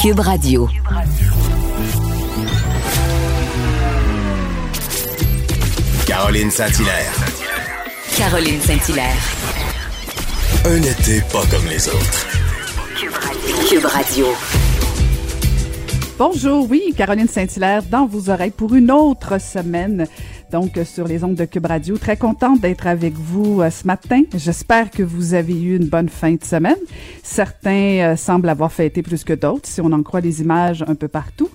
Cube Radio. Caroline Saint-Hilaire. Caroline Saint-Hilaire. Un été pas comme les autres. Cube Radio. Bonjour, oui, Caroline Saint-Hilaire dans vos oreilles pour une autre semaine. Donc, sur les ondes de Cube Radio. Très contente d'être avec vous euh, ce matin. J'espère que vous avez eu une bonne fin de semaine. Certains euh, semblent avoir fêté plus que d'autres, si on en croit les images un peu partout.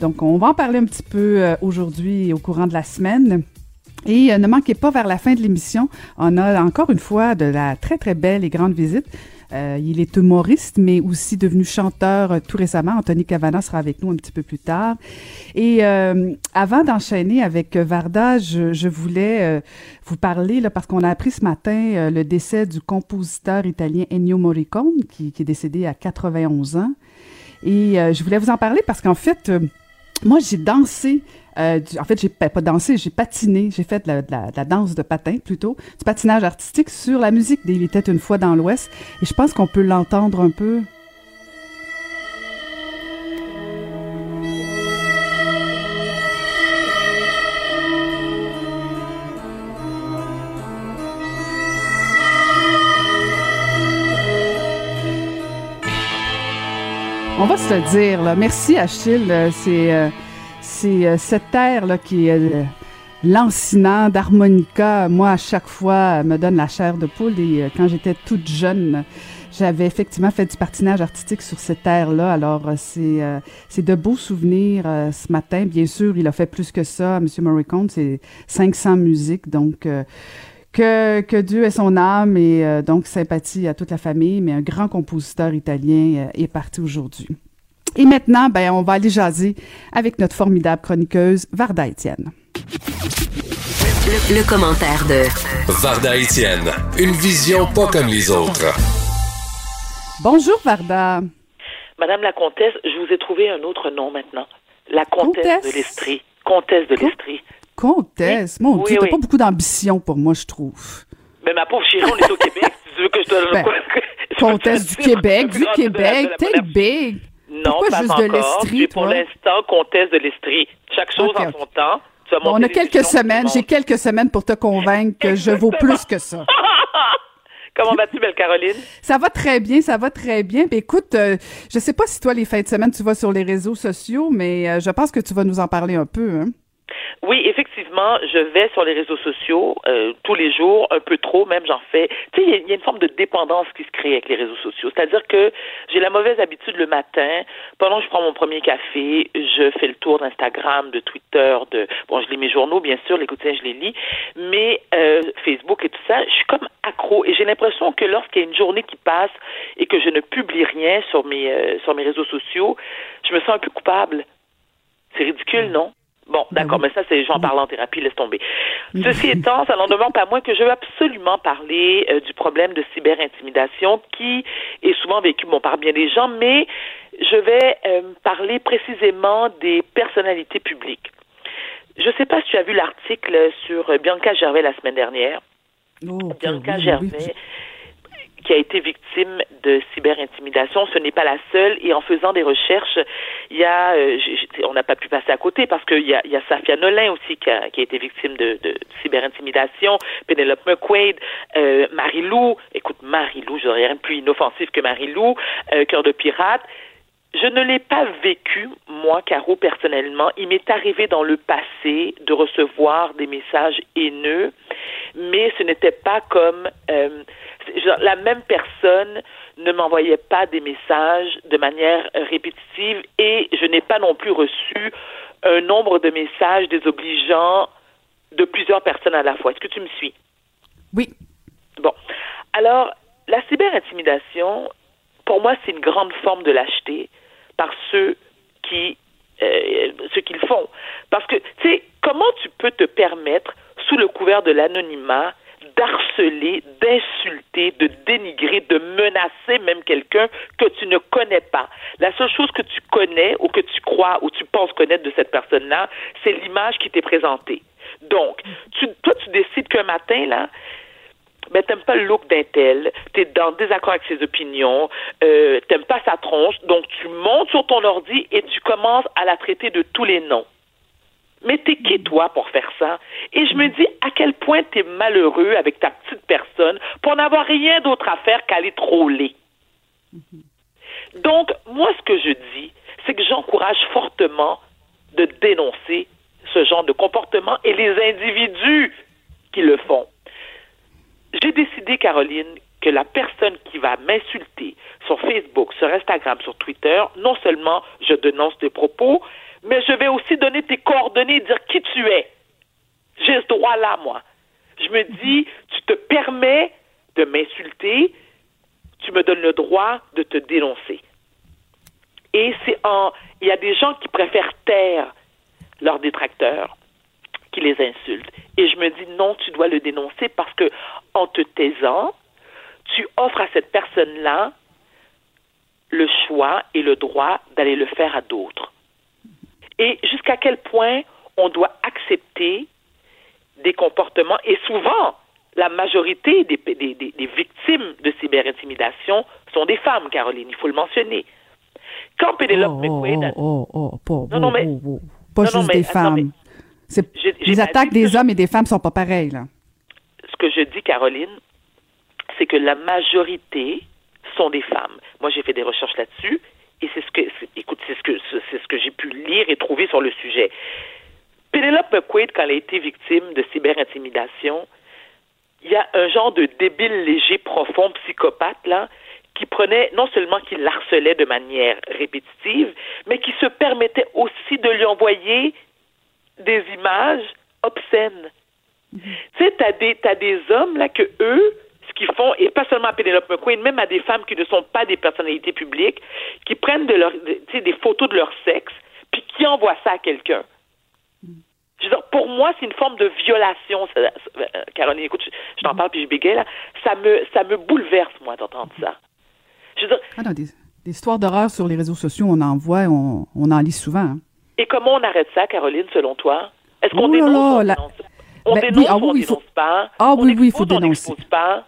Donc, on va en parler un petit peu euh, aujourd'hui au courant de la semaine. Et ne manquez pas vers la fin de l'émission, on a encore une fois de la très très belle et grande visite euh, il est humoriste, mais aussi devenu chanteur euh, tout récemment. Anthony Cavana sera avec nous un petit peu plus tard. Et euh, avant d'enchaîner avec Varda, je, voulais vous parler, parce qu'on a appris ce matin le décès du compositeur italien Ennio Morricone, qui, qui est décédé à 91 ans. Et je voulais vous en parler parce qu'en fait, moi, j'ai dansé euh, en fait, j'ai pas dansé, j'ai patiné, j'ai fait de la, danse de patin plutôt, du patinage artistique sur la musique d'Il était une fois dans l'Ouest. Et je pense qu'on peut l'entendre un peu. On va se le dire. Merci Achille, euh, c'est... Euh, c'est euh, cette terre là qui est euh, lancinant d'harmonica. Moi, à chaque fois, me donne la chair de poule. Et euh, quand j'étais toute jeune, j'avais effectivement fait du patinage artistique sur cette terre-là. Alors, c'est c'est de beaux souvenirs ce matin. Bien sûr, il a fait plus que ça, M. Morricone. C'est 500 musiques, donc... que, que Dieu ait son âme et donc sympathie à toute la famille, mais un grand compositeur italien est parti aujourd'hui. Et maintenant, ben, on va aller jaser avec notre formidable chroniqueuse Varda Étienne. Le, commentaire de Varda Étienne, une vision pas comme les autres. Bonjour Varda. Madame la comtesse, je vous ai trouvé un autre nom maintenant. La comtesse, de l'Estrie. Comtesse de l'Estrie. Comtesse? Mon Dieu, t'as pas beaucoup d'ambition pour moi, je trouve. Mais ma pauvre chérie, on est au Québec. tu veux que je te... Ben, comtesse du Québec, du Québec, t'es big. Non, pas, juste de l'Estrie. pour l'instant comtesse de l'Estrie. Chaque chose en son temps. on a quelques semaines. J'ai quelques semaines pour te convaincre que je vaux plus que ça. Comment vas-tu, belle Caroline? Ça va très bien, ça va très bien. Puis écoute, euh, je sais pas si toi, les fins de semaine, tu vas sur les réseaux sociaux, mais euh, je pense que tu vas nous en parler un peu. Hein? Oui, effectivement, je vais sur les réseaux sociaux euh, tous les jours, un peu trop, même j'en fais. Tu sais, il y, a une forme de dépendance qui se crée avec les réseaux sociaux. C'est-à-dire que j'ai la mauvaise habitude le matin, pendant que je prends mon premier café, je fais le tour d'Instagram, de Twitter, de bon, je lis mes journaux, bien sûr, les quotidiens, je les lis, mais euh, Facebook et tout ça, je suis comme accro et j'ai l'impression que lorsqu'il y a une journée qui passe et que je ne publie rien sur mes euh, sur mes réseaux sociaux, je me sens un peu coupable. C'est ridicule, non? Bon, d'accord, mais ça, c'est j'en parle en thérapie, laisse tomber. Ceci étant, ça n'en demande pas moins que je veux absolument parler euh, du problème de cyberintimidation qui est souvent vécu bon, par bien des gens, mais je vais euh, parler précisément des personnalités publiques. Je ne sais pas si tu as vu l'article sur Bianca Gervais la semaine dernière. Oh, Bianca Gervais qui a été victime de cyberintimidation. Ce n'est pas la seule. Et en faisant des recherches, il y a, euh, on n'a pas pu passer à côté parce qu'il y a, il y a Safia Nolin aussi qui a, qui a été victime de, de cyberintimidation, Penelope McQuaid, euh, Marie-Lou. Écoute, Marie-Lou, je rien de plus inoffensif que Marie-Lou, euh, Cœur de pirate. Je ne l'ai pas vécu, moi, Caro, personnellement. Il m'est arrivé dans le passé de recevoir des messages haineux, mais ce n'était pas comme euh, la même personne ne m'envoyait pas des messages de manière répétitive et je n'ai pas non plus reçu un nombre de messages désobligeants de plusieurs personnes à la fois. Est-ce que tu me suis? Oui. Bon. Alors, la cyberintimidation, pour moi, c'est une grande forme de lâcheté par ceux qui euh, ce qu'ils font. Parce que, tu sais, comment tu peux te permettre, sous le couvert de l'anonymat, d'harceler, d'insulter, de dénigrer, de menacer même quelqu'un que tu ne connais pas? La seule chose que tu connais ou que tu crois ou tu penses connaître de cette personne-là, c'est l'image qui t'est présentée. Donc, toi, tu décides qu'un matin, là, ben t'aimes pas le look d'un tel, t'es dans désaccord avec ses opinions, euh, t'aimes pas sa tronche, donc tu montes sur ton ordi et tu commences à la traiter de tous les noms. Mais t'es qui toi pour faire ça? Et je me dis à quel point t'es malheureux avec ta petite personne pour n'avoir rien d'autre à faire qu'aller troller. Donc, moi, ce que je dis, c'est que j'encourage fortement de dénoncer ce genre de comportement et les individus qui le font. J'ai décidé, Caroline, que la personne qui va m'insulter sur Facebook, sur Instagram, sur Twitter, non seulement je dénonce tes propos, mais je vais aussi donner tes coordonnées et dire qui tu es. J'ai ce droit-là, moi. Je me dis, tu te permets de m'insulter, tu me donnes le droit de te dénoncer. Et c'est en. Il y a des gens qui préfèrent taire leurs détracteurs qui les insultent. Et je me dis non, tu dois le dénoncer parce que en te taisant, tu offres à cette personne-là le choix et le droit d'aller le faire à d'autres. Et jusqu'à quel point on doit accepter des comportements, et souvent, la majorité des, des, des, victimes de cyberintimidation sont des femmes, Caroline, il faut le mentionner. Quand Penelope oh, oh, oh, oh, oh, oh, non, non, mais, pas juste des femmes. Les attaques des hommes et des femmes sont pas pareilles, là. Ce que je dis, Caroline, c'est que la majorité sont des femmes. Moi, j'ai fait des recherches là-dessus et c'est ce que, écoute, c'est ce que, c'est ce que j'ai pu lire et trouver sur le sujet. Penelope McQuaid, quand elle a été victime de cyberintimidation, il y a un genre de débile léger, profond, psychopathe, là, qui prenait, non seulement qui l'harcelait de manière répétitive, mais qui se permettait aussi de lui envoyer des images obscènes. Tu sais, t'as des, t'as des hommes, là, que eux, ce qu'ils font, et pas seulement à Penelope McQueen, même à des femmes qui ne sont pas des personnalités publiques, qui prennent de leur, des photos de leur sexe, puis qui envoient ça à quelqu'un. Je veux dire, pour moi, c'est une forme de violation. Ça, euh, Caroline, écoute, je, t'en parle puis je bégaye, là. Ça me, ça me bouleverse, moi, d'entendre ça. Je veux dire, ah non, des, histoires d'horreur sur les réseaux sociaux, on en voit, on, on en lit souvent. Hein. Et comment on arrête ça, Caroline, selon toi? Est-ce qu'on dénonce, là, on dénonce, on, dénonce, ah oui, on dénonce faut... pas? Ah oui, oui, il faut dénoncer. pas?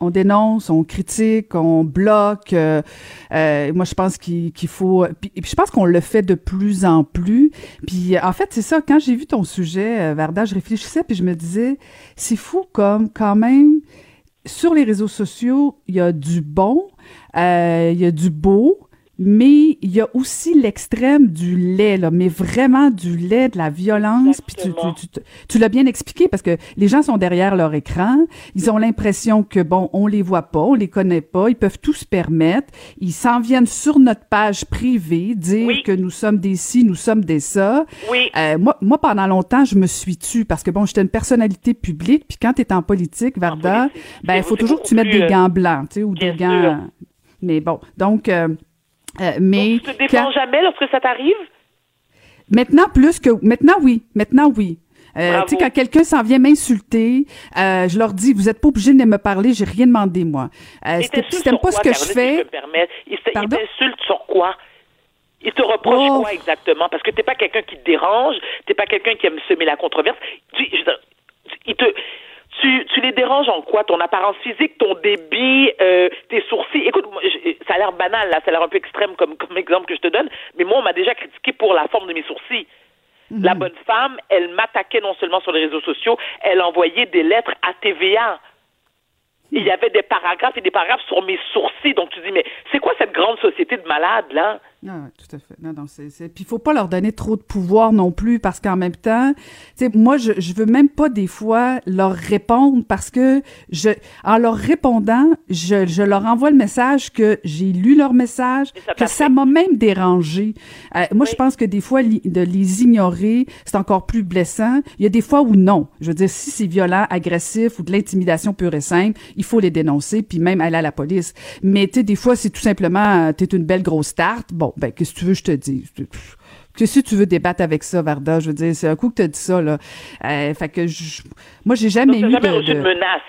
on dénonce, on critique, on bloque. Euh, euh, moi, je pense qu'il faut. Puis, je pense qu'on le fait de plus en plus. Puis en fait, c'est ça. Quand j'ai vu ton sujet, euh, Varda, je réfléchissais puis je me disais, c'est fou comme quand même sur les réseaux sociaux, il y a du bon, il y a du beau, mais il y a aussi l'extrême du lait, là, mais vraiment du lait, de la violence. Puis tu, tu, tu, tu l'as bien expliqué parce que les gens sont derrière leur écran. Ils ont l'impression que, bon, on les voit pas, on les connaît pas, ils peuvent tout se permettre. Ils s'en viennent sur notre page privée dire que nous sommes des ci, nous sommes des ça. Oui. Euh, moi, moi, pendant longtemps, je me suis tue parce que, bon, j'étais une personnalité publique. Puis quand tu es en politique, Varda, ben, il faut toujours que tu mettes des euh, gants blancs, tu sais, ou des gants... Mais bon, donc... Euh, euh, mais tu te défends jamais lorsque ça t'arrive? Maintenant, plus que. Maintenant, oui. Maintenant, oui. Euh, tu sais, quand quelqu'un s'en vient m'insulter, euh, je leur dis, vous êtes pas obligé de me parler, j'ai rien demandé, moi. Euh, si t'aimes pas ce que je fais... il t'insulte sur quoi? Il te reproche oh. quoi exactement? Parce que t'es pas quelqu'un qui te dérange, t'es pas quelqu'un qui aime semer la controverse. Tu, je, il te tu, tu les déranges en quoi? Ton apparence physique, ton débit, euh, tes sourcils? Écoute, ça a l'air banal, là, ça a l'air un peu extrême comme, comme exemple que je te donne, mais moi, on m'a déjà critiqué pour la forme de mes sourcils. La mhm. bonne femme, elle m'attaquait non seulement sur les réseaux sociaux, elle envoyait des lettres à TVA. Il y avait des paragraphes et des paragraphes sur mes sourcils. Donc tu dis, mais c'est quoi cette grande société de malades, là? Ah, tout à fait. Non, non, c'est. Puis il faut pas leur donner trop de pouvoir non plus parce qu'en même temps, tu sais, moi, je, je veux même pas des fois leur répondre parce que je, en leur répondant, je, je leur envoie le message que j'ai lu leur message, ça que ça m'a même dérangé. Euh, moi, Oui. je pense que des fois, li- de les ignorer, c'est encore plus blessant. Il y a des fois où non. Je veux dire, si c'est violent, agressif ou de l'intimidation pure et simple, il faut les dénoncer puis même aller à la police. Mais tu sais, des fois, c'est tout simplement, euh, t'es une belle grosse tarte. Bon, ben, qu'est-ce que tu veux que je te dise? Que si tu veux débattre avec ça, Varda, je veux dire, c'est un coup que t'as dit ça, là. Euh, fait que je, moi, j'ai jamais eu t'as jamais de- reçu de- de menace?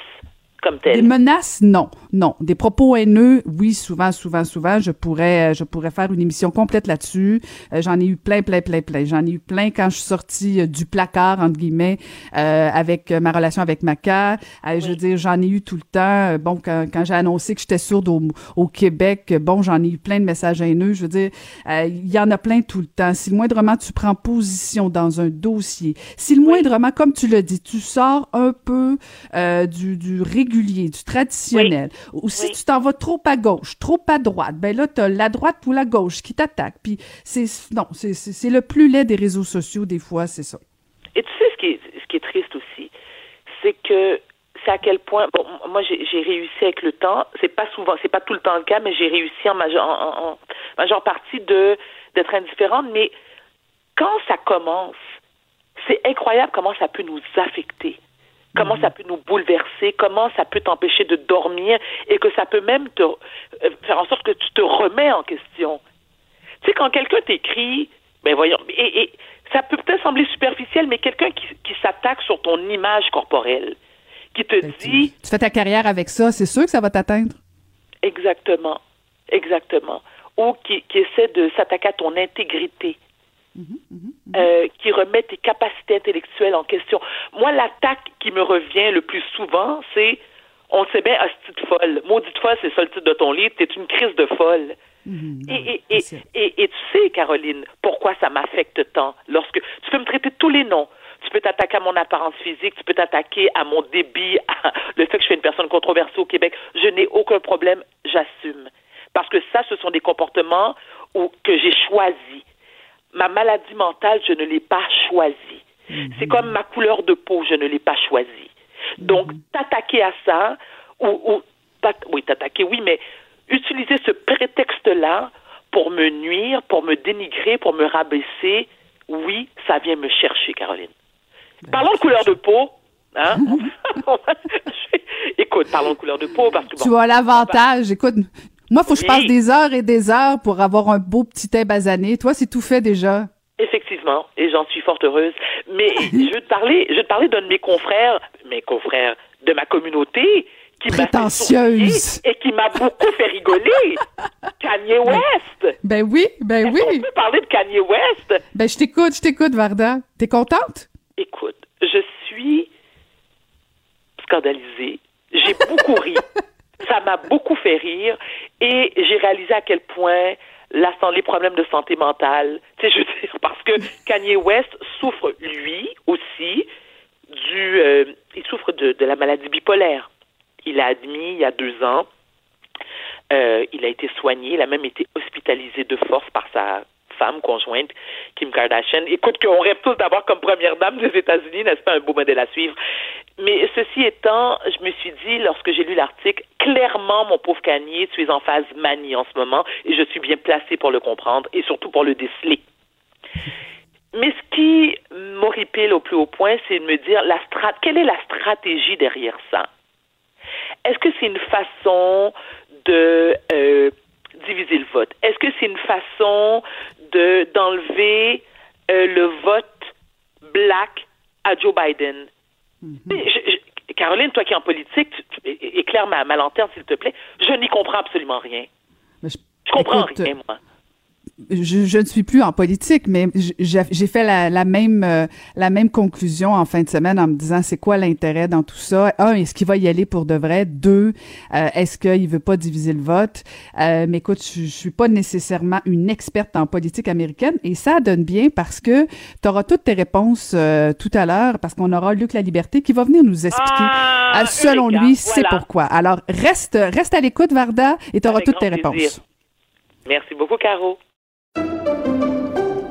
Comme des menaces, non, non. Des propos haineux, oui, souvent, souvent, souvent. Je pourrais, euh, je pourrais faire une émission complète là-dessus. Euh, j'en ai eu plein, plein, plein, plein. J'en ai eu plein quand je suis sortie euh, du placard entre guillemets euh, avec ma relation avec Maca. Euh, Je veux dire, j'en ai eu tout le temps. Bon, quand, quand j'ai annoncé que j'étais sourde au, au Québec, bon, j'en ai eu plein de messages haineux. Je veux dire, il y en a plein tout le temps. Si le moindrement tu prends position dans un dossier, si le moindrement, comme tu l'as dit, tu sors un peu euh, du, du régulier, du traditionnel, ou si Oui. tu t'en vas trop à gauche, trop à droite, ben là, t'as la droite ou la gauche qui t'attaque. Puis c'est non, c'est le plus laid des réseaux sociaux des fois, c'est ça. Et tu sais ce qui est, ce qui est triste aussi, c'est que c'est à quel point. Bon, moi j'ai j'ai réussi avec le temps. C'est pas souvent, c'est pas tout le temps le cas, mais j'ai réussi en majeure, en, en- majeure partie de d'être indifférente. Mais quand ça commence, c'est incroyable comment ça peut nous affecter. Comment ça peut nous bouleverser, comment ça peut t'empêcher de dormir et que ça peut même te euh, faire en sorte que tu te remets en question? Tu sais, quand quelqu'un t'écrit, ben voyons, et, et ça peut peut-être sembler superficiel, mais quelqu'un qui, qui s'attaque sur ton image corporelle, qui te Ben, dit Tu fais ta carrière avec ça, c'est sûr que ça va t'atteindre. exactement, exactement, ou qui, qui essaie de s'attaquer à ton intégrité, euh, qui remet tes capacités intellectuelles en question. Moi, l'attaque qui me revient le plus souvent, c'est on sait bien, hostie de folle? Maudite folle, c'est ça le titre de ton livre, t'es une crise de folle. Et, et, et, c'est- et, et tu sais, Caroline, pourquoi ça m'affecte tant? Lorsque tu peux me traiter tous les noms. Tu peux t'attaquer à mon apparence physique, tu peux t'attaquer à mon débit, à le fait que je suis une personne controversée au Québec. Je n'ai aucun problème, j'assume. Parce que ça, ce sont des comportements où, que j'ai choisis. Ma maladie mentale, je ne l'ai pas choisie. C'est comme ma couleur de peau, je ne l'ai pas choisie. Donc, t'attaquer à ça, ou, ou oui, t'attaquer, oui, mais utiliser ce prétexte-là pour me nuire, pour me dénigrer, pour me rabaisser, oui, ça vient me chercher, Caroline. Parlons de couleur de peau. Hein? Écoute, parlons de couleur de peau parce que bon, Tu as l'avantage. Écoute, moi, faut que je passe des heures et des heures pour avoir un beau petit thé basané. Toi, c'est tout fait déjà. Effectivement, et j'en suis fort heureuse. Mais je veux te parler, je veux te parler d'un de mes confrères, mes confrères de ma communauté, qui Prétentieuse. et qui m'a beaucoup fait rigoler. Kanye West. Ben oui, ben On oui. peut parler de Kanye West? Ben je t'écoute, je t'écoute, Varda. T'es contente? Écoute, je suis scandalisée. J'ai beaucoup ri. Ça m'a beaucoup fait rire et j'ai réalisé à quel point les problèmes de santé mentale, tu sais, je veux dire, parce que Kanye West souffre, lui aussi, du, euh, il souffre de, de la maladie bipolaire. Il a admis il y a deux ans, euh, il a été soigné, il a même été hospitalisé de force par sa femme conjointe, Kim Kardashian. Écoute, qu'on rêve tous d'avoir comme première dame des États-Unis, n'est-ce pas? Un beau modèle à suivre? Mais ceci étant, je me suis dit, lorsque j'ai lu l'article, clairement, mon pauvre Kanye, tu es en phase manie en ce moment, et je suis bien placée pour le comprendre, et surtout pour le déceler. Mais ce qui m'horripile au plus haut point, c'est de me dire, la strat quelle est la stratégie derrière ça? Est-ce que c'est une façon de euh, diviser le vote? Est-ce que c'est une façon de d'enlever euh, le vote black à Joe Biden? Je- je- Caroline, toi qui es en politique, tu- éclaire ma, ma lanterne, s'il te plaît. Je n'y comprends absolument rien. Ben, je- Je comprends Écoute, rien, moi. Je, je ne suis plus en politique, mais j'ai fait la, la même euh, la même conclusion en fin de semaine en me disant c'est quoi l'intérêt dans tout ça? Un, est-ce qu'il va y aller pour de vrai? Deux, euh, est-ce qu'il veut pas diviser le vote? Euh, Mais écoute, je, je suis pas nécessairement une experte en politique américaine et ça donne bien parce que tu auras toutes tes réponses euh, tout à l'heure parce qu'on aura Luc La Liberté qui va venir nous expliquer. Ah, euh, selon lui, c'est pourquoi. Alors, reste, reste à l'écoute, Varda, et tu auras Avec toutes tes plaisir. réponses. Merci beaucoup, Caro.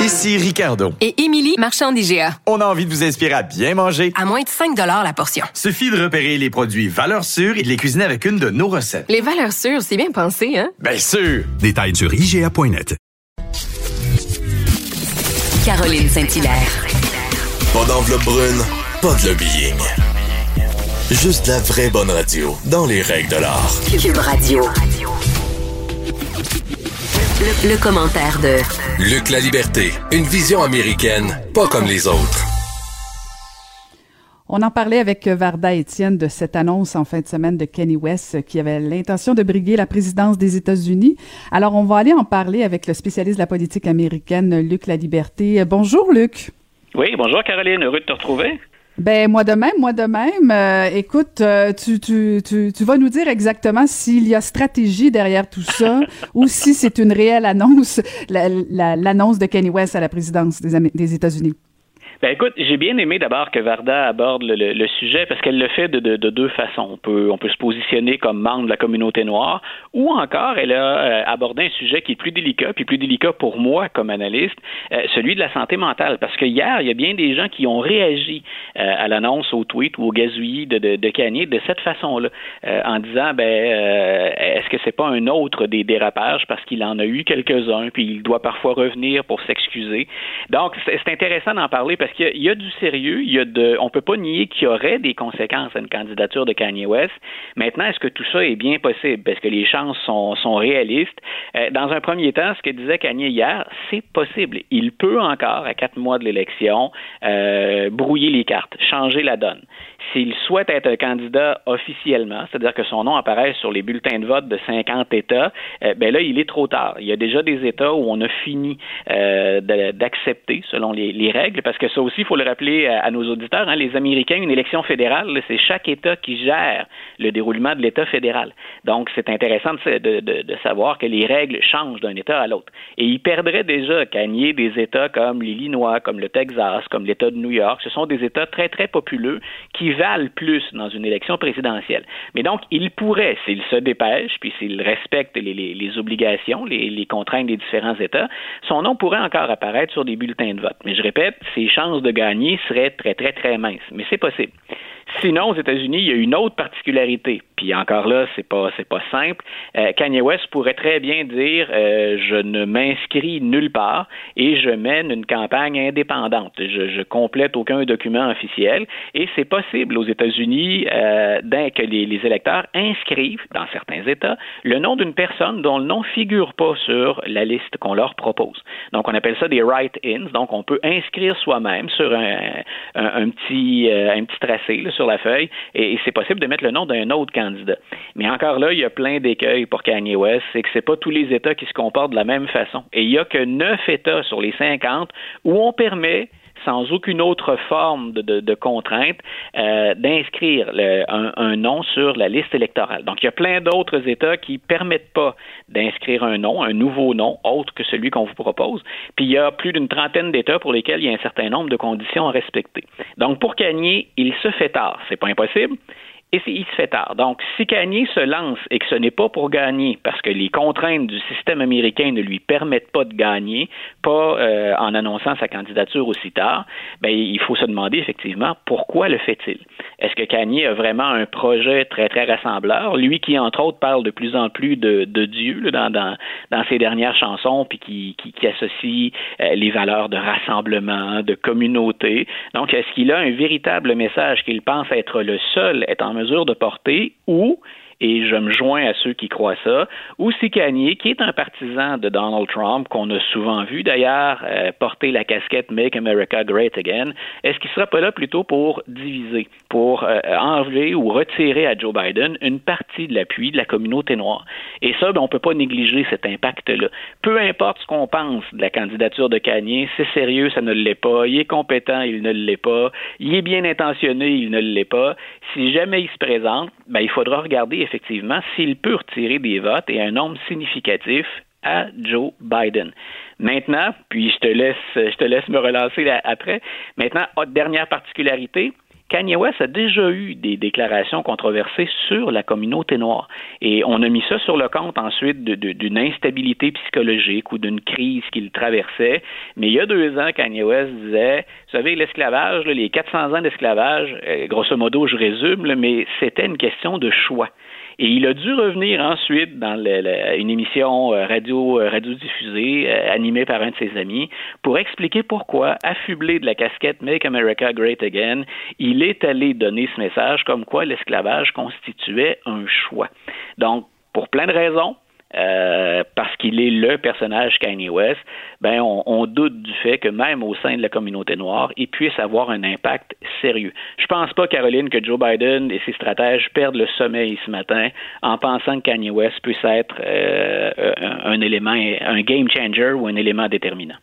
Ici Ricardo. Et Émilie, marchand d'IGA. On a envie de vous inspirer à bien manger. À moins de 5 la portion. Suffit de repérer les produits valeurs sûres et de les cuisiner avec une de nos recettes. Les valeurs sûres, c'est bien pensé, hein? Bien sûr! Détails sur IGA.net. Caroline Saint-Hilaire. Pas d'enveloppe brune, pas de lobbying. Juste la vraie bonne radio, dans les règles de l'art. Cube Radio. Le, le commentaire de Luc La Liberté, une vision américaine, pas comme les autres. On en parlait avec Varda Étienne de cette annonce en fin de semaine de Kenny West qui avait l'intention de briguer la présidence des États-Unis. Alors, on va aller en parler avec le spécialiste de la politique américaine, Luc La Liberté. Bonjour, Luc. Oui, bonjour Caroline, heureux de te retrouver. Ben moi de même, moi de même. Euh, écoute, euh, tu, tu, tu, tu vas nous dire exactement s'il y a stratégie derrière tout ça ou si c'est une réelle annonce, l'annonce la, de Kenny West à la présidence des, des États-Unis. Ben écoute, j'ai bien aimé d'abord que Varda aborde le, le, le sujet parce qu'elle le fait de, de, de, deux façons. On peut, on peut se positionner comme membre de la communauté noire ou encore elle a euh, abordé un sujet qui est plus délicat, puis plus délicat pour moi comme analyste, euh, celui de la santé mentale. Parce que hier, il y a bien des gens qui ont réagi euh, à l'annonce au tweet ou au gazouillis de, de, de Kanye de cette façon-là, en disant ben est-ce que c'est pas un autre des dérapages parce qu'il en a eu quelques-uns, puis il doit parfois revenir pour s'excuser. Donc c'est intéressant d'en parler parce parce qu'il y, a du sérieux, il y a de, on peut pas nier qu'il y aurait des conséquences à une candidature de Kanye West. Maintenant, est-ce que tout ça est bien possible? Parce que les chances sont, réalistes? Euh, dans un premier temps, ce que disait Kanye hier, c'est possible. Il peut encore, à quatre mois de l'élection, euh, brouiller les cartes, changer la donne. S'il souhaite être candidat officiellement, c'est-à-dire que son nom apparaît sur les bulletins de vote de 50 États, euh, ben là, il est trop tard. Il y a déjà des États où on a fini euh, d'accepter selon les, les, règles, parce que ça aussi, il faut le rappeler à, nos auditeurs, hein, les Américains, une élection fédérale, c'est chaque État qui gère le déroulement de l'État fédéral. Donc, c'est intéressant de, savoir que les règles changent d'un État à l'autre. Et il perdrait déjà gagner des États comme l'Illinois, comme le Texas, comme l'État de New York. Ce sont des États très, très populeux qui valent plus dans une élection présidentielle. Mais donc, il pourrait, s'il se dépêche, puis s'il respecte les, obligations, les, contraintes des différents États, son nom pourrait encore apparaître sur des bulletins de vote. Mais je répète, ses chances de gagner seraient très, très, très minces. Mais c'est possible. Sinon, aux États-Unis, il y a une autre particularité. Puis encore là, c'est pas c'est pas simple. Euh, Kanye West pourrait très bien dire euh, je ne m'inscris nulle part et je mène une campagne indépendante. Je, je complète aucun document officiel et c'est possible aux États-Unis euh, que les, les, électeurs inscrivent dans certains États le nom d'une personne dont le nom figure pas sur la liste qu'on leur propose. Donc on appelle ça des write-ins. Donc on peut inscrire soi-même sur un, un, petit un petit tracé là, sur la feuille et c'est possible de mettre le nom d'un autre candidat. Mais encore là, il y a plein d'écueils pour Kanye West, c'est que c'est pas tous les États qui se comportent de la même façon. Et il y a que neuf États sur les 50 où on permet sans aucune autre forme de, contrainte, euh, d'inscrire un, nom sur la liste électorale. Donc, il y a plein d'autres États qui permettent pas d'inscrire un nom, un nouveau nom, autre que celui qu'on vous propose. Puis, il y a plus d'une trentaine d'États pour lesquels il y a un certain nombre de conditions à respecter. Donc, pour Kanye, il se fait tard. C'est pas impossible et il se fait tard. Donc, si Kanye se lance et que ce n'est pas pour gagner, parce que les contraintes du système américain ne lui permettent pas de gagner, pas euh, en annonçant sa candidature aussi tard, ben, il faut se demander effectivement pourquoi le fait-il. Est-ce que Kanye a vraiment un projet très, très rassembleur? Lui qui, entre autres, parle de plus en plus de, de Dieu là, dans, dans, dans, ses dernières chansons, puis qui, qui, qui associe euh, les valeurs de rassemblement, de communauté. Donc, est-ce qu'il a un véritable message qu'il pense être le seul, en mesure de porter ou et je me joins à ceux qui croient ça, ou si Kanye, qui est un partisan de Donald Trump, qu'on a souvent vu d'ailleurs euh, porter la casquette Make America Great Again, est-ce qu'il ne sera pas là plutôt pour diviser, pour euh, enlever ou retirer à Joe Biden une partie de l'appui de la communauté noire? Et ça, ben, on ne peut pas négliger cet impact-là. Peu importe ce qu'on pense de la candidature de Kanye, c'est sérieux, ça ne l'est pas. Il est compétent, il ne l'est pas. Il est bien intentionné, il ne l'est pas. Si jamais il se présente, ben, il faudra regarder effectivement s'il peut retirer des votes et un nombre significatif à Joe Biden. Maintenant, puis je te laisse, je te laisse me relancer après. Maintenant, dernière particularité, Kanye West a déjà eu des déclarations controversées sur la communauté noire. Et on a mis ça sur le compte ensuite d'une instabilité psychologique ou d'une crise qu'il traversait. Mais il y a deux ans, Kanye West disait, vous savez, l'esclavage, les 400 ans d'esclavage, euh, grosso modo, je résume, mais c'était une question de choix. Et il a dû revenir ensuite dans une émission euh, radio euh, radiodiffusée euh, animée par un de ses amis pour expliquer pourquoi, affublé de la casquette Make America Great Again, il est allé donner ce message comme quoi l'esclavage constituait un choix. Donc, pour plein de raisons, euh, parce qu'il est le personnage Kanye West, ben on, on, doute du fait que même au sein de la communauté noire, il puisse avoir un impact sérieux. Je pense pas, Caroline, que Joe Biden et ses stratèges perdent le sommeil ce matin en pensant que Kanye West puisse être euh, un, un élément, un game changer ou un élément déterminant.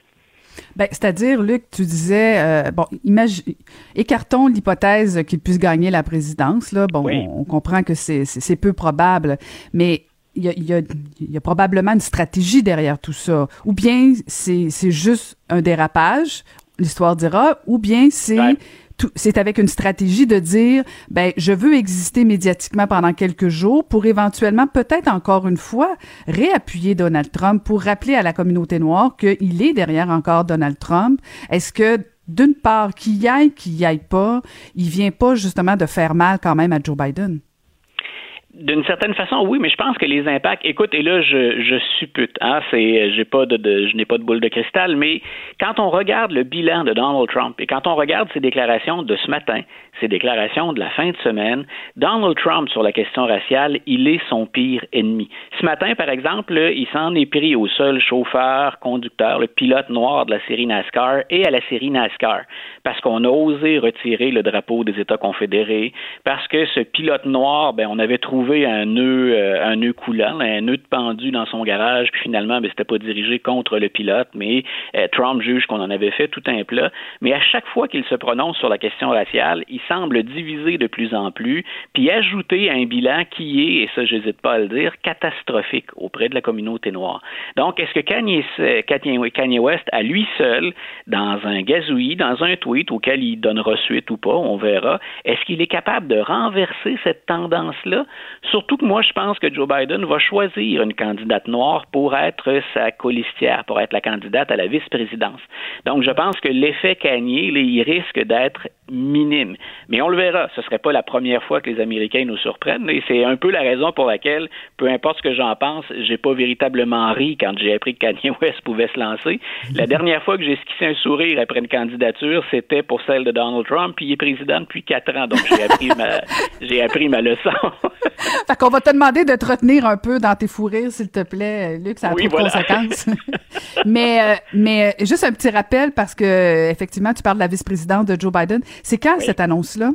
Ben, c'est-à-dire, Luc, tu disais, euh, bon, imagine, écartons l'hypothèse qu'il puisse gagner la présidence. Là, bon, Oui. on, comprend que c'est peu probable, mais il y a, il y, a, il y a probablement une stratégie derrière tout ça. Ou bien c'est juste un dérapage, l'histoire dira, ou bien c'est Ouais. c'est avec une stratégie de dire, ben, je veux exister médiatiquement pendant quelques jours pour éventuellement, peut-être encore une fois, réappuyer Donald Trump pour rappeler à la communauté noire qu'il est derrière encore Donald Trump. Est-ce que, d'une part, qu'il y aille, qu'il y aille pas, il vient pas justement de faire mal quand même à Joe Biden? D'une certaine façon, oui, mais je pense que les impacts. Écoute, et là, je, je suppute. Hein, c'est, j'ai pas de, de- je n'ai pas de boule de cristal, mais quand on regarde le bilan de Donald Trump et quand on regarde ses déclarations de ce matin, ses déclarations de la fin de semaine, Donald Trump sur la question raciale, il est son pire ennemi. Ce matin, par exemple, il s'en est pris au seul chauffeur, conducteur, le pilote noir de la série NASCAR et à la série NASCAR, parce qu'on a osé retirer le drapeau des États confédérés, parce que ce pilote noir, ben, on avait trouvé un nœud, euh, un nœud coulant, un nœud de pendu dans son garage, puis finalement, ben, c'était pas dirigé contre le pilote, mais euh, Trump juge qu'on en avait fait tout un plat. Mais à chaque fois qu'il se prononce sur la question raciale, il semble diviser de plus en plus, puis ajouter un bilan qui est, et ça, j'hésite pas à le dire, catastrophique auprès de la communauté noire. Donc, est-ce que Kanye, Kanye, Kanye West, à lui seul, dans un gazouillis, dans un tweet auquel il donnera suite ou pas, on verra, est-ce qu'il est capable de renverser cette tendance-là? Surtout que moi, je pense que Joe Biden va choisir une candidate noire pour être sa colistière, pour être la candidate à la vice-présidence. Donc, je pense que l'effet Kanye, il risque d'être minime. Mais on le verra. Ce serait pas la première fois que les Américains nous surprennent. Et c'est un peu la raison pour laquelle, peu importe ce que j'en pense, j'ai pas véritablement ri quand j'ai appris que Kanye West pouvait se lancer. La dernière fois que j'ai esquissé un sourire après une candidature, c'était pour celle de Donald Trump, puis il est président depuis quatre ans. Donc, j'ai appris j'ai appris ma leçon. Fait qu'on va te demander de te retenir un peu dans tes fous rires, s'il te plaît, Luc, ça a Oui, trop de conséquences. mais, euh, mais euh, juste un petit rappel, parce que effectivement, tu parles de la vice-présidente de Joe Biden. C'est quand cette annonce-là?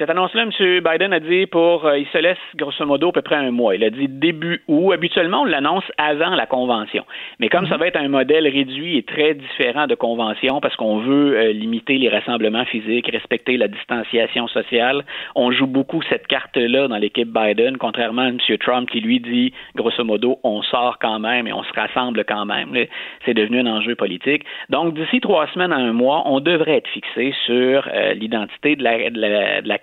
Cette annonce-là, M. Biden a dit pour, euh, il se laisse grosso modo à peu près un mois. Il a dit début août. Habituellement, on l'annonce avant la convention. Mais comme ça va être un modèle réduit et très différent de convention parce qu'on veut euh, limiter les rassemblements physiques, respecter la distanciation sociale, on joue beaucoup cette carte-là dans l'équipe Biden, contrairement à M. Trump qui lui dit grosso modo, on sort quand même et on se rassemble quand même. C'est devenu un enjeu politique. Donc, d'ici trois semaines à un mois, on devrait être fixé sur euh, l'identité de la, de la, de la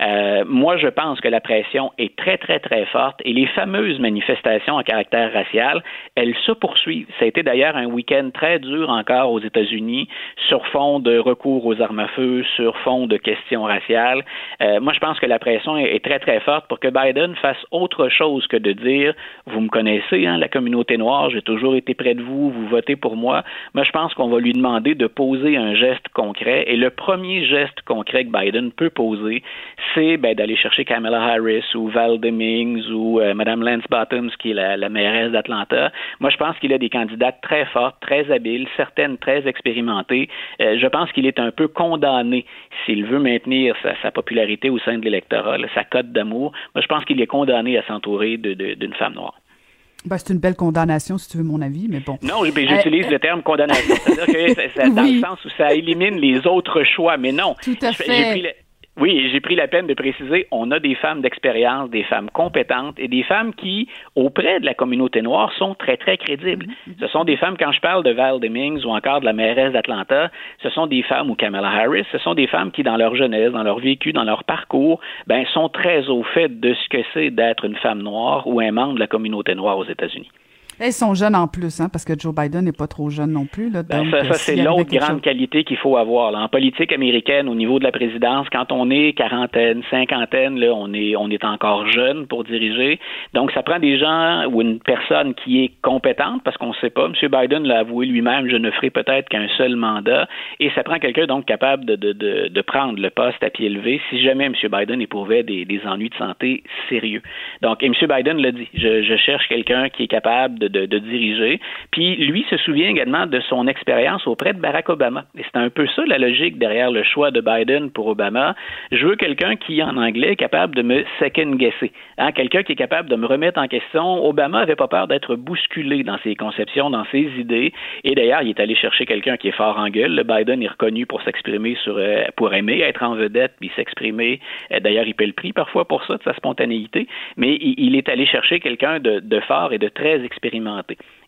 Euh, moi, je pense que la pression est très, très, très forte et les fameuses manifestations à caractère racial, elles se poursuivent. Ça a été d'ailleurs un week-end très dur encore aux États-Unis sur fond de recours aux armes à feu, sur fond de questions raciales. Euh, moi, je pense que la pression est, est très, très forte pour que Biden fasse autre chose que de dire, vous me connaissez, hein, la communauté noire, j'ai toujours été près de vous, vous votez pour moi. Moi, je pense qu'on va lui demander de poser un geste concret et le premier geste concret que Biden peut poser, c'est ben, d'aller chercher Kamala Harris ou Val Demings ou euh, Madame Lance Bottoms, qui est la, la mairesse d'Atlanta. Moi, je pense qu'il a des candidates très fortes, très habiles, certaines très expérimentées. Euh, je pense qu'il est un peu condamné s'il veut maintenir sa, sa popularité au sein de l'électorat, là, sa cote d'amour. Moi, je pense qu'il est condamné à s'entourer de- de- d'une femme noire. Ben, c'est une belle condamnation, si tu veux mon avis, mais bon. Non, ben, j'utilise Euh, le terme condamnation. C'est-à-dire que ça- dans Oui. le sens où ça élimine les autres choix, mais non. Tout à fait. j'ai pris le- Oui, j'ai pris la peine de préciser, on a des femmes d'expérience, des femmes compétentes et des femmes qui, auprès de la communauté noire, sont très, très crédibles. Mm-hmm. Ce sont des femmes, quand je parle de Val Demings ou encore de la mairesse d'Atlanta, ce sont des femmes, ou Kamala Harris, ce sont des femmes qui, dans leur jeunesse, dans leur vécu, dans leur parcours, ben, sont très au fait de ce que c'est d'être une femme noire ou un membre de la communauté noire aux États-Unis. Elles sont jeunes en plus, hein, parce que Joe Biden n'est pas trop jeune non plus. Là, Ben, donc, ça, euh, ça, c'est l'autre grande chose- qualité qu'il faut avoir. là. En politique américaine, au niveau de la présidence, quand on est quarantaine, cinquantaine, là, on est on est encore jeune pour diriger. Donc, ça prend des gens ou une personne qui est compétente, parce qu'on ne sait pas. M. Biden l'a avoué lui-même, je ne ferai peut-être qu'un seul mandat. Et ça prend quelqu'un donc capable de, de, de, de prendre le poste à pied levé si jamais M. Biden éprouvait des, des ennuis de santé sérieux. Donc, et M. Biden l'a dit, je, je cherche quelqu'un qui est capable de, de, de diriger. Puis lui se souvient également de son expérience auprès de Barack Obama. Et c'est un peu ça la logique derrière le choix de Biden pour Obama. Je veux quelqu'un qui, en anglais, est capable de me second-guesser. Hein, quelqu'un qui est capable de me remettre en question. Obama avait pas peur d'être bousculé dans ses conceptions, dans ses idées. Et d'ailleurs, il est allé chercher quelqu'un qui est fort en gueule. Le Biden est reconnu pour s'exprimer sur, euh, pour aimer être en vedette, puis s'exprimer. Euh, D'ailleurs, il paie le prix parfois pour ça, de sa spontanéité. Mais il est allé chercher quelqu'un de, de fort et de très expérimenté.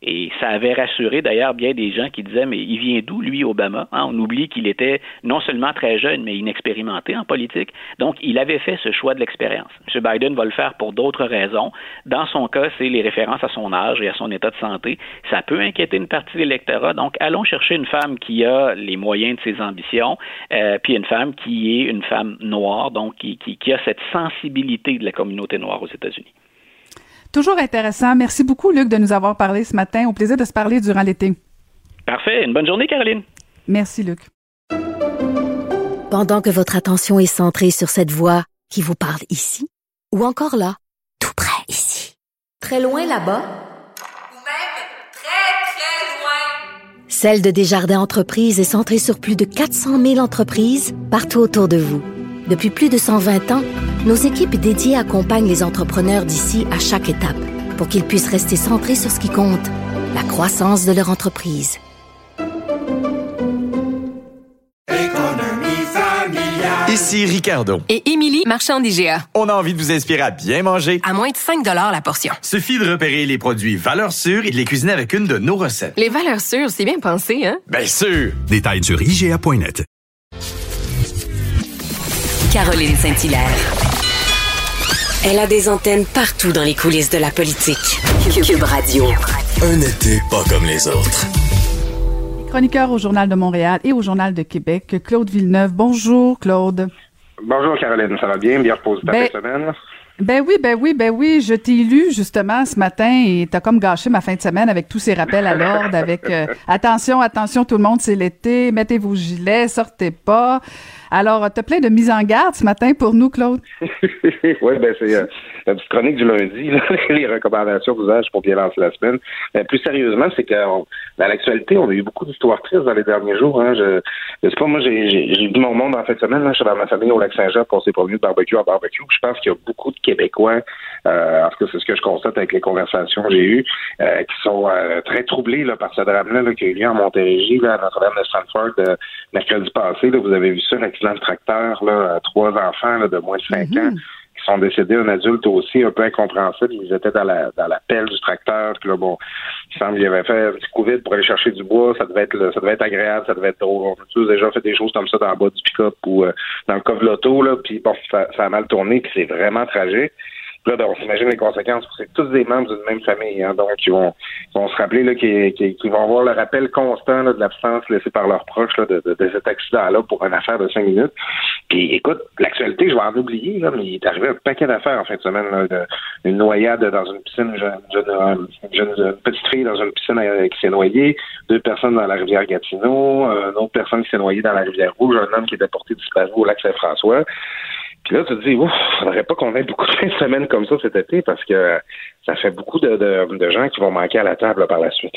Et ça avait rassuré d'ailleurs bien des gens qui disaient mais il vient d'où lui Obama? Hein, On oublie qu'il était non seulement très jeune mais inexpérimenté en politique. Donc il avait fait ce choix de l'expérience. M. Biden va le faire pour d'autres raisons. Dans son cas, c'est les références à son âge et à son état de santé. Ça peut inquiéter une partie de l'électorat. Donc allons chercher une femme qui a les moyens de ses ambitions, euh, puis une femme qui est une femme noire, donc qui, a cette sensibilité de la communauté noire aux États-Unis. Toujours intéressant. Merci beaucoup, Luc, de nous avoir parlé ce matin. Au plaisir de se parler durant l'été. Parfait. Une bonne journée, Caroline. Merci, Luc. Pendant que votre attention est centrée sur cette voix qui vous parle ici, ou encore là, tout près ici, très loin là-bas, Ou même très, très loin. Celle de Desjardins Entreprises est centrée sur plus de 400 000 entreprises partout autour de vous. Depuis plus de 120 ans, nos équipes dédiées accompagnent les entrepreneurs d'ici à chaque étape pour qu'ils puissent rester centrés sur ce qui compte, la croissance de leur entreprise. Ici Ricardo. Et Émilie, marchand d'IGA. On a envie de vous inspirer à bien manger. À moins de 5 la portion. Suffit de repérer les produits valeurs sûres et de les cuisiner avec une de nos recettes. Les valeurs sûres, c'est bien pensé, hein? Bien sûr! Détails sur IGA.net. Caroline Saint-Hilaire. Elle a des antennes partout dans les coulisses de la politique. Cube Radio. Un été pas comme les autres. Chroniqueur au Journal de Montréal et au Journal de Québec, Claude Villeneuve. Bonjour, Claude. Bonjour Caroline, ça va bien? Bien reposé ta Ben- fin de semaine? Ben oui, ben oui, ben oui, je t'ai lu justement ce matin et t'as comme gâché ma fin de semaine avec tous ces rappels à l'ordre, avec euh, attention, attention tout le monde, c'est l'été, mettez vos gilets, sortez pas. Alors, t'as plein de mises en garde ce matin pour nous, Claude? oui, ben c'est euh, la petite chronique du lundi, là, les recommandations d'usage pour bien lancer la semaine. Mais plus sérieusement, c'est que dans l'actualité, on a eu beaucoup d'histoires tristes dans les derniers jours. Hein. Je, sais pas, moi, j'ai vu mon monde en fin semaine. Là, je suis dans ma famille au Lac-Saint-Jean, s'est promené de barbecue à barbecue. Je pense qu'il y a beaucoup de Québécois, euh, en tout cas, c'est ce que je constate avec les conversations que j'ai eues, euh, qui sont euh, très troublés là, par ce drame-là là, qui a eu lieu en Montérégie, là, à Notre-Dame de Stanford, euh, mercredi passé. Là, vous avez vu ça, l'accident de tracteur, là, euh, trois enfants là, de moins de cinq ans qui sont décédés, un adulte aussi, un peu incompréhensible. Ils étaient dans la dans la pelle du tracteur. Puis là, bon, il semble qu'il avait fait un petit coup pour aller chercher du bois. Ça devait être ça devait être agréable, ça devait être drôle. On a tous déjà fait des choses comme ça dans le bas du pick-up ou euh, dans le coffre l'auto, là. Puis bon, ça, ça a mal tourné, puis c'est vraiment tragique. Ben, on s'imagine les conséquences. C'est tous des membres d'une même famille, hein, donc ils vont, vont se rappeler qu'ils, vont avoir le rappel constant là, de l'absence laissée par leurs proches là, de, de, cet accident-là pour une affaire de cinq minutes. Puis écoute, l'actualité, je vais en oublier, là, mais il est arrivé un paquet d'affaires en fin de semaine. Là, une noyade dans une piscine, une, jeune, jeune, une petite fille dans une piscine euh, qui s'est noyée, deux personnes dans la rivière Gatineau, euh, une autre personne qui s'est noyée dans la rivière Rouge, un homme qui est porté disparu au lac Saint-François. Puis là, tu te dis, ouf, faudrait pas qu'on ait beaucoup de fins de semaine comme ça cet été parce que ça fait beaucoup de, de gens qui vont manquer à la table par la suite.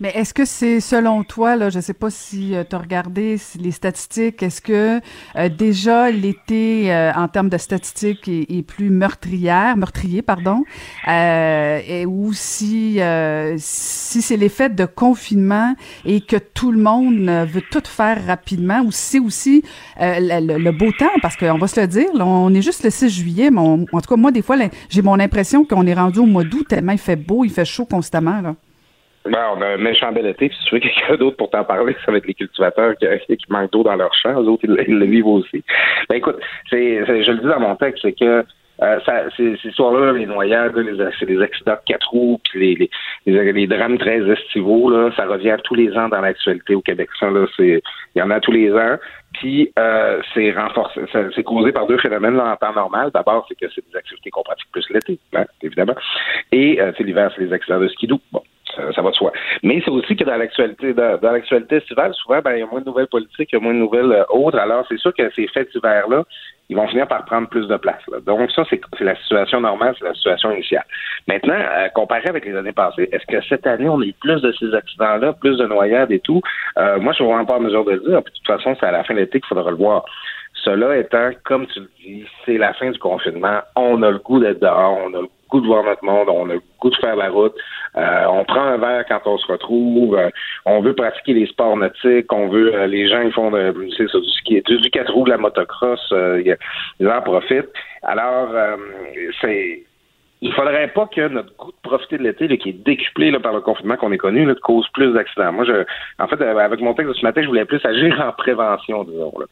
Mais est-ce que c'est selon toi, là, je ne sais pas si euh, tu as regardé les statistiques, est-ce que euh, déjà l'été euh, en termes de statistiques est, plus meurtrière, meurtrier, pardon, et, ou si si c'est l'effet de confinement et que tout le monde veut tout faire rapidement, ou si c'est aussi le, beau temps, parce qu'on va se le dire, on est juste le 6 juillet, mais en tout cas moi des fois j'ai mon impression qu'on est rendu au mois d'août tellement il fait beau, il fait chaud constamment là. Ben, on a un méchant bel été, si tu veux quelqu'un d'autre pour t'en parler, ça va être les cultivateurs qui, manquent d'eau dans leur champ. Eux autres, ils, le vivent aussi. Ben écoute, c'est, je le dis dans mon texte, c'est que euh, ces, ces là les noyades, les, des accidents de quatre roues, puis les, les, les, drames très estivaux, ça revient tous les ans dans l'actualité au Québec. Ça, il y en a tous les ans. Puis euh, c'est causé par deux phénomènes là, en temps normal. D'abord, c'est que c'est des activités qu'on pratique plus l'été, hein, évidemment. Et euh, c'est l'hiver, c'est les accidents de skidoo. Bon, ça, va de soi. Mais c'est aussi que dans l'actualité, dans, l'actualité estivale, souvent, ben, il y a moins de nouvelles politiques, il y a moins de nouvelles euh, autres. Alors, c'est sûr que ces faits d'hiver-là, ils vont finir par prendre plus de place. Donc, ça, c'est la situation normale, c'est la situation initiale. Maintenant, euh, comparé avec les années passées, est-ce que cette année, on a eu plus de ces accidents-là, plus de noyades et tout? Euh, moi, je suis vraiment pas en mesure de le dire. de toute façon, c'est à la fin de l'été qu'il faudra le voir. Cela étant, comme tu le dis, c'est la fin du confinement. On a le goût d'être dehors, on a le goût de voir notre monde, on a le goût de faire la route. Euh, on prend un verre quand on se retrouve. Euh, on veut pratiquer les sports nautiques. On veut, euh, les gens ils font de, du ski, du, du quatre roues, de la motocross. ils en profitent. Alors, c'est il faudrait pas que notre goût de profiter de l'été, qui est décuplé là, par le confinement qu'on est connu, là, cause plus d'accidents. Moi, je, en fait, avec mon texte de ce matin, je voulais plus agir en prévention, disons. Là.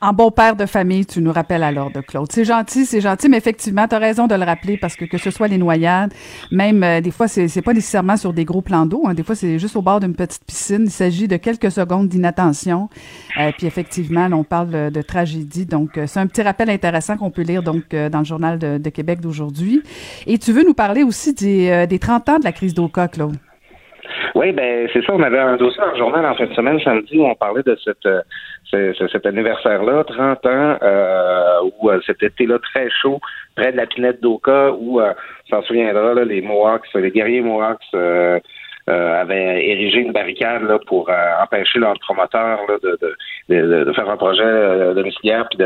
En bon père de famille, tu nous rappelles alors de Claude. C'est gentil, c'est gentil, mais effectivement, tu as raison de le rappeler parce que que ce soit les noyades, même euh, des fois, c'est, pas nécessairement sur des gros plans d'eau. Hein, des fois, c'est juste au bord d'une petite piscine. Il s'agit de quelques secondes d'inattention. Euh, puis effectivement, on parle de, tragédie. Donc, euh, c'est un petit rappel intéressant qu'on peut lire donc dans le journal de, Québec d'aujourd'hui. Et tu veux nous parler aussi des, des 30 ans de la crise d'Oka, Claude? Oui, ben c'est ça. On avait un dossier dans journal en fin de semaine, samedi, où on parlait de cette, euh, cet anniversaire-là, 30 ans, euh, où euh, cet été-là très chaud, près de la pinette d'Oka, où, euh, s'en souviendra, là, les Mohawks, les guerriers Mohawks euh, avait érigé une barricade là, pour euh, empêcher leur promoteur là, de, de, de, faire un projet euh, domiciliaire puis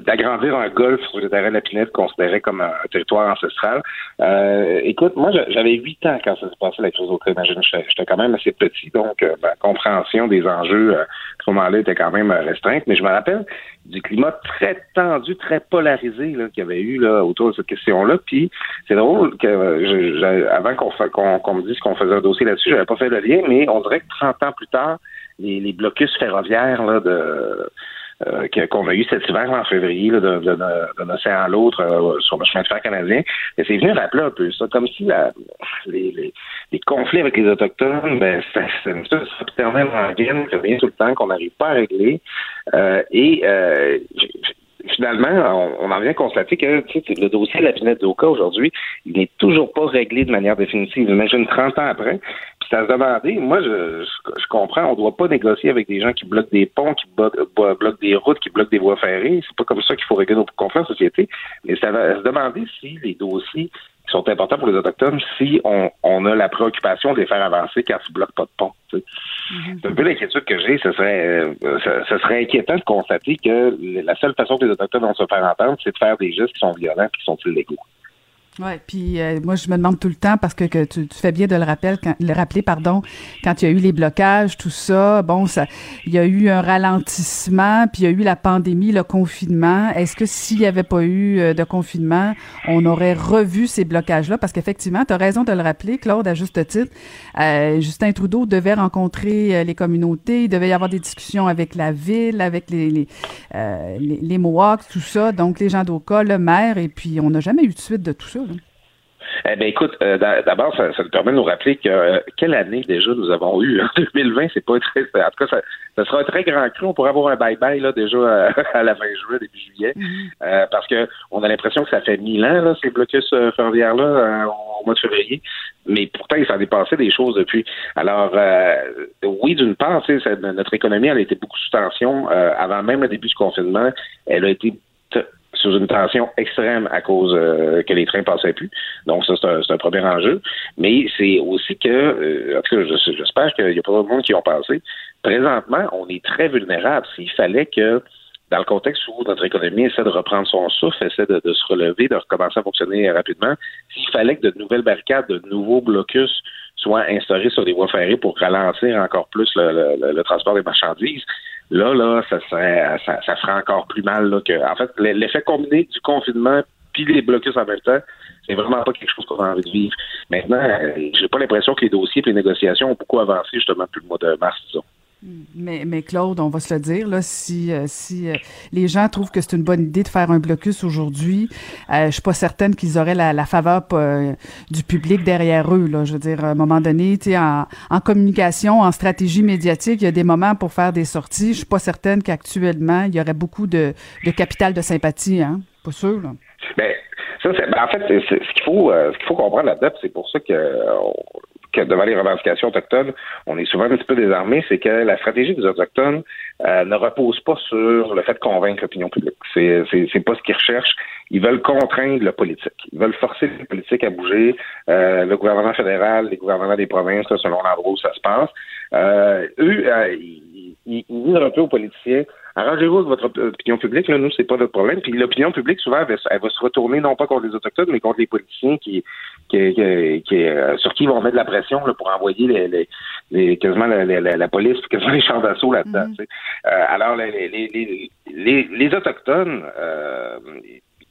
d'agrandir un golf sur le terrain de la Pinette considéré comme un, territoire ancestral. Euh, écoute, moi j'avais huit ans quand ça s'est passé la crise au Imagine, j'étais quand même assez petit, donc ma compréhension des enjeux à ce moment-là était quand même restreinte. Mais je me rappelle du climat très tendu, très polarisé qu'il y avait eu là, autour de cette question-là. Puis c'est drôle que je, avant qu'on qu'on me dise qu'on faisait un dossier là-dessus, j'avais pas fait le lien, mais on dirait que 30 ans plus tard, les, blocus ferroviaires euh, qu'on a eu cet hiver en février d'un océan à l'autre euh, sur le chemin de fer canadien, c'est venu rappeler un peu ça, comme si les, conflits avec les Autochtones, c'est une de éternelle rengaine qui revient tout le temps, qu'on n'arrive pas à régler. Euh, finalement, on, en vient constater que le dossier de la pinette d'Oka aujourd'hui, il n'est toujours pas réglé de manière définitive. Imagine 30 ans après, puis ça se demandait, moi je, je, comprends, on ne doit pas négocier avec des gens qui bloquent des ponts, qui bloquent, des routes, qui bloquent des voies ferrées. C'est pas comme ça qu'il faut régler nos conflits en société. Mais ça va se demander si les dossiers qui sont importants pour les Autochtones, si on, on a la préoccupation de les faire avancer quand ils ne bloquent pas de pont. Mhm. C'est un peu l'inquiétude que j'ai. Ce serait, euh, ce, serait inquiétant de constater que la seule façon que les Autochtones vont se faire entendre, c'est de faire des gestes qui sont violents et qui sont illégaux. Oui, puis euh, moi, je me demande tout le temps, parce que, tu, tu, fais bien de le, rappeler, quand, le rappeler, pardon, quand il y a eu les blocages, tout ça, bon, ça, il y a eu un ralentissement, puis il y a eu la pandémie, le confinement. Est-ce que s'il n'y avait pas eu euh, de confinement, on aurait revu ces blocages-là? Parce qu'effectivement, tu as raison de le rappeler, Claude, à juste titre. Euh, Justin Trudeau devait rencontrer euh, les communautés, il devait y avoir des discussions avec la ville, avec les, les, les, les Mohawks, tout ça, donc les gens d'Oka, le maire, et puis on n'a jamais eu de suite de tout ça. Eh bien, écoute, euh, d'abord, ça, ça, nous permet de nous rappeler que euh, quelle année déjà nous avons eu. En 2020, c'est pas très. En tout cas, ça, ça, sera un très grand cru. On pourrait avoir un bye-bye là déjà à, à, la fin juin, début juillet, mm-hmm. euh, parce que on a l'impression que ça fait mille ans là, ces blocus euh, ferroviaires là au mois de février. Mais pourtant, il s'en est passé des choses depuis. Alors, oui, d'une part, notre économie elle a été beaucoup sous tension avant même le début du confinement. Elle a été sous une tension extrême à cause euh, que les trains passaient plus. Donc ça, c'est un, premier enjeu. Mais c'est aussi que, euh, en tout cas, j'espère qu'il n'y a pas de monde qui ont passé. Présentement, on est très vulnérable. S'il fallait que dans le contexte où notre économie essaie de reprendre son souffle, essaie de, se relever, de recommencer à fonctionner rapidement, s'il fallait que de nouvelles barricades, de nouveaux blocus soient instaurés sur les voies ferrées pour ralentir encore plus le transport des marchandises, Là, là, ça serait, ça, ça ferait encore plus mal. Là, que, en fait, l'effet combiné du confinement puis les blocus en même temps, c'est vraiment pas quelque chose qu'on a envie de vivre. Maintenant, euh, j'ai pas l'impression que les dossiers et les négociations ont beaucoup avancé justement depuis le mois de mars, disons. Mais, mais Claude, on va se le dire, là, si, euh, si euh, les gens trouvent que c'est une bonne idée de faire un blocus aujourd'hui, euh, je suis pas certaine qu'ils auraient la, faveur euh, du public derrière eux. Là. Je veux dire, à un moment donné, en, en communication, en stratégie médiatique, il y a des moments pour faire des sorties. Je suis pas certaine qu'actuellement, il y aurait beaucoup de, capital de sympathie. Hein? Pas sûr, là. Ben, ça, ben, en fait, ce qu'il faut, ce qu'il faut comprendre là-dedans, c'est pour ça que devant les revendications autochtones, on est souvent un petit peu désarmé, c'est que la stratégie des autochtones euh, ne repose pas sur le fait de convaincre l'opinion publique. C'est, c'est, c'est pas ce qu'ils recherchent. Ils veulent contraindre le politique. Ils veulent forcer le politique à bouger. Euh, le gouvernement fédéral, les gouvernements des provinces, selon l'endroit où ça se passe. Euh, eux, euh, ils, ils, ils disent un peu aux politiciens Arrangez-vous avec votre opinion publique, là, nous, c'est pas notre problème. Puis l'opinion publique, souvent, elle va, elle va, se retourner non pas contre les Autochtones, mais contre les politiciens qui, qui, qui, qui euh, sur qui ils vont mettre de la pression là, pour envoyer les, les, les quasiment la, la, la, police, quasiment les champs d'assaut là-dedans. Mm-hmm. Euh, alors, les, les, les, les Autochtones, euh,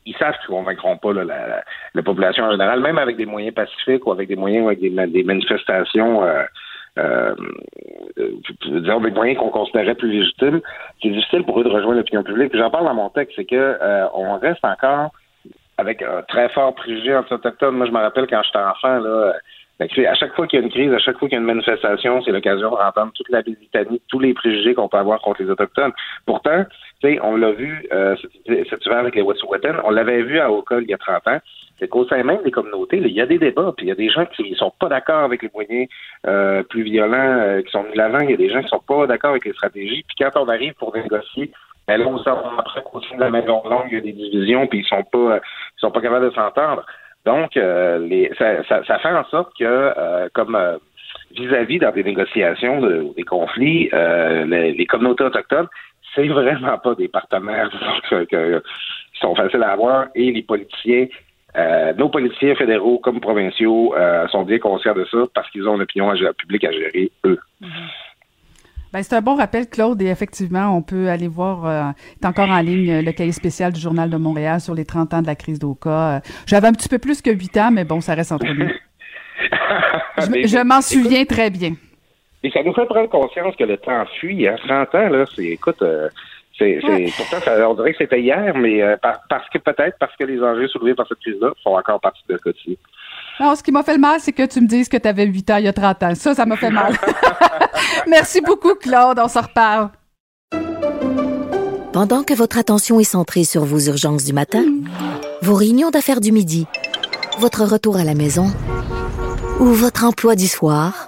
ils savent qu'ils ne convaincront pas là, la, la, population en général, même avec des moyens pacifiques ou avec des moyens avec des, des manifestations euh, euh, disons, des moyens qu'on considérait plus légitimes, c'est difficile pour eux de rejoindre l'opinion publique. J'en parle dans mon texte, c'est que euh, on reste encore avec un très fort préjugé anti-autochtone. Moi, je me rappelle quand j'étais enfant, là, à chaque fois qu'il y a une crise, à chaque fois qu'il y a une manifestation, c'est l'occasion de entendre toute la litanie, tous les préjugés qu'on peut avoir contre les Autochtones. Pourtant, on l'a vu euh, cet hiver avec les Wet'suwet'en, on l'avait vu à Oka il y a 30 ans, c'est qu'au sein même des communautés, il y a des débats, puis il y a des gens qui ne sont pas d'accord avec les moyens euh, plus violents euh, qui sont mis l'avant, il y a des gens qui sont pas d'accord avec les stratégies, puis quand on arrive pour négocier, ben là, on après qu'au sein de la maison longue, il y a des divisions, puis ils sont pas ils sont pas capables de s'entendre. Donc, euh, ça, fait en sorte que, euh, comme euh, vis-à-vis dans des négociations, de, des conflits, les, les, communautés autochtones, c'est vraiment pas des partenaires qui sont faciles à avoir et les politiciens. Nos politiciens fédéraux comme provinciaux sont bien conscients de ça parce qu'ils ont une opinion publique à gérer, eux. Mm-hmm. Ben, c'est un bon rappel, Claude, et effectivement, on peut aller voir, euh, est encore en ligne le cahier spécial du Journal de Montréal sur les 30 ans de la crise d'Oka. Euh, j'avais un petit peu plus que 8 ans, mais bon, ça reste entre nous. je, je m'en souviens très bien. Et ça nous fait prendre conscience que le temps fuit. Hein. 30 ans, là, c'est, écoute, euh, c'est, ouais. pourtant, ça, on dirait que c'était hier, mais euh, par, parce que peut-être parce que les enjeux soulevés par cette crise-là font encore partie de quotidien. Non, ce qui m'a fait le mal, c'est que tu me dises que tu avais 8 ans il y a 30 ans. Ça, ça m'a fait mal. Merci beaucoup, Claude. On se reparle. Pendant que votre attention est centrée sur vos urgences du matin, vos réunions d'affaires du midi, votre retour à la maison ou votre emploi du soir,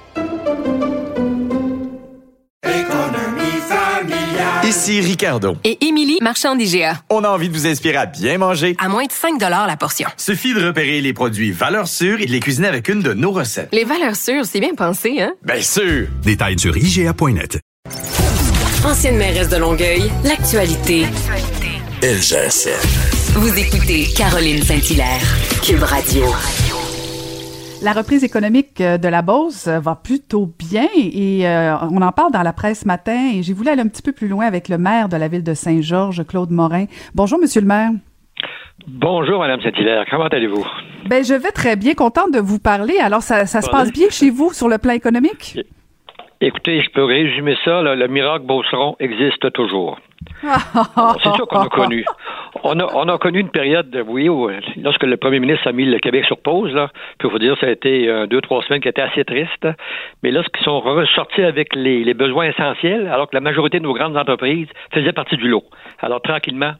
Ici Ricardo. Et Émilie, marchand d'IGA. On a envie de vous inspirer à bien manger. À moins de 5 la portion. Suffit de repérer les produits valeurs sûres et de les cuisiner avec une de nos recettes. Les valeurs sûres, c'est bien pensé, hein? Bien sûr! Détails sur IGA.net. Ancienne mairesse de Longueuil, l'actualité. LGSN. Vous écoutez Caroline Saint-Hilaire, Cube Radio. La reprise économique euh, de la Beauce euh, va plutôt bien et euh, on en parle dans la presse ce matin et j'ai voulu aller un petit peu plus loin avec le maire de la ville de Saint-Georges, Claude Morin. Bonjour, monsieur le maire. Bonjour, Madame Saint-Hilaire. Comment allez-vous? Ben, je vais très bien, contente de vous parler. Alors, ça, ça se passe bien chez vous sur le plan économique? Écoutez, je peux résumer ça. là. le miracle Beauceron existe toujours. C'est ça qu'on a connu. On a, on a connu une période, oui, où, euh, lorsque le premier ministre a mis le Québec sur pause, là, puis vous dire, ça a été euh, deux, trois semaines qui étaient assez tristes. Mais lorsqu'ils sont ressortis avec les, les besoins essentiels, alors que la majorité de nos grandes entreprises faisaient partie du lot. Alors, tranquillement,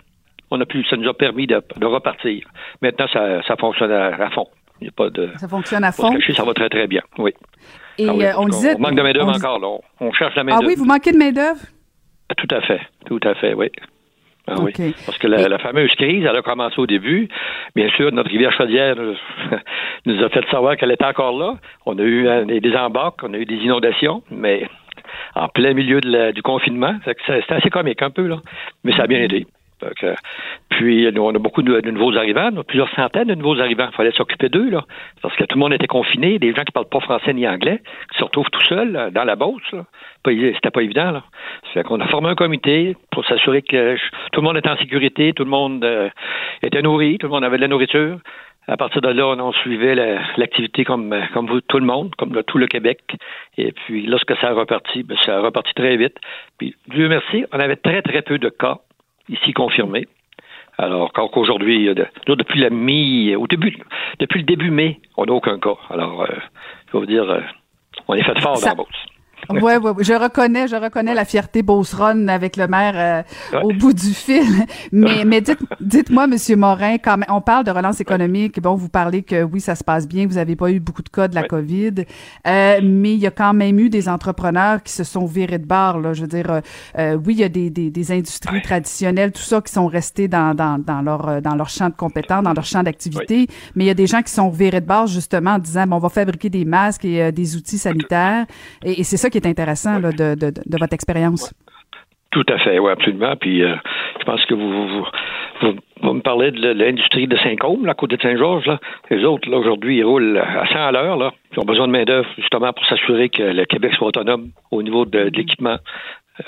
on a pu, ça nous a permis de, de repartir. Maintenant, ça, ça fonctionne à, à fond. Il a pas de. Ça fonctionne à fond. cacher, ça va très, très bien. Oui. Et Ah oui, euh, on disait. manque de main-d'œuvre encore, là. On, cherche la Ah main-d'œuvre. oui, vous manquez de main-d'œuvre? Tout à fait, tout à fait, oui. Ah oui. Parce que la, la fameuse crise, elle a commencé au début. Bien sûr, notre rivière chaudière nous a fait savoir qu'elle était encore là. On a eu euh, des embarques, on a eu des inondations, mais en plein milieu de la- du confinement. C'est- C'était assez comique un peu, là. Mais ça a bien aidé. Que, puis, nous, on a beaucoup de, nouveaux arrivants, plusieurs centaines de nouveaux arrivants. Il fallait s'occuper d'eux, là. Parce que tout le monde était confiné, des gens qui parlent pas français ni anglais, qui se retrouvent tout seuls là, dans la Beauce, C'était pas évident, là. Fait qu'on a formé un comité pour s'assurer que tout le monde était en sécurité, tout le monde euh, était nourri, tout le monde avait de la nourriture. À partir de là, on, suivait la- l'activité comme, euh, vous, tout le monde, comme tout le Québec. Et puis, lorsque ça a reparti, ben, ça a reparti très vite. Puis, Dieu merci, on avait très, très peu de cas ici confirmés. Alors, encore qu'aujourd'hui, nous, depuis la mi, au début, depuis le début mai, on n'a aucun cas. Alors, euh, je vais vous dire, euh, on est fait fort Ça- dans la Beauce. Oui, oui, oui. Je reconnais, je reconnais la fierté Beauceronne avec le maire euh, Ouais. au bout du fil. Mais, mais dites, dites-moi, Monsieur Morin, quand même, on parle de relance économique. Bon, vous parlez que oui, ça se passe bien. Vous n'avez pas eu beaucoup de cas de la Ouais. COVID, euh, mais il y a quand même eu des entrepreneurs qui se sont virés de barre. Là. Je veux dire, euh, euh, oui, il y a des, des, des industries traditionnelles, tout ça, qui sont restés dans, dans, dans leur euh, dans leur champ de compétences, dans leur champ d'activité. Mais il y a des gens qui sont virés de barre justement en disant, bon, on va fabriquer des masques et euh, des outils sanitaires. Et, et c'est ça qui est intéressant de, votre expérience. Tout à fait, oui, absolument. Puis euh, je pense que vous, me parlez de l'industrie de Saint-Côme, à côté de Saint-Georges. Les autres, là, aujourd'hui, ils roulent à 100 à l'heure. Là. Ils ont besoin de main-d'œuvre, justement, pour s'assurer que le Québec soit autonome au niveau de, l'équipement.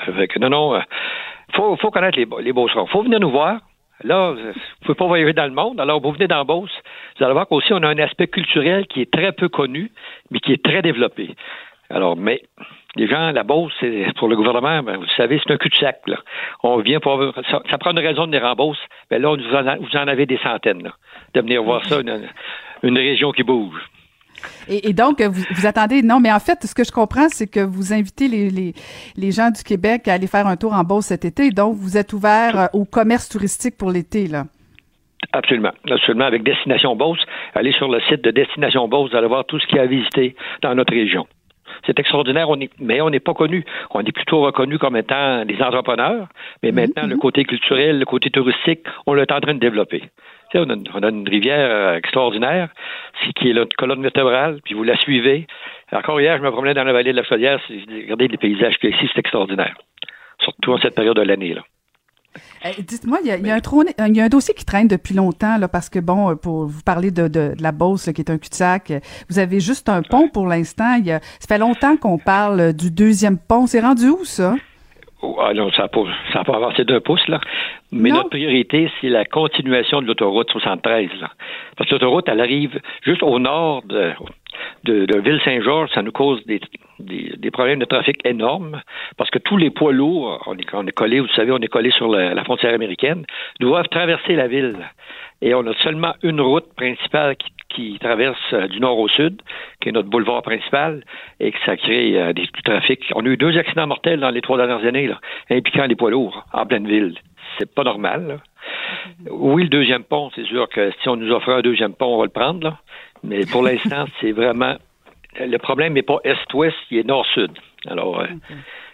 Euh, que non, non, il faut, faut connaître les, les Beaucerons. faut venir nous voir. Là, euh, vous pouvez pas voyager dans le monde. Alors, vous venez dans Beauce. Vous allez voir qu'aussi, on a un aspect culturel qui est très peu connu, mais qui est très développé. Alors, mais les gens, la Beauce, c'est pour le gouvernement, ben, vous savez, c'est un cul-de-sac. Là. On vient pour ça, ça prend une raison de en Beauce. Mais là, vous en, vous en avez des centaines. Là, de venir voir ça, une, une région qui bouge. Et, et donc, vous, vous attendez. Non, mais en fait, ce que je comprends, c'est que vous invitez les, les, les gens du Québec à aller faire un tour en Beauce cet été. Donc, vous êtes ouvert euh, au commerce touristique pour l'été, là. Absolument. Absolument. Avec Destination Beauce, allez sur le site de Destination Beauce, vous allez voir tout ce qu'il y a à visiter dans notre région. C'est extraordinaire, on est, mais on n'est pas connu. On est plutôt reconnu comme étant des entrepreneurs, mais maintenant, le côté culturel, le côté touristique, on l'est en train de développer. Tu sais, on, a, une- on a une rivière euh, extraordinaire, qui est notre colonne vertébrale, puis vous la suivez. Encore hier, je me promenais dans la vallée de la Chaudière, regardez les paysages qu'il y a ici, c'est extraordinaire. Surtout en cette période de l'année. Là. Euh, Dites-moi, il y a, il y a un trône- il y a un dossier qui traîne depuis longtemps, là, parce que, bon, euh, pour vous parler de, de, de la Beauce, là, qui est un cul-de-sac, euh, vous avez juste un pont pour l'instant. Il y a- Ça fait longtemps qu'on parle du deuxième pont. C'est rendu où, ça? Oh, ah non, ça n'a pas, avancé d'un pouce, là. Mais Non. notre priorité, c'est la continuation de l'autoroute 73, là. Parce que l'autoroute, elle arrive juste au nord de, de, de Ville-Saint-Georges. Ça nous cause des, des, des problèmes de trafic énormes. Parce que tous les poids lourds, on est, on est collé, vous savez, on est collé sur la, la frontière américaine, doivent traverser la ville. Et on a seulement une route principale qui, qui traverse euh, du nord au sud, qui est notre boulevard principal, et que ça crée euh, des, du trafic. On a eu deux accidents mortels dans les trois dernières années, là, impliquant les poids lourds en pleine ville. C'est pas normal. là. Oui, le deuxième pont, c'est sûr que si on nous offre un deuxième pont, on va le prendre, là. Mais pour l'instant, c'est vraiment. Le problème n'est pas est-ouest, il est nord-sud. Alors, euh,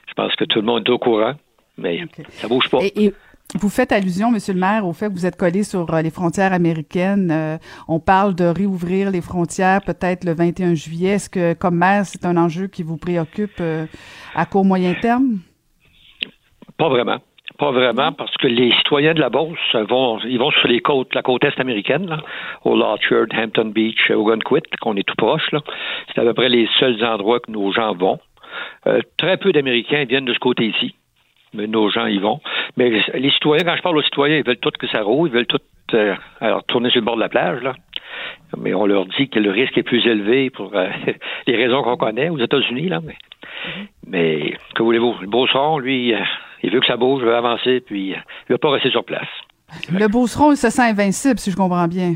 je pense que tout le monde est au courant. mais ça bouge pas. Et, vous faites allusion, Monsieur le maire, au fait que vous êtes collé sur euh, les frontières américaines. Euh, on parle de réouvrir les frontières peut-être le 21 juillet. Est-ce que, comme maire, c'est un enjeu qui vous préoccupe euh, à court moyen terme? Pas vraiment. Pas vraiment, parce que les citoyens de la Beauce vont, ils vont sur les côtes, la côte est américaine, là, au Lorchard, Hampton Beach, Ogunquit, qu'on est tout proche. Là. C'est à peu près les seuls endroits que nos gens vont. très peu d'Américains viennent de ce côté-ci mais nos gens y vont. Mais les citoyens, quand je parle aux citoyens, ils veulent tout que ça roule, ils veulent tout euh, alors, tourner sur le bord de la plage, là. Mais on leur dit que le risque est plus élevé pour euh, les raisons qu'on connaît aux États-Unis, là. Mais, mais que voulez-vous? Le Beauceron, lui, euh, il veut que ça bouge, il veut avancer, puis il veut pas rester sur place. Le Beauceron, il se sent invincible, si je comprends bien.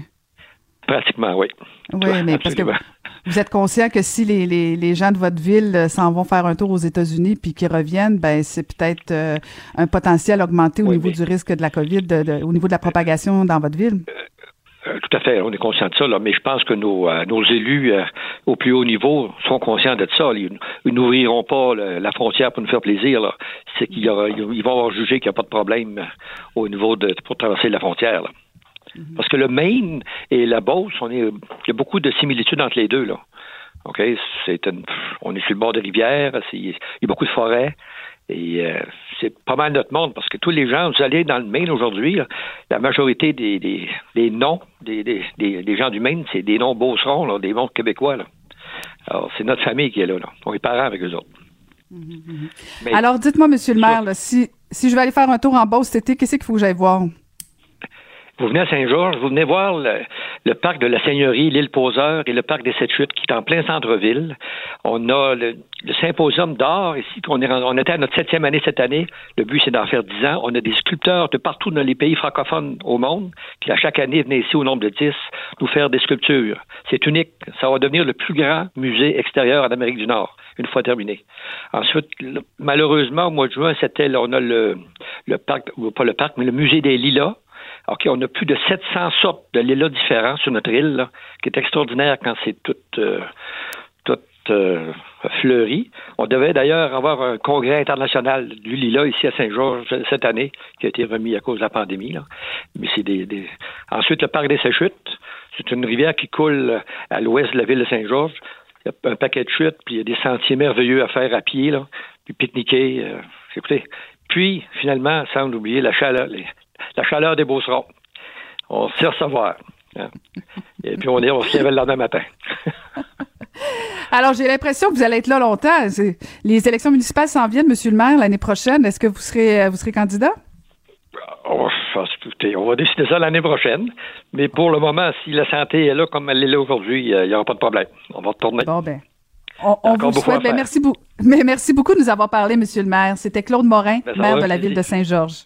Pratiquement, oui. Oui, mais parce que vous êtes conscient que si les, les, les gens de votre ville euh, s'en vont faire un tour aux États-Unis puis qu'ils reviennent, ben c'est peut-être euh, un potentiel augmenté au niveau du risque de la COVID, de, au niveau de la propagation dans votre ville? Euh, tout à fait, on est conscient de ça, là, mais je pense que nos, nos élus au plus haut niveau sont conscients de ça. Ils, n'ouvriront pas la frontière pour nous faire plaisir. C'est qu'ils ils vont avoir jugé qu'il n'y a pas de problème au niveau de pour traverser la frontière. Là. Mhm. Parce que le Maine et la Beauce, on est, il y a beaucoup de similitudes entre les deux, là. OK? C'est on est sur le bord de rivière, il y a beaucoup de forêts. Et euh, c'est pas mal notre monde parce que tous les gens, vous allez dans le Maine aujourd'hui, la majorité des, des, des noms des, gens du Maine, c'est des noms beaucerons, là, des noms québécois. Là. Alors, c'est notre famille qui est là. là. On est parents avec eux autres. Mhm, mhm. Alors, dites-moi, Monsieur le maire, si, si je vais aller faire un tour en Beauce cet été, qu'est-ce qu'il faut que j'aille voir? Vous venez à Saint-Georges, vous venez voir le, parc de la Seigneurie, l'île Poseur et le parc des Sept Chutes qui est en plein centre-ville. On a le, symposium d'art ici, on, est, on était à notre septième année cette année. Le but, c'est d'en faire dix ans. On a des sculpteurs de partout dans les pays francophones au monde qui, à chaque année, venaient ici au nombre de dix nous faire des sculptures. C'est unique. Ça va devenir le plus grand musée extérieur en Amérique du Nord une fois terminé. Ensuite, malheureusement, au mois de juin, c'était, on a le, le parc, pas le parc, mais le musée des Lilas, OK, on a plus de 700 sortes de lilas différents sur notre île, là, qui est extraordinaire quand c'est tout, euh, tout euh, fleuri. On devait d'ailleurs avoir un congrès international du lilas ici à Saint-Georges cette année, qui a été remis à cause de la pandémie. Là. Mais c'est des, des, Ensuite, le parc des Séchutes, c'est une rivière qui coule à l'ouest de la ville de Saint-Georges. Il y a un paquet de chutes, puis il y a des sentiers merveilleux à faire à pied, là, puis pique-niquer. Euh, écoutez. Puis, finalement, sans oublier la chaleur, les, la chaleur des Beaucerons. On sait recevoir. Hein? Et puis on est, on se lève le lendemain matin. Alors, j'ai l'impression que vous allez être là longtemps. Les élections municipales s'en viennent, Monsieur le maire, l'année prochaine. Est-ce que vous serez, vous serez candidat? Oh, on va décider ça l'année prochaine. Mais pour le moment, si la santé est là comme elle est là aujourd'hui, il n'y aura pas de problème. On va retourner. Bon, ben. On, vous souhaite. Ben, merci, beaucoup. Mais merci beaucoup de nous avoir parlé, Monsieur le maire. C'était Claude Morin, ben, maire de la ville de Saint-Georges.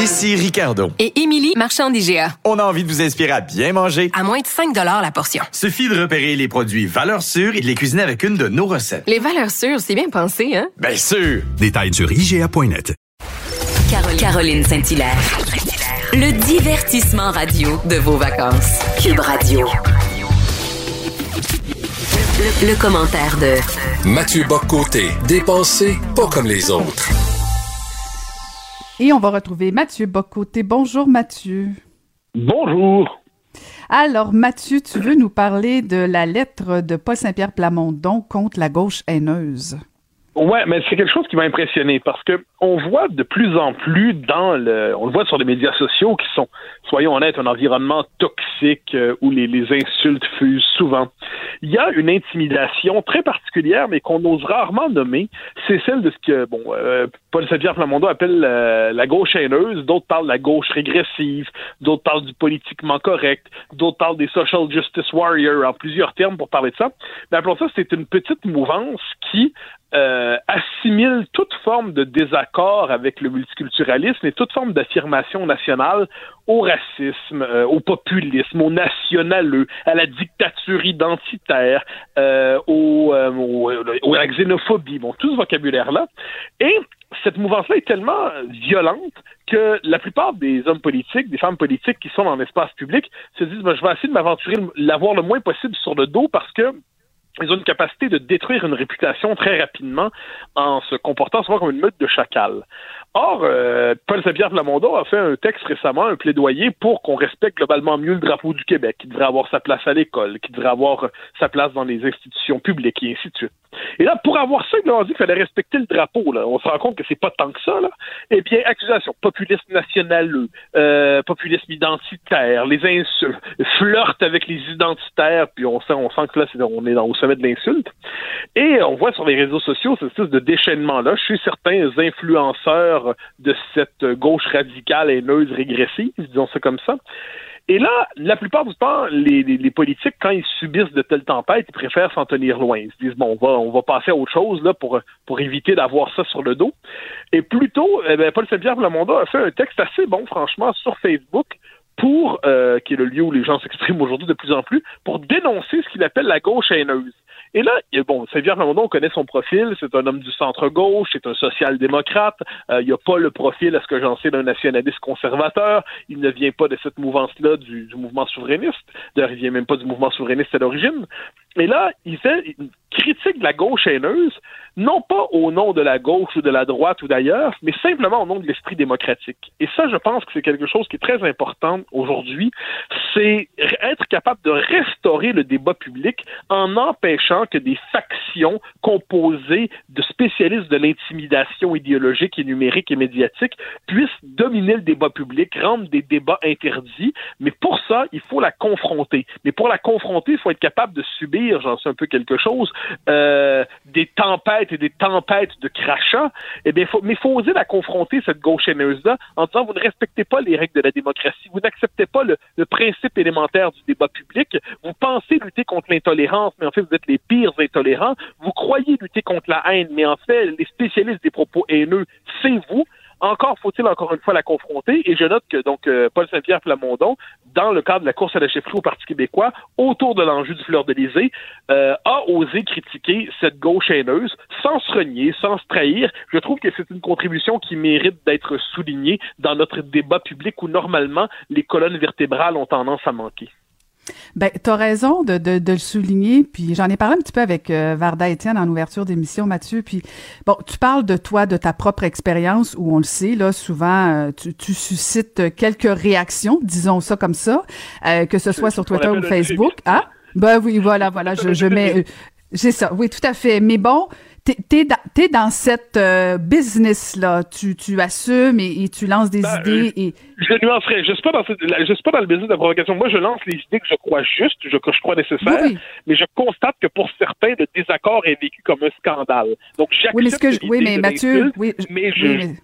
Ici Ricardo. Et Émilie, marchand d'IGA. On a envie de vous inspirer à bien manger. À moins de 5 la portion. Suffit de repérer les produits valeurs sûres et de les cuisiner avec une de nos recettes. Les valeurs sûres, c'est bien pensé, hein? Bien sûr! Détails sur IGA.net. Caroline, Caroline Saint-Hilaire. Le divertissement radio de vos vacances. Cube Radio. Le, le commentaire de Mathieu Boccoté, dépensé pas comme les autres. Et on va retrouver Mathieu Bocoté. Bonjour Mathieu. Bonjour. Alors Mathieu, tu veux nous parler de la lettre de Paul Saint-Pierre Plamondon contre la gauche haineuse? Ouais, mais c'est quelque chose qui m'a impressionné parce que on voit de plus en plus dans le, on le voit sur les médias sociaux qui sont, soyons honnêtes, un environnement toxique euh, où les, les, insultes fusent souvent. il y a une intimidation très particulière, mais qu'on ose rarement nommer. C'est celle de ce que, bon, euh, Paul Savier Flamondo appelle euh, la gauche haineuse, d'autres parlent de la gauche régressive, d'autres parlent du politiquement correct, d'autres parlent des social justice warriors, en plusieurs termes pour parler de ça. Mais appelons ça, c'est une petite mouvance qui euh, assimile toute forme de désaccord avec le multiculturalisme et toute forme d'affirmation nationale au racisme, euh, au populisme, au nationaleux, à la dictature identitaire, euh, au, au, à la xénophobie, bon, tout ce vocabulaire-là. Et cette mouvance-là est tellement violente que la plupart des hommes politiques, des femmes politiques qui sont dans l'espace public se disent ben, je vais essayer de m'aventurer, l'avoir le moins possible sur le dos parce que ils ont une capacité de détruire une réputation très rapidement en se comportant souvent comme une meute de chacal. Or, euh, Paul Saint-Pierre a fait un texte récemment, un plaidoyer pour qu'on respecte globalement mieux le drapeau du Québec, qui devrait avoir sa place à l'école, qui devrait avoir sa place dans les institutions publiques et ainsi de suite. Et là, pour avoir a dit qu'il fallait respecter le drapeau. Là. On se rend compte que c'est pas tant que ça. Là. Eh bien, accusation, populisme national, euh, populisme identitaire, les insultes, flirte avec les identitaires, puis on sent, on sent que là, on est dans, au sommet de l'insulte. Et on voit sur les réseaux sociaux cette espèce de déchaînement-là chez certains influenceurs de cette gauche radicale haineuse régressive, disons ça comme ça. Et là, la plupart du temps, les, politiques, quand ils subissent de telles tempêtes, ils préfèrent s'en tenir loin. Ils se disent bon, on va, on va passer à autre chose là pour pour éviter d'avoir ça sur le dos. Et plutôt, eh ben, Paul Saint-Pierre a fait un texte assez bon, franchement, sur Facebook pour, euh, qui est le lieu où les gens s'expriment aujourd'hui de plus en plus, pour dénoncer ce qu'il appelle la gauche haineuse. Et là, bon, Xavier Ramonda, on connaît son profil, c'est un homme du centre-gauche, c'est un social-démocrate, euh, il n'a pas le profil, à ce que j'en sais, d'un nationaliste conservateur, il ne vient pas de cette mouvance-là du, du, mouvement souverainiste, d'ailleurs, il vient même pas du mouvement souverainiste à l'origine, et là, il fait une critique de la gauche haineuse, non pas au nom de la gauche ou de la droite ou d'ailleurs, mais simplement au nom de l'esprit démocratique. Et ça, je pense que c'est quelque chose qui est très important aujourd'hui, c'est être capable de restaurer le débat public en empêchant que des factions composées de spécialistes de l'intimidation idéologique et numérique et médiatique puissent dominer le débat public, rendre des débats interdits, mais pour ça, il faut la confronter. Mais pour la confronter, il faut être capable de subir, j'en sais un peu quelque chose, euh, des tempêtes et des tempêtes de crachats, eh bien, mais il faut oser la confronter, cette gauche haineuse-là, en disant vous ne respectez pas les règles de la démocratie, vous n'acceptez pas le, principe élémentaire du débat public, vous pensez lutter contre l'intolérance, mais en fait, vous êtes les pires intolérants, vous croyez lutter contre la haine, mais en fait, les spécialistes des propos haineux, c'est vous, encore faut-il encore une fois la confronter. Et je note que donc euh, Paul Saint-Pierre Plamondon, dans le cadre de la course à la chefferie au Parti québécois, autour de l'enjeu du fleur de euh, a osé critiquer cette gauche haineuse sans se renier, sans se trahir. Je trouve que c'est une contribution qui mérite d'être soulignée dans notre débat public où normalement les colonnes vertébrales ont tendance à manquer. Ben, t'as raison de, de, de, le souligner. Puis j'en ai parlé un petit peu avec euh, Varda Étienne en ouverture d'émission, Mathieu. Puis bon, tu parles de toi, de ta propre expérience, où on le sait, là, souvent, euh, tu, tu, suscites quelques réactions, disons ça comme ça, euh, que ce soit sur Twitter ou Facebook. Ah, ben oui, voilà, voilà, je, je mets. C'est ça, oui, tout à fait. Mais bon, t'es dans, es dans cette euh, business-là. Tu, tu assumes et, tu lances des ben, idées. et... Je nuancerai. Je ne suis, pas dans je suis pas dans le business de la provocation. Moi, je lance les idées que je crois justes, que je crois nécessaires, mais je constate que pour certains, le désaccord est vécu comme un scandale. Donc, oui, mais, ce que oui, mais Mathieu, oui, mais je...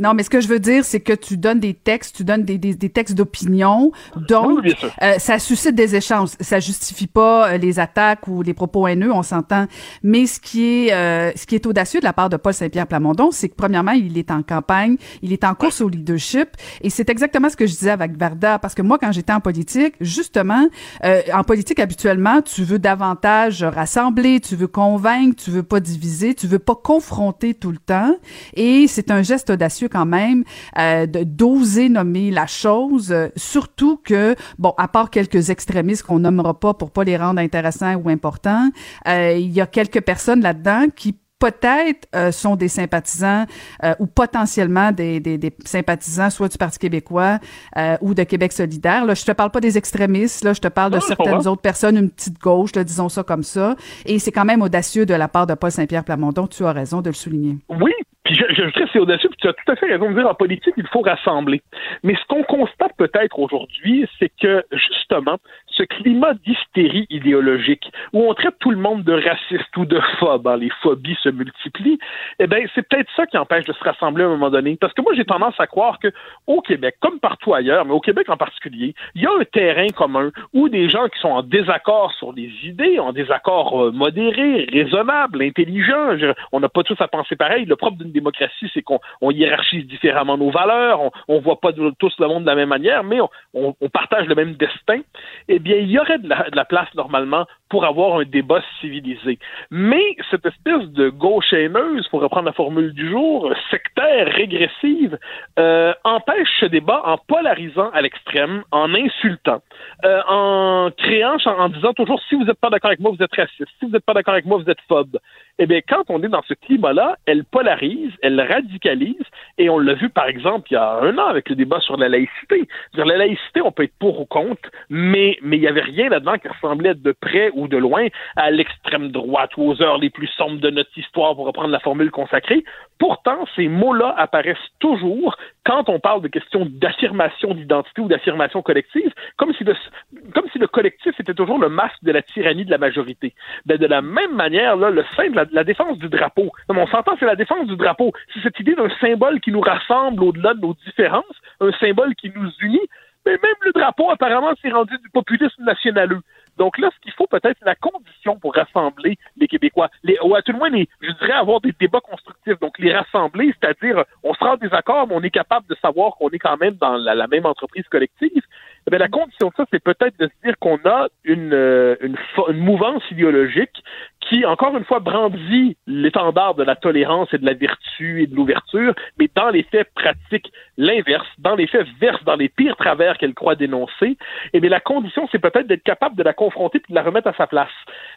Non, mais ce que je veux dire, c'est que tu donnes des textes, tu donnes des, des, des textes d'opinion, donc euh, ça suscite des échanges. Ça justifie pas euh, les attaques ou les propos haineux, on s'entend. Mais ce qui est euh, ce qui est audacieux de la part de Paul Saint-Pierre Plamondon, c'est que premièrement, il est en campagne, il est en course au leadership, et c'est exactement ce que je disais avec Varda, parce que moi, quand j'étais en politique, justement, en politique habituellement, tu veux davantage rassembler, tu veux convaincre, tu veux pas diviser, tu veux pas confronter tout le temps, et c'est un geste audacieux quand même euh, d'oser nommer la chose, euh, surtout que, bon, à part quelques extrémistes qu'on nommera pas pour pas les rendre intéressants ou importants, euh, il y a quelques personnes là-dedans qui peut-être euh, sont des sympathisants euh, ou potentiellement des, des, des, sympathisants soit du Parti québécois euh, ou de Québec solidaire. Là, je te parle pas des extrémistes, là, je te parle de certaines autres personnes, une petite gauche, là, disons ça comme ça. Et c'est quand même audacieux de la part de Paul Saint-Pierre Plamondon, tu as raison de le souligner. Oui, puis je, je que c'est audacieux, puis tu as tout à fait raison de dire en politique, il faut rassembler. Mais ce qu'on constate peut-être aujourd'hui, c'est que justement, ce climat d'hystérie idéologique où on traite tout le monde de raciste ou de phobe, hein, les phobies se multiplient, eh bien, c'est peut-être ça qui empêche de se rassembler à un moment donné. Parce que moi, j'ai tendance à croire que au Québec, comme partout ailleurs, mais au Québec en particulier, il y a un terrain commun où des gens qui sont en désaccord sur des idées, en désaccord euh, modéré, raisonnable, intelligent, on n'a pas tous à penser pareil. Le propre d'une démocratie, c'est qu'on hiérarchise différemment nos valeurs, on, ne voit pas tous le monde de la même manière, mais on, partage le même destin. Eh bien, il y aurait de la, place normalement pour avoir un débat civilisé. Mais cette espèce de gauche haineuse, pour reprendre la formule du jour, sectaire, régressive, euh, empêche ce débat en polarisant à l'extrême, en insultant, euh, en créant, en, disant toujours si vous n'êtes pas d'accord avec moi, vous êtes raciste, si vous n'êtes pas d'accord avec moi, vous êtes phobe eh bien, quand on est dans ce climat-là, elle polarise, elle radicalise, et on l'a vu, par exemple, il y a un an avec le débat sur la laïcité. Sur la laïcité, on peut être pour ou contre, mais mais il n'y avait rien là-dedans qui ressemblait de près ou de loin à l'extrême droite ou aux heures les plus sombres de notre histoire, pour reprendre la formule consacrée. Pourtant, ces mots-là apparaissent toujours quand on parle de questions d'affirmation d'identité ou d'affirmation collective, comme si, le, comme si le collectif était toujours le masque de la tyrannie de la majorité. Ben, de la même manière, là, le de la la défense du drapeau. on s'entend, c'est la défense du drapeau. C'est cette idée d'un symbole qui nous rassemble au-delà de nos différences, un symbole qui nous unit. Mais même le drapeau, apparemment, s'est rendu du populisme nationaleux. Donc là, ce qu'il faut peut-être, la condition pour rassembler les Québécois, les, ou à tout le moins, je dirais avoir des débats constructifs. Donc les rassembler, c'est-à-dire, on sera en désaccord, mais on est capable de savoir qu'on est quand même dans la même entreprise collective. Eh la condition de ça, c'est peut-être de se dire qu'on a une, euh, une, une, mouvance idéologique qui, encore une fois, brandit l'étendard de la tolérance et de la vertu et de l'ouverture, mais dans les faits pratique l'inverse, dans les faits verse dans les pires travers qu'elle croit dénoncer. Et eh bien, la condition, c'est peut-être d'être capable de la confronter et de la remettre à sa place.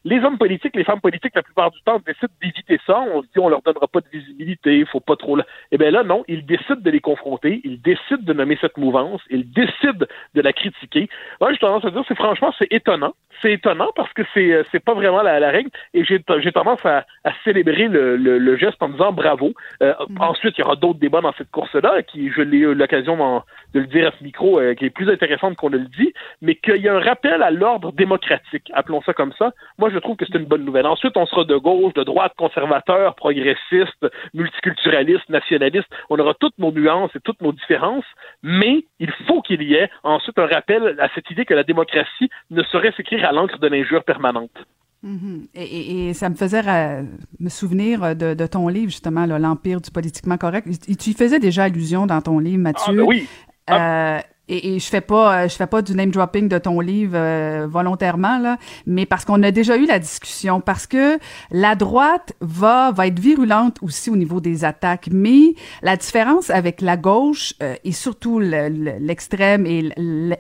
Les hommes politiques, les femmes politiques, la plupart du temps, décident d'éviter ça. On se dit, on leur donnera pas de visibilité, il faut pas trop. Eh bien là, non, ils décident de les confronter, ils décident de nommer cette mouvance, ils décident de la critiquer. Moi, j'ai tendance à dire, c'est franchement, c'est étonnant. C'est étonnant parce que c'est euh, c'est pas vraiment la, règle et j'ai tendance à, célébrer le, le, geste en disant bravo. Euh, mm-hmm. Ensuite, il y aura d'autres débats dans cette course-là qui, je l'ai eu l'occasion de le dire à ce micro, euh, qui est plus intéressante qu'on ne le dit, mais qu'il y a un rappel à l'ordre démocratique, appelons ça comme ça. Moi, je trouve que c'est une bonne nouvelle. Ensuite, on sera de gauche, de droite, conservateur, progressiste, multiculturaliste, nationaliste. On aura toutes nos nuances et toutes nos différences, mais il faut qu'il y ait ensuite un rappel à cette idée que la démocratie ne saurait s'écrire à l'encre de l'injure permanente. Mm-hmm. et, ça me faisait me souvenir de, ton livre, justement, L'Empire du politiquement correct. tu y faisais déjà allusion dans ton livre, Mathieu. Ah, ben oui. Euh, et, je fais pas je fais pas du name dropping de ton livre euh, volontairement là, mais parce qu'on a déjà eu la discussion parce que la droite va va être virulente aussi au niveau des attaques, mais la différence avec la gauche euh, et surtout l'extrême et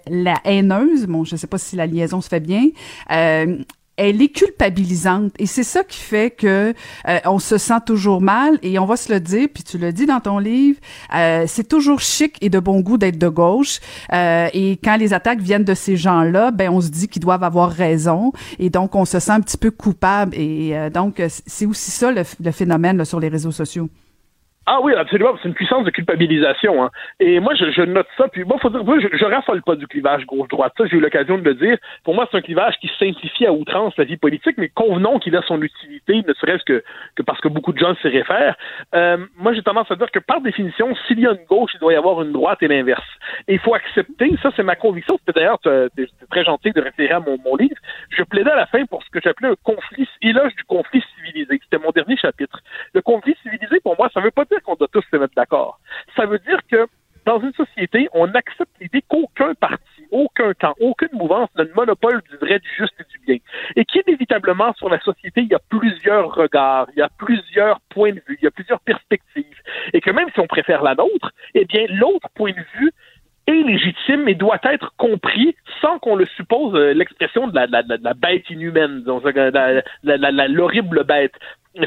la, haineuse, bon je sais pas si la liaison se fait bien, euh, elle est culpabilisante. Et c'est ça qui fait que euh, on se sent toujours mal. Et on va se le dire puis tu le dis dans ton livre euh, c'est toujours chic et de bon goût d'être de gauche. Euh, et quand les attaques viennent de ces gens-là ben on se dit qu'ils doivent avoir raison. Et donc on se sent un petit peu coupable. Et donc c'est aussi ça le, phénomène sur les réseaux sociaux. Ah oui, absolument. C'est une puissance de culpabilisation. Hein. Et moi, je, note ça. Puis moi, faut dire, je, je raffole pas du clivage gauche-droite. Ça, j'ai eu l'occasion de le dire. Pour moi, c'est un clivage qui simplifie à outrance la vie politique, mais convenons qu'il a son utilité, ne serait-ce que, que parce que beaucoup de gens s'y réfèrent. Euh, moi, j'ai tendance à dire que par définition, s'il y a une gauche, il doit y avoir une droite et l'inverse. Et il faut accepter, ça c'est ma conviction. C'était d'ailleurs très gentil de référer à mon, mon livre. Je plaidais à la fin pour ce que j'appelais un conflit, éloge du conflit civilisé. C'était mon dernier chapitre. Le conflit civilisé, pour moi, ça veut pas dire qu'on doit tous se mettre d'accord. Ça veut dire que dans une société, on accepte l'idée qu'aucun parti, aucun camp, aucune mouvance n'a le monopole du vrai, du juste et du bien. Et qu'inévitablement, sur la société, il y a plusieurs regards, il y a plusieurs points de vue, il y a plusieurs perspectives. Et que même si on préfère la nôtre, eh bien, l'autre point de vue est légitime et doit être compris sans qu'on le suppose euh, l'expression de la, la, bête inhumaine, l'horrible bête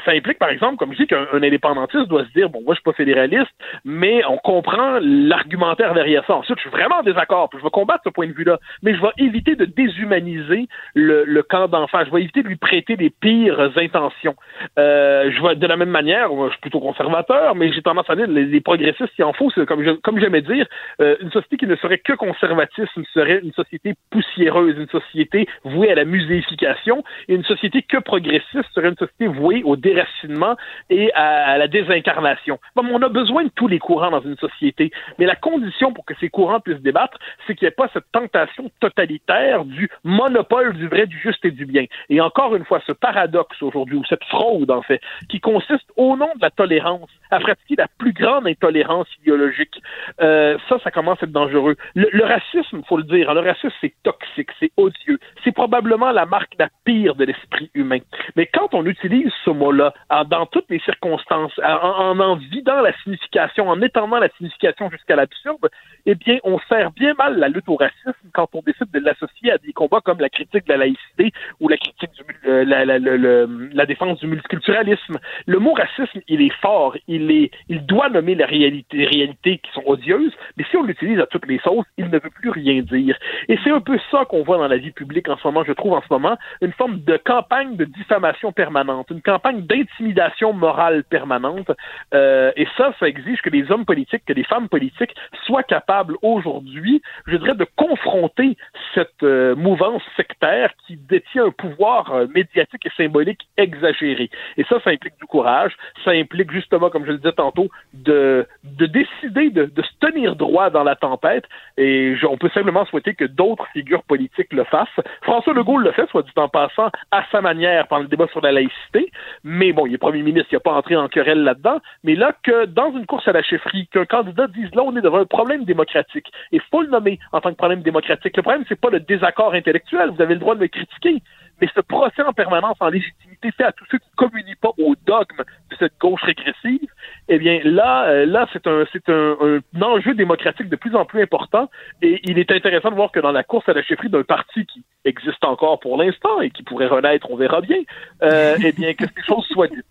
ça implique, par exemple, comme je dis, qu'un indépendantiste doit se dire, bon, moi, je suis pas fédéraliste, mais on comprend l'argumentaire derrière ça. Ensuite, je suis vraiment en désaccord, puis je vais combattre ce point de vue-là, mais je vais éviter de déshumaniser le, le camp d'enfants. Je vais éviter de lui prêter les pires intentions. Euh, je vais, de la même manière, je suis plutôt conservateur, mais j'ai tendance à dire, les, les progressistes, s'il en faut, c'est comme, comme j'aimais dire, euh, une société qui ne serait que conservatisme serait une société poussiéreuse, une société vouée à la muséification, et une société que progressiste serait une société vouée au déracinement et à la désincarnation. Bon, on a besoin de tous les courants dans une société, mais la condition pour que ces courants puissent débattre, c'est qu'il n'y ait pas cette tentation totalitaire du monopole du vrai, du juste et du bien. Et encore une fois, ce paradoxe aujourd'hui, ou cette fraude en fait, qui consiste au nom de la tolérance à pratiquer la plus grande intolérance idéologique, euh, ça, ça commence à être dangereux. Le, le racisme, faut le dire, hein, le racisme, c'est toxique, c'est odieux. C'est probablement la marque la pire de l'esprit humain. Mais quand on utilise ce mot-là dans toutes les circonstances, en, en vidant la signification, en étendant la signification jusqu'à l'absurde, eh bien, on sert bien mal la lutte au racisme quand on décide de l'associer à des combats comme la critique de la laïcité ou la critique du, euh, la, la, la, défense du multiculturalisme. Le mot racisme, il est fort, il est, il doit nommer la les réalités qui sont odieuses, mais si on l'utilise à toutes les sauces, il ne veut plus rien dire. Et c'est un peu ça qu'on voit dans la vie publique en ce moment, je trouve en ce moment, une forme de campagne de diffamation permanente, une campagne d'intimidation morale permanente. Euh, et ça, ça exige que les hommes politiques, que les femmes politiques soient capables aujourd'hui, je dirais, de confronter cette euh, mouvance sectaire qui détient un pouvoir euh, médiatique et symbolique exagéré. Et ça, ça implique du courage, ça implique justement, comme je le disais tantôt, de, de décider de, de se tenir droit dans la tempête. Et je, on peut simplement souhaiter que d'autres figures politiques le fassent. François Legault le fait, soit dit en passant, à sa manière, pendant le débat sur la laïcité. Mais bon, il est premier ministre, il n'a pas entré en querelle là-dedans. Mais là, que dans une course à la chefferie, qu'un candidat dise là, on est devant un problème démocratique. Et faut le nommer en tant que problème démocratique. Le problème, c'est pas le désaccord intellectuel. Vous avez le droit de me critiquer. Mais ce procès en permanence en légitimité fait à tous ceux qui ne communient pas au dogme de cette gauche régressive, eh bien là, euh, là c'est un c'est un, un, enjeu démocratique de plus en plus important. Et il est intéressant de voir que dans la course à la chefferie d'un parti qui existe encore pour l'instant et qui pourrait renaître, on verra bien, euh, eh bien que ces choses soient dites.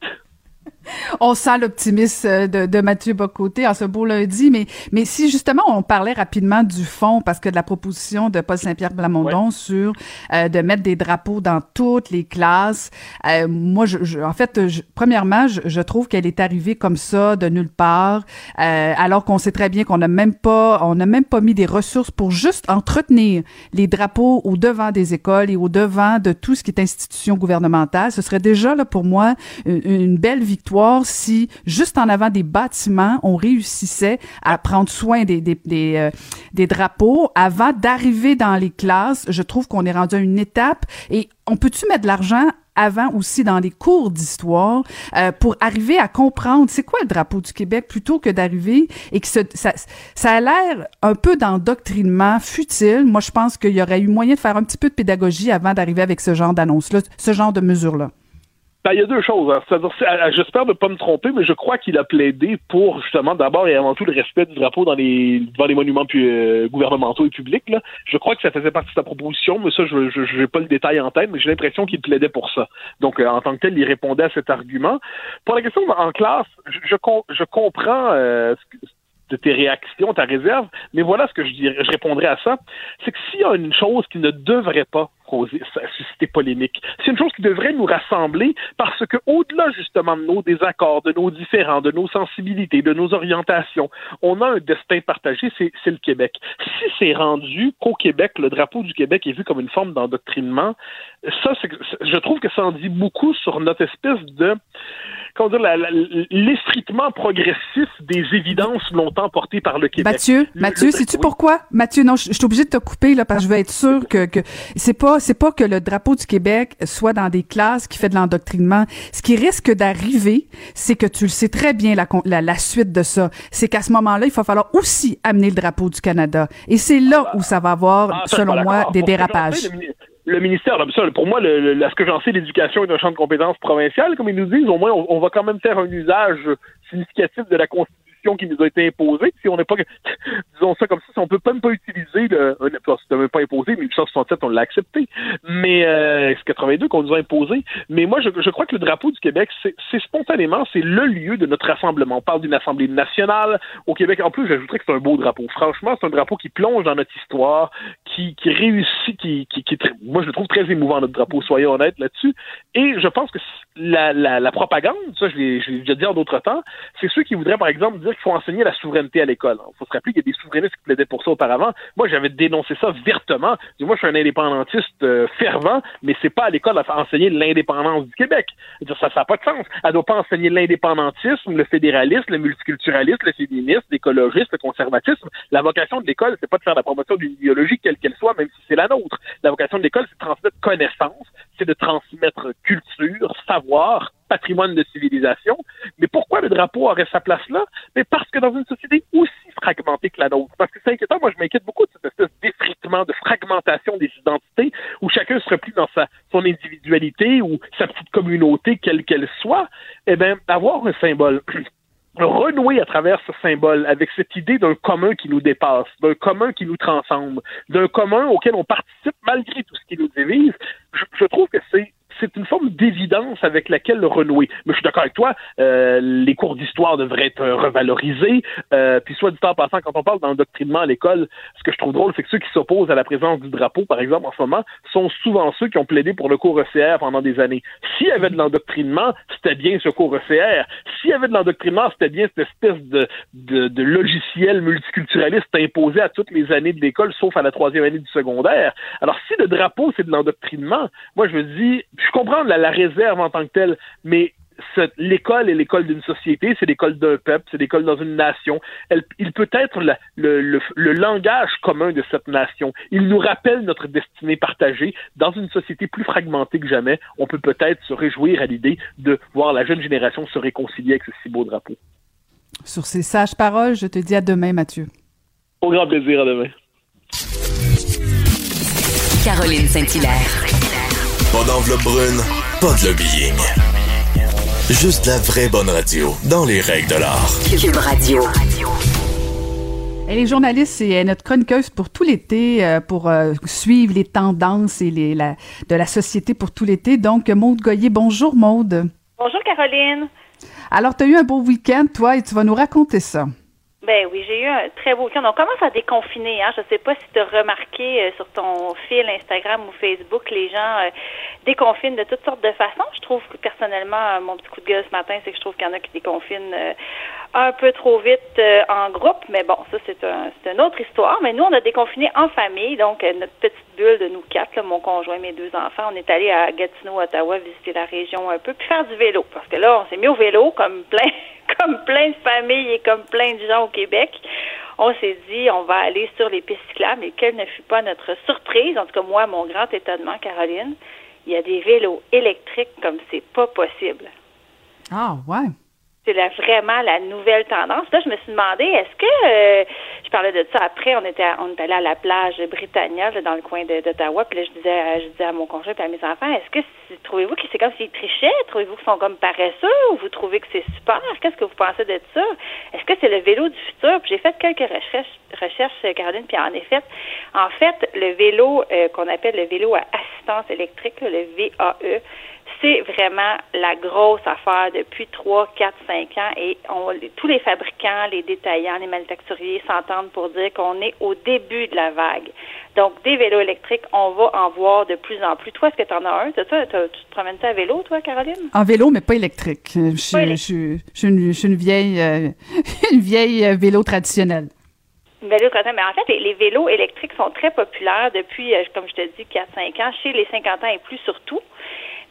On sent l'optimisme euh, de, de, Mathieu Bocoté en ce beau lundi, mais, mais si justement on parlait rapidement du fond, parce que de la proposition de Paul Saint-Pierre Blamondon ouais. sur euh, de mettre des drapeaux dans toutes les classes, euh, moi, je, je, en fait, je, premièrement, je, trouve qu'elle est arrivée comme ça de nulle part, euh, alors qu'on sait très bien qu'on n'a même pas, on n'a même pas mis des ressources pour juste entretenir les drapeaux au devant des écoles et au devant de tout ce qui est institution gouvernementale. Ce serait déjà là pour moi une, une belle victoire si, juste en avant des bâtiments, on réussissait à prendre soin des, des, euh, des drapeaux avant d'arriver dans les classes. Je trouve qu'on est rendu à une étape et on peut-tu mettre de l'argent avant aussi dans les cours d'histoire euh, pour arriver à comprendre c'est quoi le drapeau du Québec plutôt que d'arriver et que ça, ça a l'air un peu d'endoctrinement futile. Moi, je pense qu'il y aurait eu moyen de faire un petit peu de pédagogie avant d'arriver avec ce genre d'annonce-là, ce genre de mesures-là. Ben, il y a deux choses. Hein. J'espère ne pas me tromper, mais je crois qu'il a plaidé pour justement d'abord et avant tout le respect du drapeau dans les devant les monuments puis, euh, gouvernementaux et publics. Là. Je crois que ça faisait partie de sa proposition, mais ça, je n'ai pas le détail en tête, mais j'ai l'impression qu'il plaidait pour ça. Donc, euh, en tant que tel, il répondait à cet argument. Pour la question en classe, je, je, je comprends euh, de tes réactions, ta réserve, mais voilà ce que je, dirais, je répondrais à ça. C'est que s'il y a une chose qui ne devrait pas causer, susciter polémique, c'est une chose qui devrait nous rassembler parce que au-delà justement de nos désaccords, de nos différends, de nos sensibilités, de nos orientations, on a un destin partagé, c'est le Québec. Si c'est rendu qu'au Québec, le drapeau du Québec est vu comme une forme d'endoctrinement, ça, je trouve que ça en dit beaucoup sur notre espèce de comment dire, l'effritement progressif des évidences longtemps portées par le Québec. Mathieu, le, Mathieu, sais-tu oui. pourquoi? Mathieu, non, je, suis obligé de te couper, là, parce que je veux être sûr que, que c'est pas, c'est pas que le drapeau du Québec soit dans des classes qui fait de l'endoctrinement. Ce qui risque d'arriver, c'est que tu le sais très bien, la, la, la suite de ça. C'est qu'à ce moment-là, il va falloir aussi amener le drapeau du Canada. Et c'est là où ça va avoir, ah, selon moi, des dérapages le ministère, pour moi, le, le, ce que j'en sais, l'éducation est un champ de compétences provincial, comme ils nous disent, au moins, on, on, va quand même faire un usage significatif de la Constitution qui nous a été imposée. Si on n'est pas, disons ça comme ça, si on peut même pas utiliser le, c'était même pas imposé, mais 1867 on l'a accepté, mais euh, c'est 82 qu'on nous a imposé. Mais moi, je, je crois que le drapeau du Québec, c'est spontanément, c'est le lieu de notre rassemblement. On parle d'une assemblée nationale au Québec. En plus, j'ajouterais que c'est un beau drapeau. Franchement, c'est un drapeau qui plonge dans notre histoire, qui, qui réussit, qui, qui, qui moi je le trouve très émouvant notre drapeau. Soyons honnêtes là-dessus. Et je pense que la, la, la propagande, ça je l'ai déjà dit en d'autres temps, c'est ceux qui voudraient par exemple dire qu'il faut enseigner la souveraineté à l'école. Il faut se rappeler qu'il y a des souverainistes qui plaidaient pour ça auparavant. Moi, j'avais dénoncé ça vertement. Moi, je suis un indépendantiste euh, fervent, mais c'est pas à l'école à enseigner l'indépendance du Québec. Ça n'a pas de sens. Elle doit pas enseigner l'indépendantisme, le fédéralisme, le multiculturalisme, le féminisme, l'écologisme, le conservatisme. La vocation de l'école, c'est pas de faire la promotion d'une idéologie quelle qu'elle soit, même si c'est la nôtre. La vocation de l'école, c'est de transmettre connaissance, c'est de transmettre culture, savoir, patrimoine de civilisation. Mais pourquoi le drapeau aurait sa place là? Mais parce que dans une société aussi fragmentée que la nôtre, parce que c'est inquiétant, moi je m'inquiète beaucoup de cette espèce d'effritement, de fragmentation des identités, où chacun se replie dans sa, son individualité ou sa petite communauté, quelle qu'elle soit, eh bien, avoir un symbole renouer à travers ce symbole avec cette idée d'un commun qui nous dépasse, d'un commun qui nous transcende, d'un commun auquel on participe malgré tout ce qui nous divise, je trouve que c'est c'est une forme d'évidence avec laquelle le renouer. Mais je suis d'accord avec toi, euh, les cours d'histoire devraient être revalorisés. Euh, puis soit du temps passant, quand on parle d'endoctrinement à l'école, ce que je trouve drôle, c'est que ceux qui s'opposent à la présence du drapeau, par exemple, en ce moment, sont souvent ceux qui ont plaidé pour le cours ECR pendant des années. S'il y avait de l'endoctrinement, c'était bien ce cours ECR. S'il y avait de l'endoctrinement, c'était bien cette espèce de, de, logiciel multiculturaliste imposé à toutes les années de l'école, sauf à la troisième année du secondaire. Alors si le drapeau, c'est de l'endoctrinement, moi je me dis, comprends la, réserve en tant que telle, mais l'école est l'école d'une société, c'est l'école d'un peuple, c'est l'école dans une nation. il peut être le, langage commun de cette nation. Il nous rappelle notre destinée partagée. Dans une société plus fragmentée que jamais, on peut peut-être se réjouir à l'idée de voir la jeune génération se réconcilier avec ce si beau drapeau. Sur ces sages paroles, je te dis à demain, Mathieu. Au grand plaisir, à demain. Caroline Saint-Hilaire. Pas d'enveloppe brune, pas de lobbying. Juste la vraie bonne radio, dans les règles de l'art. Cube Radio. Elle est journaliste et notre chroniqueuse pour tout l'été, euh, pour euh, suivre les tendances et les, la, de la société pour tout l'été. Donc, Maude Goyer, bonjour Maude. Bonjour Caroline. Alors, tu as eu un beau week-end, toi, et tu vas nous raconter ça. Ben oui, j'ai eu un très beau week-end. On commence à déconfiner. Hein. Je ne sais pas si tu as remarqué euh, sur ton fil Instagram ou Facebook, les gens euh, déconfinent de toutes sortes de façons. Je trouve que personnellement, euh, mon petit coup de gueule ce matin, c'est que je trouve qu'il y en a qui déconfinent un peu trop vite en groupe. Mais bon, ça, c'est un, une autre histoire. Mais nous, on a déconfiné en famille. Donc, notre petite bulle de nous quatre, mon conjoint, mes deux enfants, on est allé à Gatineau, Ottawa, visiter la région un peu, puis faire du vélo. Parce que là, on s'est mis au vélo comme plein comme plein de familles et comme plein de gens au Québec, on s'est dit, on va aller sur les pistes cyclables et quelle ne fut pas notre surprise, en tout cas moi, mon grand étonnement, Caroline, il y a des vélos électriques comme c'est pas possible. Ah, ouais c'est vraiment la nouvelle tendance. Là, je me suis demandé, est-ce que euh, je parlais de ça après, on était on est allé à la plage Britannia dans le coin d'Ottawa, puis là je disais je disais à mon conjoint et à mes enfants, est-ce que trouvez-vous que c'est comme s'ils trichaient, trouvez-vous qu'ils sont comme paresseux ou vous trouvez que c'est super? Qu'est-ce que vous pensez de ça? Est-ce que c'est le vélo du futur? Puis j'ai fait quelques recherches recherches, Caroline, puis en effet, en fait, le vélo euh, qu'on appelle le vélo à assistance électrique, le VAE, c'est vraiment la grosse affaire depuis 3, 4, 5 ans et on, tous les fabricants, les détaillants, les manufacturiers s'entendent pour dire qu'on est au début de la vague. Donc, des vélos électriques, on va en voir de plus en plus. Toi, est-ce que tu en as un? tu te promènes à vélo, toi, Caroline? En vélo, mais pas électrique. Je, suis une, vieille, euh, une vieille euh, vélo traditionnelle. Vélo traditionnelle. Mais en fait, les, vélos électriques sont très populaires depuis, euh, comme je te dis, 4-5 ans, chez les 50 ans et plus surtout.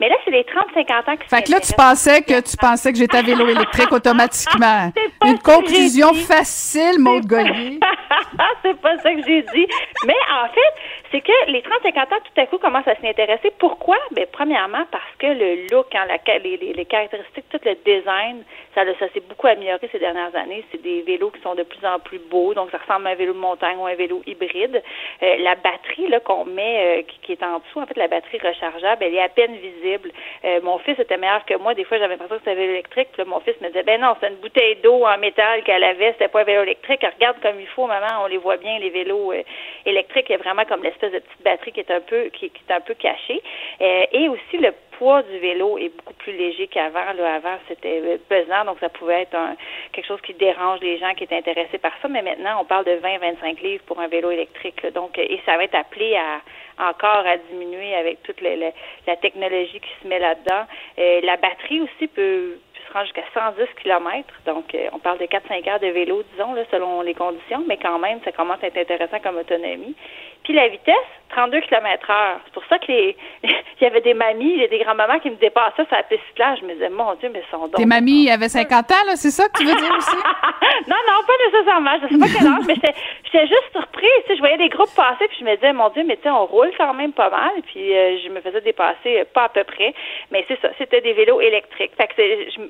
Mais là, c'est les 30-50 ans qui Fait que là, tu pensais que tu pensais que j'étais à vélo électrique automatiquement. Une conclusion facile, Maud Gollier. c'est pas ça que j'ai dit. Mais en fait, c'est que les 30-50 ans, tout à coup, commencent à s'y intéresser. Pourquoi? Ben, premièrement, parce que le look, hein, les, les, caractéristiques, tout le design, ça, ça s'est beaucoup amélioré ces dernières années. C'est des vélos qui sont de plus en plus beaux, donc ça ressemble à un vélo de montagne ou un vélo hybride. Euh, la batterie là qu'on met, euh, qui, qui, est en dessous, en fait, la batterie rechargeable, elle est à peine visible. Euh, mon fils était meilleur que moi. Des fois, j'avais l'impression que c'était un vélo électrique. Puis là, mon fils me disait, ben non, c'est une bouteille d'eau en métal qu'elle avait. C'était pas un vélo électrique. regarde comme il faut, maman. On les voit bien, les vélos euh, électriques. Il y a vraiment comme l'espèce de petite batterie qui est un peu, qui, qui est un peu cachée. Euh, et aussi, le poids du vélo est beaucoup plus léger qu'avant. Avant, c'était pesant, donc ça pouvait être un, quelque chose qui dérange les gens qui étaient intéressés par ça. Mais maintenant, on parle de 20-25 livres pour un vélo électrique. donc, et ça va être appelé à encore à diminuer avec toute la technologie qui se met là-dedans. Euh, la batterie aussi peut, jusqu'à 110 km. Donc, euh, on parle de 4-5 heures de vélo, disons, là, selon les conditions, mais quand même, ça commence à être intéressant comme autonomie. Puis la vitesse, 32 km heure. C'est pour ça que les, il y avait des mamies, des grands-mamans qui me dépassaient sur la piste là. Je me disais, mon Dieu, mais son donc. Tes mamies avaient 50 ans, là, c'est ça que tu veux dire aussi? non, non, pas nécessairement. Je sais pas quel âge, mais j'étais juste surprise. Tu sais, je voyais des groupes passer, puis je me disais, mon Dieu, mais tu sais, on roule quand même pas mal. Puis euh, je me faisais dépasser, euh, pas à peu près. Mais c'est ça, c'était des vélos électriques. Fait que je,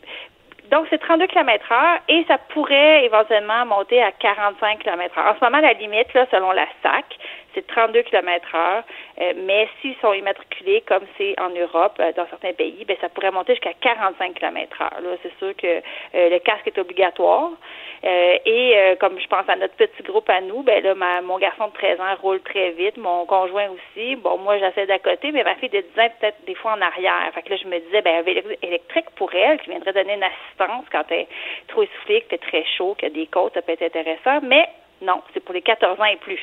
donc, c'est 32 km heure et ça pourrait éventuellement monter à 45 km heure. En ce moment, la limite, là, selon la SAC, c'est 32 km heure. Euh, mais s'ils sont immatriculés, comme c'est en Europe, euh, dans certains pays, ben, ça pourrait monter jusqu'à 45 km heure. Là, c'est sûr que euh, le casque est obligatoire. Et comme je pense à notre petit groupe à nous, ben là, ma, mon garçon de 13 ans roule très vite, mon conjoint aussi. Bon, moi, j'essaie d'à côté, mais ma fille de 10 ans peut-être des fois en arrière. Fait que là, je me disais, ben, un vélo électrique pour elle, qui viendrait donner une assistance quand elle est trop essoufflée, que c'est très chaud, a des côtes, ça peut être intéressant. Mais non, c'est pour les 14 ans et plus.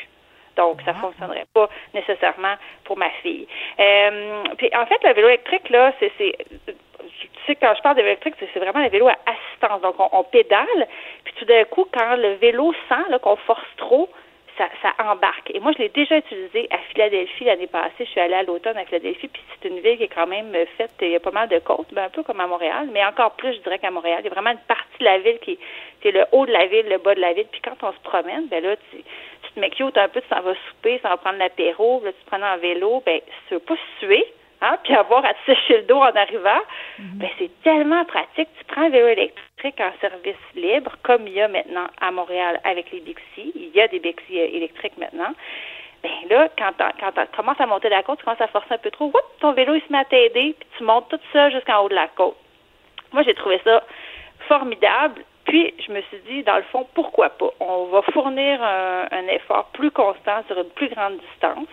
Donc, ça ne ah. fonctionnerait pas nécessairement pour ma fille. Euh, puis, en fait, le vélo électrique, là, c'est tu sais, quand je parle de vélo électrique, c'est vraiment le vélo à assistance. Donc, on, pédale, puis tout d'un coup, quand le vélo sent qu'on force trop, ça, ça, embarque. Et moi, je l'ai déjà utilisé à Philadelphie l'année passée. Je suis allée à l'automne à Philadelphie, puis c'est une ville qui est quand même faite, il y a pas mal de côtes, ben, un peu comme à Montréal, mais encore plus, je dirais qu'à Montréal. Il y a vraiment une partie de la ville qui est le haut de la ville, le bas de la ville. Puis quand on se promène, ben là, tu, mets cute un peu, tu s'en vas souper, ça va prendre l'apéro, là, tu te prends en vélo, ben, tu veux pas suer, hein, puis avoir à te sécher le dos en arrivant, mhm. ben, c'est tellement pratique. Tu prends un vélo électrique en service libre, comme il y a maintenant à Montréal avec les Bixi. Il y a des Bixi euh, électriques maintenant. Ben là, quand tu commences à monter la côte, tu commences à forcer un peu trop, ton vélo, il se met à t'aider, puis tu montes tout ça jusqu'en haut de la côte. Moi, j'ai trouvé ça formidable. Puis, je me suis dit, dans le fond, pourquoi pas? On va fournir un, effort plus constant sur une plus grande distance.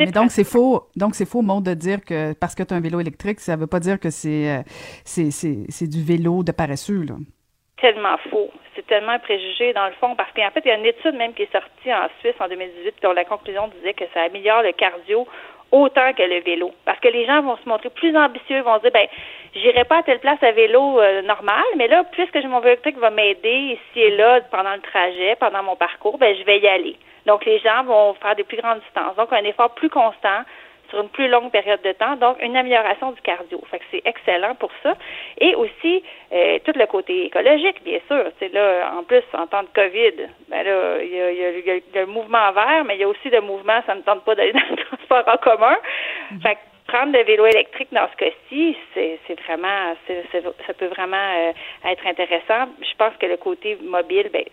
Mais donc, c'est faux. Donc, c'est faux, monde, de dire que parce que tu as un vélo électrique, ça ne veut pas dire que c'est, euh, c'est, du vélo de paresseux, là. Tellement faux. C'est tellement un préjugé, dans le fond, parce qu'en fait, il y a une étude même qui est sortie en Suisse en 2018, dont la conclusion disait que ça améliore le cardio autant que le vélo. Parce que les gens vont se montrer plus ambitieux, vont dire, ben, j'irai pas à telle place à vélo euh, normal, mais là, puisque mon vélo électrique va m'aider ici et là pendant le trajet, pendant mon parcours, ben, je vais y aller. Donc, les gens vont faire des plus grandes distances. Donc, un effort plus constant, sur une plus longue période de temps, donc une amélioration du cardio. Fait que c'est excellent pour ça. Et aussi, euh, tout le côté écologique, bien sûr. C'est là, en plus, en temps de COVID, ben là, il y a, y, a, le mouvement vert, mais il y a aussi le mouvement, ça ne tente pas d'aller dans le transport en commun. Mm-hmm. Fait que prendre le vélo électrique dans ce cas-ci, c'est, vraiment, ça peut vraiment euh, être intéressant. Je pense que le côté mobile, ben,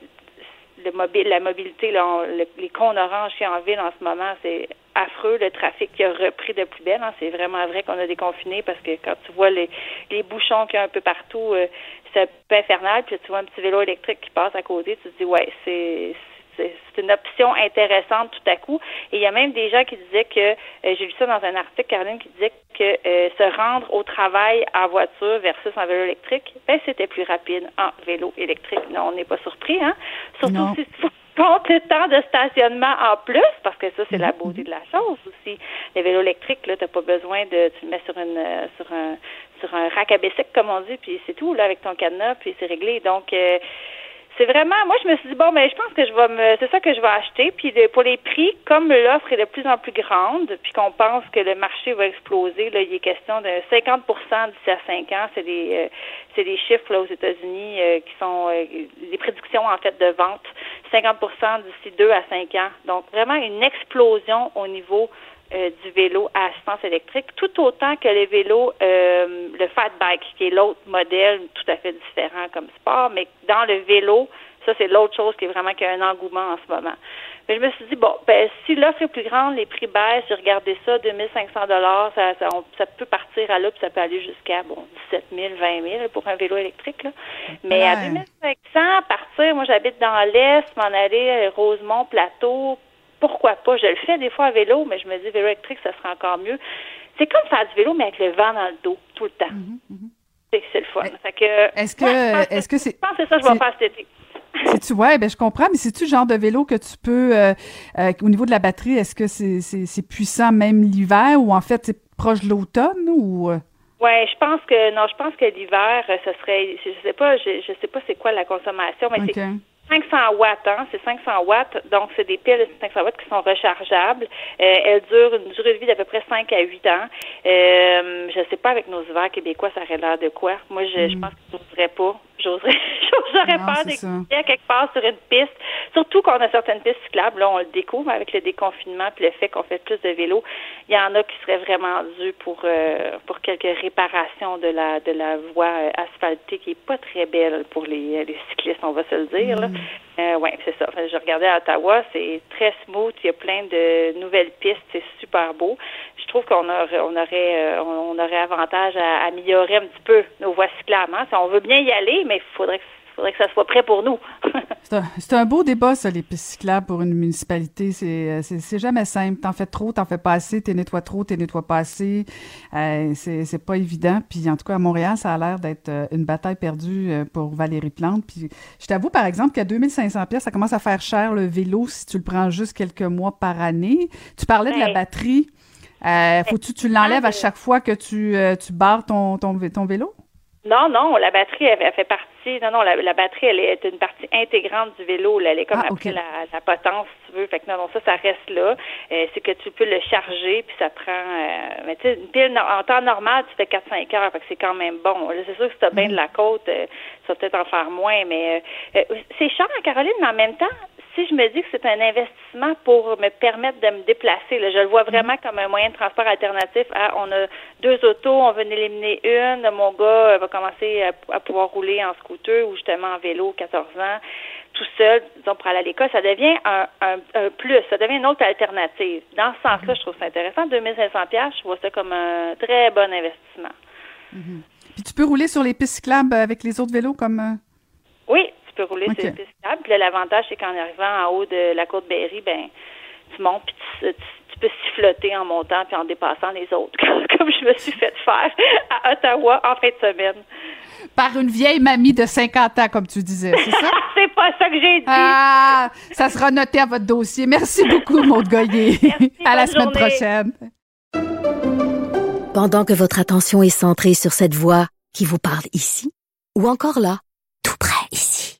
le mobile, la mobilité, les cônes oranges en ville en ce moment, c'est affreux, le trafic qui a repris de plus belle. Hein. C'est vraiment vrai qu'on a déconfiné parce que quand tu vois les, les bouchons qu'il y a un peu partout, euh, c'est peu infernal. Puis tu vois un petit vélo électrique qui passe à côté, tu te dis, ouais, c'est c'est une option intéressante tout à coup. Et il y a même des gens qui disaient que, euh, j'ai lu ça dans un article, Caroline, qui disait que euh, se rendre au travail en voiture versus en vélo électrique, ben, c'était plus rapide en vélo électrique. Non, on n'est pas surpris, hein? Surtout si tu comptes le temps de stationnement en plus, parce que ça, c'est la mm-hmm. beauté de la chose aussi. Les vélos électriques, là, t'as pas besoin de, tu le mets sur une, euh, sur un, sur un rack à comme on dit, puis c'est tout, là, avec ton cadenas, puis c'est réglé. Donc, c'est vraiment, moi je me suis dit bon, mais ben, je pense que je vais me, c'est ça que je vais acheter. Puis pour les prix, comme l'offre est de plus en plus grande, puis qu'on pense que le marché va exploser, là, il est question de 50% d'ici à 5 ans. C'est des, euh, c'est des chiffres là aux États-Unis euh, qui sont euh, des prédictions en fait de vente. 50% d'ici 2 à 5 ans. Donc vraiment une explosion au niveau euh, du vélo à assistance électrique, tout autant que les vélos, euh, le fat bike, qui est l'autre modèle tout à fait différent comme sport, mais dans le vélo, ça c'est l'autre chose qui est vraiment qui a un engouement en ce moment. Mais je me suis dit, bon, ben, si l'offre est plus grande, les prix baissent, j'ai regardé ça, 2500 dollars, ça, ça, ça, peut partir à là, puis ça peut aller jusqu'à, bon, 17 000, 20 000 pour un vélo électrique, là. Mais à 2500, partir, moi, j'habite dans l'Est, m'en aller à Rosemont, Plateau, pourquoi pas? Je le fais des fois à vélo, mais je me dis, vélo électrique, ça sera encore mieux. C'est comme faire du vélo, mais avec le vent dans le dos, tout le temps. Mhm, mhm. C'est le fun. Est-ce que, est-ce que c'est. Je pense que c'est ça que je vais faire cet été. C'est-tu, ouais, ben je comprends, mais c'est-tu le genre de vélo que tu peux, euh, euh, au niveau de la batterie, est-ce que c'est, c'est, puissant même l'hiver ou en fait c'est proche de l'automne ou? Euh? Ouais, je pense que non, je pense que l'hiver, ce serait, je sais pas, je, je sais pas c'est quoi la consommation, mais c'est 500 watts, hein, c'est 500 watts, donc c'est des piles de 500 watts qui sont rechargeables. Euh, elles durent une durée de vie d'à peu près 5 à 8 ans. Euh, je sais pas avec nos hivers québécois, ça aurait l'air de quoi. Moi, je, je mm. pense que je n'oserais pas. J'oserais, j'aurais peur d'écouter quelque part sur une piste. Surtout qu'on a certaines pistes cyclables, là, on le découvre avec le déconfinement puis le fait qu'on fait plus de vélos. Il y en a qui seraient vraiment dus pour euh, pour quelques réparations de la de la voie euh, asphaltée qui est pas très belle pour les, les cyclistes, on va se le dire. Là. Mm. Euh, oui, c'est ça. je regardais à Ottawa, c'est très smooth, il y a plein de nouvelles pistes, c'est super beau. Je trouve qu'on aurait, on aurait, euh, on aurait avantage à, améliorer un petit peu nos voies cyclables. Hein. On veut bien y aller, mais il faudrait que faudrait que ça soit prêt pour nous. c'est, un, beau débat, ça, les pistes cyclables pour une municipalité. C'est, c'est, jamais simple. T'en fais trop, t'en fais pas assez, t'es nettoies trop, t'es nettoies pas assez. Euh, c'est, c'est pas évident. Puis en tout cas, à Montréal, ça a l'air d'être euh, une bataille perdue euh, pour Valérie Plante. Puis je t'avoue, par exemple, qu'à 2500 pièces, ça commence à faire cher le vélo si tu le prends juste quelques mois par année. Tu parlais de la batterie. faut-tu tu l'enlèves à chaque fois que tu, tu barres ton, ton, ton vélo? Non, non, la batterie, elle, fait partie. Non, non, la, batterie, elle est une partie intégrante du vélo. Là. Elle est comme ah, après la, la, potence, si tu veux. Fait que non, non, ça, ça reste là. Euh, c'est que tu peux le charger, puis ça prend. Euh, mais tu sais, une pile en temps normal, tu fais 4-5 heures, fait que c'est quand même bon. Là, c'est sûr que si tu as bien de la côte, euh, ça va peut-être en faire moins, mais c'est cher, Caroline, mais en même temps, si je me dis que c'est un investissement pour me permettre de me déplacer, là, je le vois vraiment comme un moyen de transport alternatif. on a deux autos, on veut en éliminer une. Mon gars va commencer à, pouvoir rouler en scooter ou justement en vélo, 14 ans, tout seul, disons, pour aller à l'école. Ça devient un, plus, ça devient une autre alternative. Dans ce sens-là, je trouve ça intéressant. 2500 je vois ça comme un très bon investissement. Mm-hmm. Puis tu peux rouler sur les pistes cyclables avec les autres vélos comme... Euh, oui, tu peux rouler sur une piste Puis l'avantage, c'est qu'en arrivant en haut de la côte Berry, ben tu montes puis tu, peux siffloter en montant puis en dépassant les autres, comme je me suis fait faire à Ottawa en fin de semaine. Par une vieille mamie de 50 ans, comme tu disais, c'est ça? c'est pas ça que j'ai dit. Ah, ça sera noté à votre dossier. Merci beaucoup, Maud Goyer. à la semaine prochaine. Pendant que votre attention est centrée sur cette voix qui vous parle ici, ou encore là, tout près ici,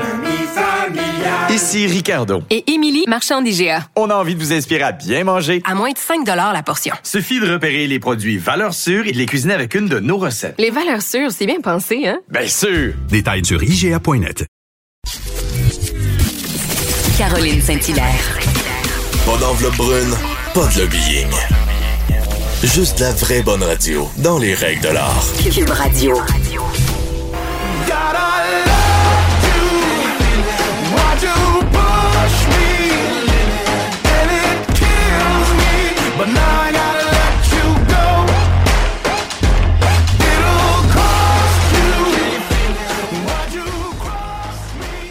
Ici Ricardo. Et Émilie, marchand d'IGA. On a envie de vous inspirer à bien manger. À moins de 5 la portion. Suffit de repérer les produits valeurs sûres et de les cuisiner avec une de nos recettes. Les valeurs sûres, c'est bien pensé, hein? Bien sûr! Détails sur IGA.net. Caroline Saint-Hilaire. Pas d'enveloppe brune, pas de lobbying. Juste la vraie bonne radio, dans les règles de l'art. Cube Radio.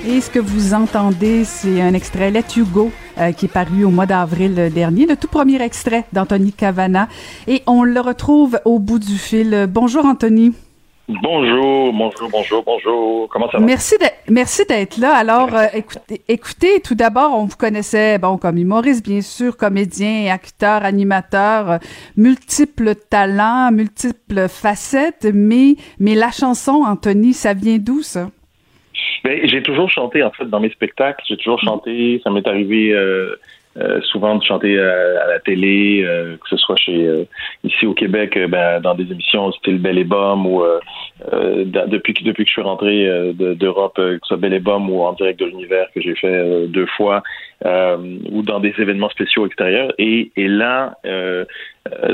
Et ce que vous entendez, c'est un extrait Let You Go euh, qui est paru au mois d'avril dernier, le tout premier extrait d'Anthony Cavana. Et on le retrouve au bout du fil. Bonjour Anthony. Bonjour, bonjour, bonjour, bonjour. Comment ça va? Merci d'être, merci d'être là. Alors, euh, écoutez, écoutez, tout d'abord, on vous connaissait, bon, comme humoriste, bien sûr, comédien, acteur, animateur, euh, multiples talents, multiples facettes, mais, mais la chanson, Anthony, ça vient d'où, ça? Ben, j'ai toujours chanté, en fait, dans mes spectacles. J'ai toujours chanté. Ça m'est arrivé euh, souvent de chanter à, la télé, que ce soit chez ici au Québec, ben, dans des émissions style Belle et Bum ou depuis que depuis que je suis rentré d'Europe, que ce soit Belle et Bum ou en direct de l'univers que j'ai fait deux fois, ou dans des événements spéciaux extérieurs. Et, et là,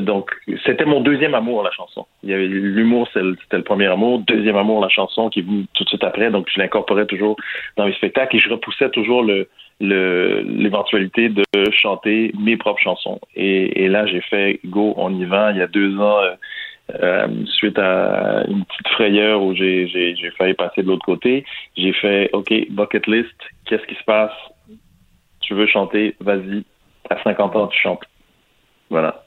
donc c'était mon deuxième amour la chanson. Il y avait l'humour, c'était le premier amour. Deuxième amour la chanson qui est tout de suite après. Donc je l'incorporais toujours dans mes spectacles et je repoussais toujours le l'éventualité de chanter mes propres chansons. Et, et là, j'ai fait Go, on y va. Il y a deux ans, euh, euh, suite à une petite frayeur où j'ai, j'ai, j'ai failli passer de l'autre côté, j'ai fait OK, bucket list, qu'est-ce qui se passe? Tu veux chanter, vas-y. À 50 ans, tu chantes. Voilà.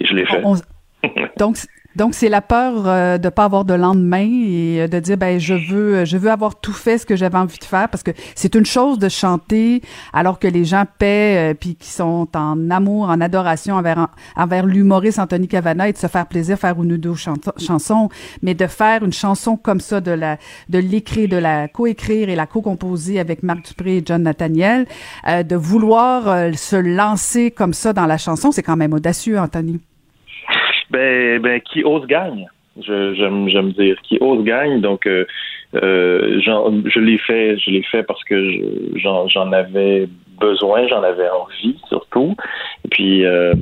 Et je l'ai fait. Donc, donc, c'est la peur euh, de pas avoir de lendemain et euh, de dire, ben, je veux, je veux avoir tout fait ce que j'avais envie de faire parce que c'est une chose de chanter alors que les gens paient euh, puis qui sont en amour, en adoration envers, envers l'humoriste Anthony Cavana et de se faire plaisir, faire une ou deux chansons, mais de faire une chanson comme ça, de la, de l'écrire, de la coécrire et la co-composer avec Marc Dupré et John Nathaniel, de vouloir se lancer comme ça dans la chanson, c'est quand même audacieux, Anthony. Ben, ben, qui ose gagne. Je, j'aime, j'aime dire qui ose gagne. Donc, euh, euh, je l'ai fait, je l'ai fait parce que j'en, j'en avais besoin, j'en avais envie surtout. Et puis, euh,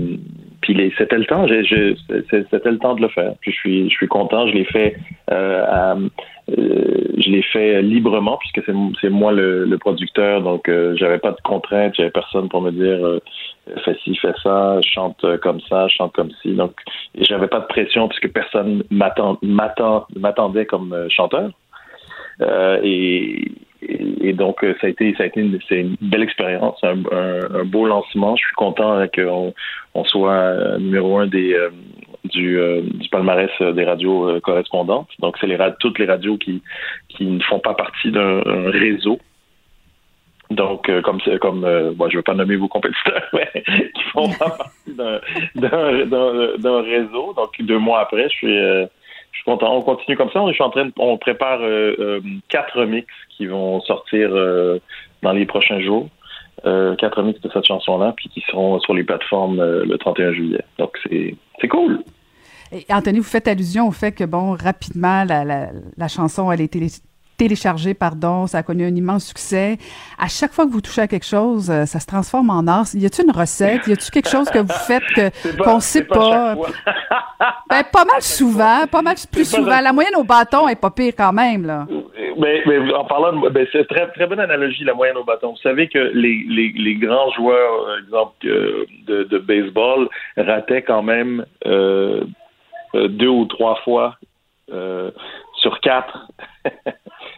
puis c'était le temps, c'était le temps de le faire. Puis je suis, je suis content, je l'ai fait, euh, euh, je l'ai fait librement puisque c'est moi le, producteur, donc euh, j'avais pas de contraintes, j'avais personne pour me dire euh, fais ci, fais ça, chante comme ça, chante comme ci. Donc j'avais pas de pression puisque personne m'attendait comme chanteur. et, et, donc, euh, ça a été, ça a été une, une belle expérience, un, un, beau lancement. Je suis content qu'on on soit euh, numéro un des, euh, du, palmarès des radios correspondantes. Donc, c'est toutes les radios qui, qui ne font pas partie d'un réseau. Donc, comme comme bon, je veux pas nommer vos compétiteurs, mais qui font pas partie d'un réseau. Donc, deux mois après, je suis je suis content. On continue comme ça. On, est en train on prépare euh, euh, quatre remixes qui vont sortir euh, dans les prochains jours. quatre remixes de cette chanson-là, puis qui seront sur les plateformes le 31 juillet. Donc, c'est cool. Et Anthony, vous faites allusion au fait que, bon, rapidement, la, la, la chanson, elle a été téléchargé, pardon, ça a connu un immense succès. À chaque fois que vous touchez à quelque chose, euh, ça se transforme en art. Y a-t-il une recette? Y a-il quelque chose que vous faites que qu'on sait pas? ben, pas mal souvent, pas mal plus souvent. La moyenne au bâton est pas pire quand même, là. Mais, mais en parlant de, ben, c'est très très bonne analogie la moyenne au bâton. Vous savez que les, les, les grands joueurs, par exemple de, de baseball, rataient quand même euh, euh, deux ou trois fois euh, sur quatre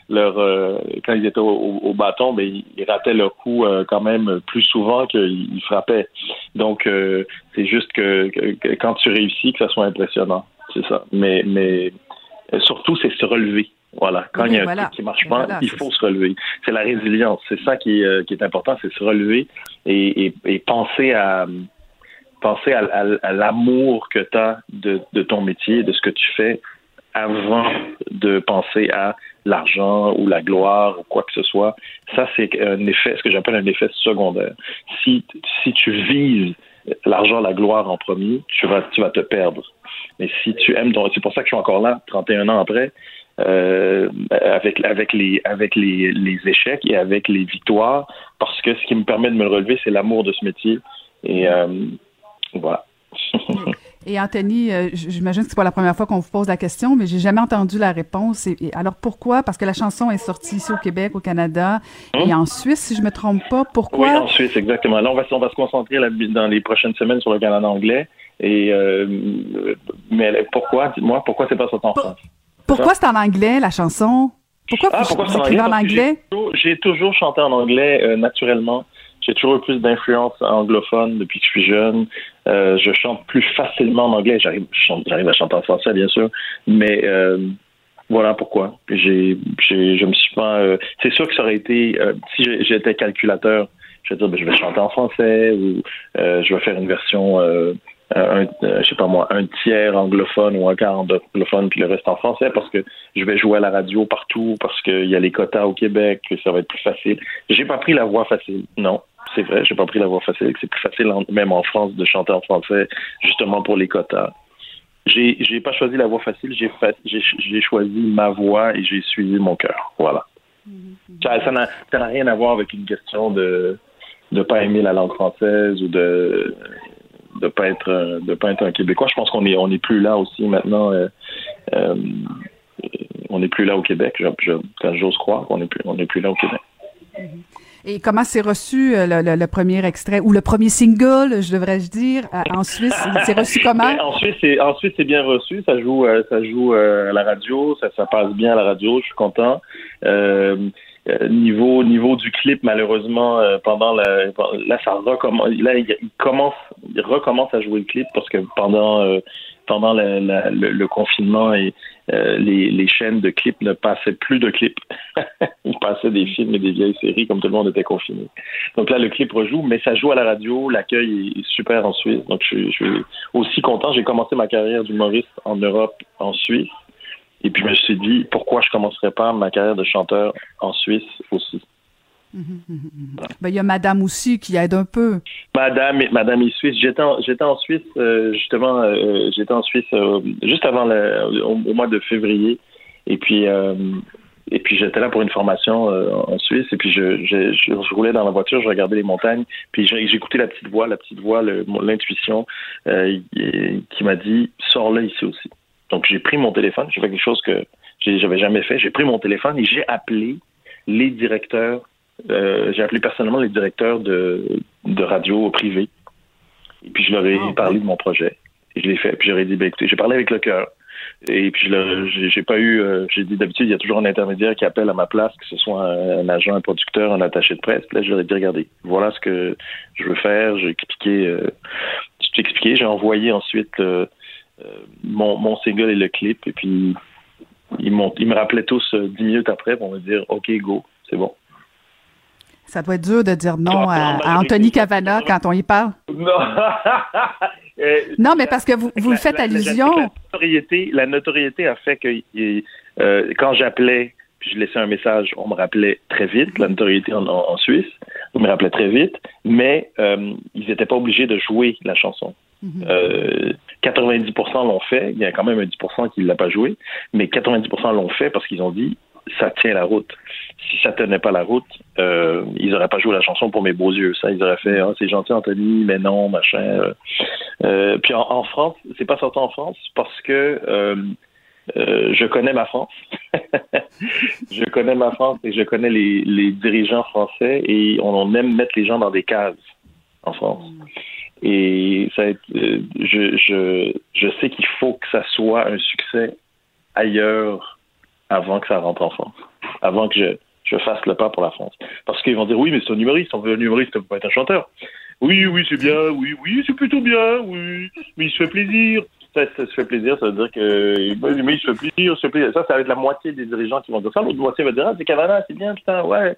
leur euh, quand ils étaient au, bâton, mais ben, ils, rataient leur coup euh, quand même plus souvent qu'ils frappaient. Donc euh, c'est juste que, quand tu réussis, que ça soit impressionnant, c'est ça. Mais mais surtout c'est se relever. Voilà. Quand il y a un truc qui marche pas, il faut se relever. C'est la résilience. C'est ça qui est, qui est important, c'est se relever et, et, penser à penser à, à l'amour que tu as de, de ton métier, de ce que tu fais avant de penser à l'argent ou la gloire ou quoi que ce soit. Ça, c'est un effet, ce que j'appelle un effet secondaire. Si, si tu vises l'argent, la gloire en premier, tu vas, tu vas te perdre. Mais si tu aimes ton, c'est pour ça que je suis encore là, 31 ans après, euh, avec avec les avec les, échecs et avec les victoires, parce que ce qui me permet de me relever, c'est l'amour de ce métier. Et euh, voilà. Et Anthony, euh, j'imagine que c'est pas la première fois qu'on vous pose la question, mais j'ai jamais entendu la réponse. Et, alors pourquoi? Parce que la chanson est sortie ici au Québec, au Canada et hum? en Suisse, si je me trompe pas. Pourquoi? Oui, en Suisse, exactement. Là, on va, on va se concentrer dans les prochaines semaines sur le Canada anglais. Et euh, mais pourquoi? Dis-moi, pourquoi c'est pas sorti en France? Pourquoi c'est en anglais la chanson? Pourquoi, ah, pourquoi c'est en anglais? J'ai toujours, chanté en anglais euh, naturellement. J'ai toujours eu plus d'influence anglophone depuis que je suis jeune. Euh, je chante plus facilement en anglais. J'arrive, j'arrive à chanter en français, bien sûr, mais euh, voilà pourquoi. J'ai, j'ai, je me suis pas. Euh, c'est sûr que ça aurait été si j'étais calculateur, je vais dire, ben, je vais chanter en français ou je vais faire une version un, je sais pas moi, un tiers anglophone ou un quart anglophone, puis le reste en français, parce que je vais jouer à la radio partout, parce qu'il y a les quotas au Québec, que ça va être plus facile. J'ai pas pris la voie facile, non. C'est vrai, j'ai pas pris la voie facile, c'est plus facile, même en France, de chanter en français, justement pour les quotas. J'ai, j'ai pas choisi la voie facile, j'ai, j'ai, choisi ma voix et j'ai suivi mon cœur. Voilà. Mm-hmm. Ça, ça, n'a, ça n'a rien à voir avec une question de de pas aimer la langue française ou de de pas être de pas être un Québécois. Je pense qu'on est on est plus là aussi maintenant. Euh, euh, on n'est plus là au Québec. j'ose croire qu'on n'est plus on n'est plus là au Québec. Et comment s'est reçu euh, le, premier extrait ou le premier single, je devrais-je dire, en Suisse? C'est reçu comment? ben, En Suisse, c'est ensuite c'est bien reçu. Ça joue, ça joue à la radio, ça, ça passe bien à la radio. Je suis content. Euh, niveau niveau du clip malheureusement euh, pendant la là ça recommence là il, commence il recommence à jouer le clip parce que pendant euh, pendant le, confinement et les, les chaînes de clips ne passaient plus de clips. Ils passaient des films et des vieilles séries comme tout le monde était confiné. Donc là, le clip rejoue, mais ça joue à la radio. L'accueil est super en Suisse. Donc je, je suis aussi content. J'ai commencé ma carrière d'humoriste en Europe, en Suisse. Et puis je me suis dit, pourquoi je commencerais pas ma carrière de chanteur en Suisse aussi? Mhm, mhm, mhm. Ben, il y a Madame aussi qui aide un peu. Madame, Madame est suisse. J'étais en, j'étais en Suisse euh, justement. Euh, j'étais en Suisse euh, juste avant le, au, mois de février. Et puis et puis j'étais là pour une formation en Suisse. Et puis je, je, je, roulais dans la voiture, je regardais les montagnes. Puis j'écoutais la petite voix, la petite voix, l'intuition qui m'a dit sors là ici aussi. Donc, j'ai pris mon téléphone, j'ai fait quelque chose que j'avais jamais fait. J'ai pris mon téléphone et j'ai appelé les directeurs, euh, j'ai appelé personnellement les directeurs de, de radio privés. Et puis, je leur ai ah, parlé de mon projet. Et je l'ai fait. Puis, j'aurais dit, ben, écoutez, j'ai parlé avec le cœur. Et puis, j'ai pas eu, euh, j'ai dit d'habitude, il y a toujours un intermédiaire qui appelle à ma place, que ce soit un, agent, un producteur, un attaché de presse. Là, je leur ai dit, regardez, voilà ce que je veux faire. J'ai expliqué, euh, j'ai expliqué, j'ai envoyé ensuite euh, mon, mon single et le clip. Et puis, ils, ils me rappelaient tous dix minutes après pour me dire OK, go, c'est bon. Ça doit être dur de dire non à, Anthony Cavana quand on y parle. Non. Euh, non, mais parce que vous, vous faites allusion. La, notoriété, la notoriété a fait que quand j'appelais puis je laissais un message, on me rappelait très vite, la notoriété en, Suisse, on me rappelait très vite, mais ils n'étaient pas obligés de jouer la chanson. 90% euh, l'ont fait. Il y a quand même un 10% qui ne l'a pas joué, mais 90% l'ont fait parce qu'ils ont dit ça tient la route. Si ça tenait pas la route, euh, ils n'auraient pas joué la chanson pour mes beaux yeux. Ça, ils auraient fait ah, c'est gentil Anthony, mais non, machin. Euh, puis en, France, c'est pas sorti en France parce que je connais ma France. je connais ma France et je connais les, dirigeants français et on aime mettre les gens dans des cases en France. Et ça, euh, je, je, je sais qu'il faut que ça soit un succès ailleurs avant que ça rentre en France, avant que je, je fasse le pas pour la France. Parce qu'ils vont dire oui, mais c'est un humoriste, on veut un humoriste, on peut pas être un chanteur. Oui, oui, c'est bien, oui, oui, c'est plutôt bien, oui, mais il se fait plaisir. Ça, ça, se fait plaisir, ça veut dire que mais il se fait plaisir, se fait plaisir. Ça, ça va être la moitié des dirigeants qui vont dire ça. L'autre moitié va dire ah, c'est Cavana, c'est bien, putain, ouais.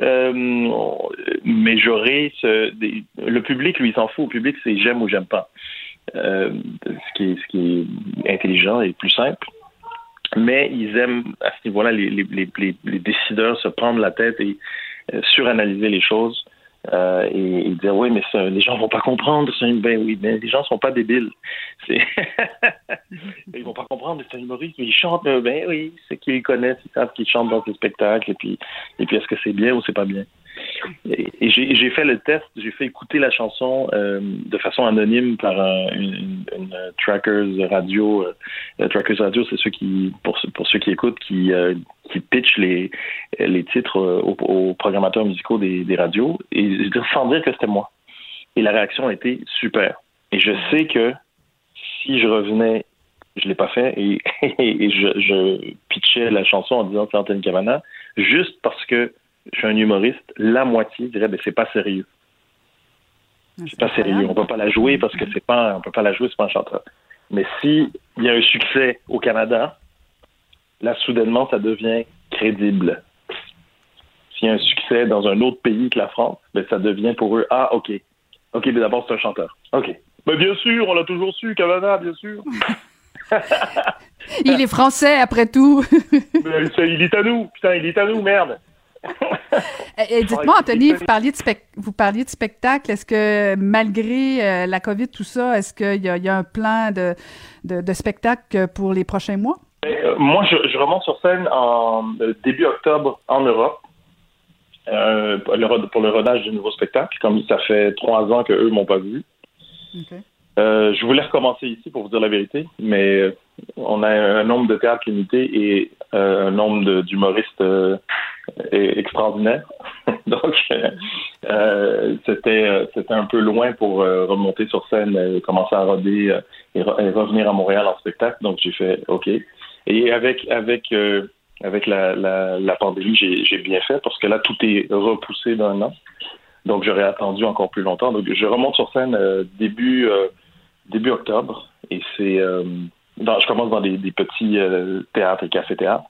Euh, mais j'aurais ce, le public, lui, il s'en fout. Le public, c'est j'aime ou j'aime pas. Euh, ce, qui est, ce qui est intelligent et plus simple. Mais ils aiment, à ce niveau-là, les, les, les, les, décideurs se prendre la tête et euh, suranalyser les choses euh, et, dire oui, mais ça, les gens vont pas comprendre. Ben oui, mais les gens sont pas débiles. ils vont pas comprendre. C'est un humoriste, mais ils chantent. Ben oui, c'est qu'ils connaissent, ils savent qu'ils chantent dans ces spectacles. Et puis, et puis est-ce que c'est bien ou c'est pas bien? Et, j'ai fait le test, j'ai fait écouter la chanson euh, de façon anonyme par une, une, trackers radio. Euh, trackers radio, c'est ceux qui, pour, ceux qui écoutent, qui, euh, qui pitchent les, les titres aux, programmateurs musicaux des, radios, et sans dire que c'était moi. Et la réaction a été super. Et je sais que si je revenais, je l'ai pas fait, et, je, je pitchais la chanson en disant c'est Anthony Cavana, juste parce que je suis un humoriste, la moitié dirait ben c'est pas sérieux. Ah, c'est pas sérieux. On peut pas la jouer parce que c'est pas, on peut pas la jouer, c'est pas un chanteur. Mais si il y a un succès au Canada, là soudainement ça devient crédible. S'il y a un succès dans un autre pays que la France, ben ça devient pour eux ah ok, ok mais d'abord c'est un chanteur. Ok. Ben bien sûr, on l'a toujours su, Canada, bien sûr. il est français après tout. Il est à nous, putain, il est à nous, merde. Et dites-moi, Anthony, vous parliez de, vous parliez de spectacle. Est-ce que malgré la COVID, tout ça, est-ce qu'il y, y, a un plan de, de, de, spectacle pour les prochains mois? moi, je, je, remonte sur scène en début octobre en Europe. Euh, pour le rodage du nouveau spectacle, comme ça fait trois ans qu'eux m'ont pas vu. Euh, je voulais recommencer ici pour vous dire la vérité, mais euh, on a un nombre de théâtres limité et un nombre d'humoristes extraordinaire. Donc, c'était un peu loin pour remonter sur scène, commencer à roder et, revenir à Montréal en spectacle. Donc, j'ai fait OK. Et avec avec avec la, la, la pandémie, j'ai bien fait parce que là, tout est repoussé d'un an. Donc, j'aurais attendu encore plus longtemps. Donc, je remonte sur scène euh, début, euh, début octobre et c'est. Euh, je commence dans des, des petits théâtres et cafés-théâtres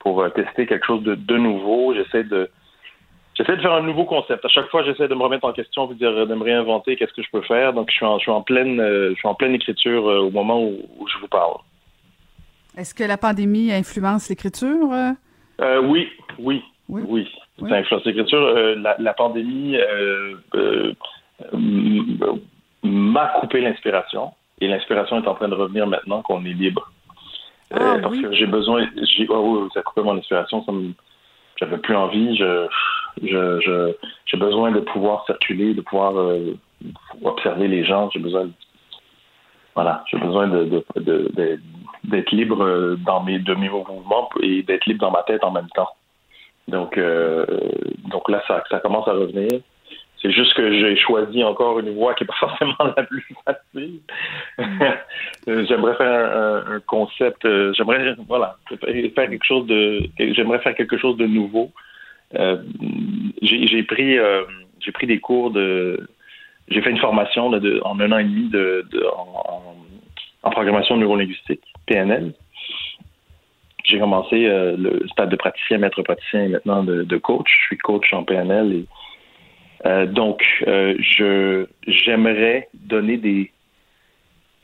pour tester quelque chose de, de nouveau. J'essaie de. J'essaie de faire un nouveau concept. À chaque fois, j'essaie de me remettre en question, dire, de me réinventer, qu'est-ce que je peux faire. Donc, je suis en, je suis en pleine, je suis en pleine écriture au moment où, où je vous parle. Est-ce que la pandémie influence l'écriture? Euh? Euh, oui, oui, oui, oui. Ça influence l'écriture. Euh, la, pandémie m'a coupé l'inspiration et l'inspiration est en train de revenir maintenant qu'on est libre. Ah, parce que j'ai besoin, j'ai, oh, ça a coupé mon inspiration, ça j'avais plus envie, je, je, j'ai besoin de pouvoir circuler, de pouvoir observer les gens, j'ai besoin de voilà, j'ai besoin de, d'être libre euh, dans mes, de mes mouvements et d'être libre dans ma tête en même temps. Donc, euh, donc là, ça, ça commence à revenir. C'est juste que j'ai choisi encore une voie qui n'est pas forcément la plus facile. j'aimerais faire un, concept, euh, j'aimerais voilà, faire quelque chose de j'aimerais faire quelque chose de nouveau. j'ai pris j'ai pris des cours de j'ai fait une formation de, en un an et demi de, en, programmation neurolinguistique, PNL. J'ai commencé euh, le stade de praticien, maître praticien et maintenant de, coach. Je suis coach en PNL. Et, euh, donc, euh, je j'aimerais donner des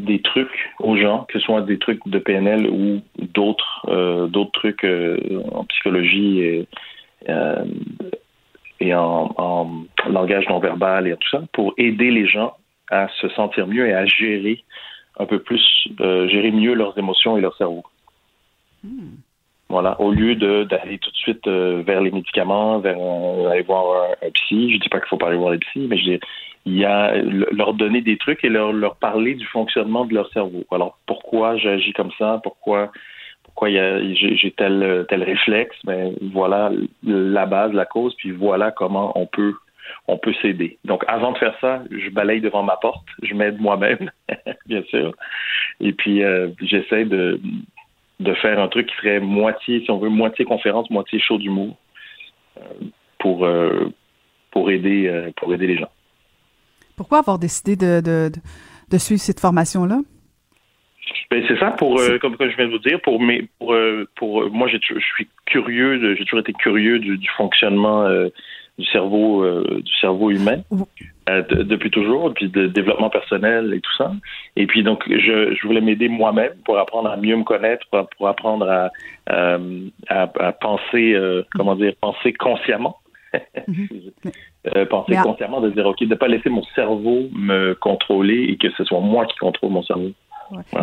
des trucs aux gens, que ce soit des trucs de PNL ou d'autres d'autres trucs en psychologie et et en, langage non verbal et tout ça, pour aider les gens à se sentir mieux et à gérer un peu plus, euh, gérer mieux leurs émotions et leur cerveau. Hmm. Voilà, au lieu d'aller tout de suite euh, vers les médicaments, vers euh, aller voir un, psy. Je dis pas qu'il faut pas aller voir les psy, mais je dis, il y a leur donner des trucs et leur, leur parler du fonctionnement de leur cerveau. Alors pourquoi j'agis comme ça, pourquoi pourquoi j'ai tel, tel réflexe, ben voilà la base, la cause, puis voilà comment on peut on peut s'aider. Donc avant de faire ça, je balaye devant ma porte, je m'aide moi-même, bien sûr, et puis euh, j'essaie de de faire un truc qui serait moitié, si on veut, moitié conférence, moitié show d'humour euh, pour euh, pour aider pour aider les gens. Pourquoi avoir décidé de, de, de suivre cette formation là? Ben, c'est ça, pour euh, comme, je viens de vous dire, pour mes, pour, euh, pour moi, je suis curieux, j'ai toujours été curieux du, fonctionnement euh, du cerveau, du cerveau humain depuis toujours, puis de développement personnel et tout ça. Et puis donc, je, je voulais m'aider moi-même pour apprendre à mieux me connaître, pour, apprendre à, à, penser, comment dire, penser consciemment. Mhm. penser consciemment, de dire, OK, de ne pas laisser mon cerveau me contrôler et que ce soit moi qui contrôle mon cerveau.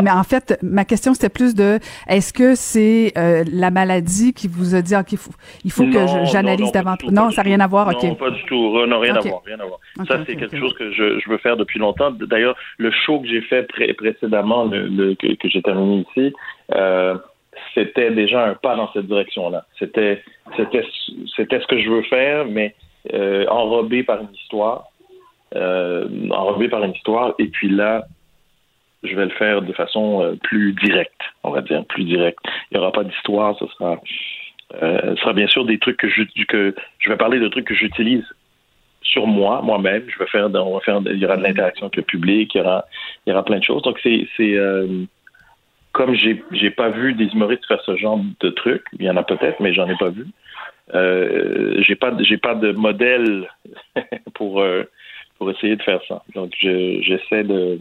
Mais en fait, ma question c'était plus de est-ce que c'est euh, la maladie qui vous a dit qu'il faut il faut que j'analyse davantage Non, ça n'a rien à voir. Non, pas du tout. Non, rien à voir, rien à voir. ça c'est quelque chose que je, je, veux faire depuis longtemps. D'ailleurs, le show que j'ai fait précédemment, le, que, que j'ai terminé ici. Euh, c'était déjà un pas dans cette direction-là. C'était, c'était, c'était ce que je veux faire, mais euh, enrobé par une histoire, euh, enrobé par une histoire. Et puis là, je vais le faire de façon euh, plus directe, on va dire, plus directe. Il n'y aura pas d'histoire, ce sera, euh, sera bien sûr des trucs que je, que je vais parler de trucs que j'utilise sur moi, moi-même. Je vais faire, on va faire, il y aura de l'interaction avec le public, il y aura, il y aura plein de choses. Donc c'est, c'est euh, comme j'ai, j'ai pas vu des humoristes faire ce genre de trucs. Il y en a peut-être, mais j'en ai pas vu. Euh, j'ai pas, j'ai pas de modèle pour pour essayer de faire ça. Donc j'essaie de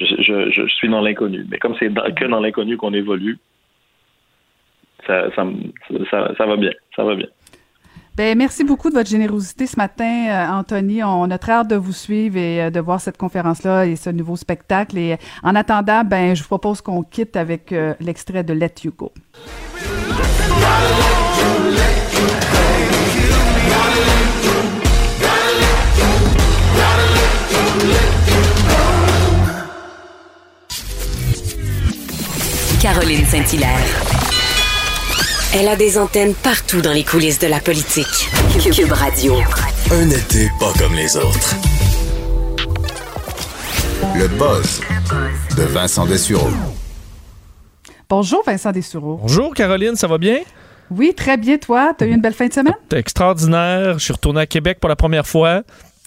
je, suis dans l'inconnu. Mais comme c'est que dans l'inconnu qu'on évolue, ça, ça, va bien. Ça va bien. Ben, merci beaucoup de votre générosité ce matin, euh, Anthony. On a très hâte de vous suivre et euh, de voir cette conférence-là et ce nouveau spectacle. Et en attendant, ben, je vous propose qu'on quitte avec l'extrait de Let You Go. Caroline Saint-Hilaire. Elle a des antennes partout dans les coulisses de la politique. Cube Radio. Un été pas comme les autres. Le buzz de Vincent Dessureau. Bonjour Vincent Dessureau. Bonjour Caroline, ça va bien? Oui, très bien toi. T'as eu une belle fin de semaine? Extraordinaire. Je suis retourné à Québec pour la première fois.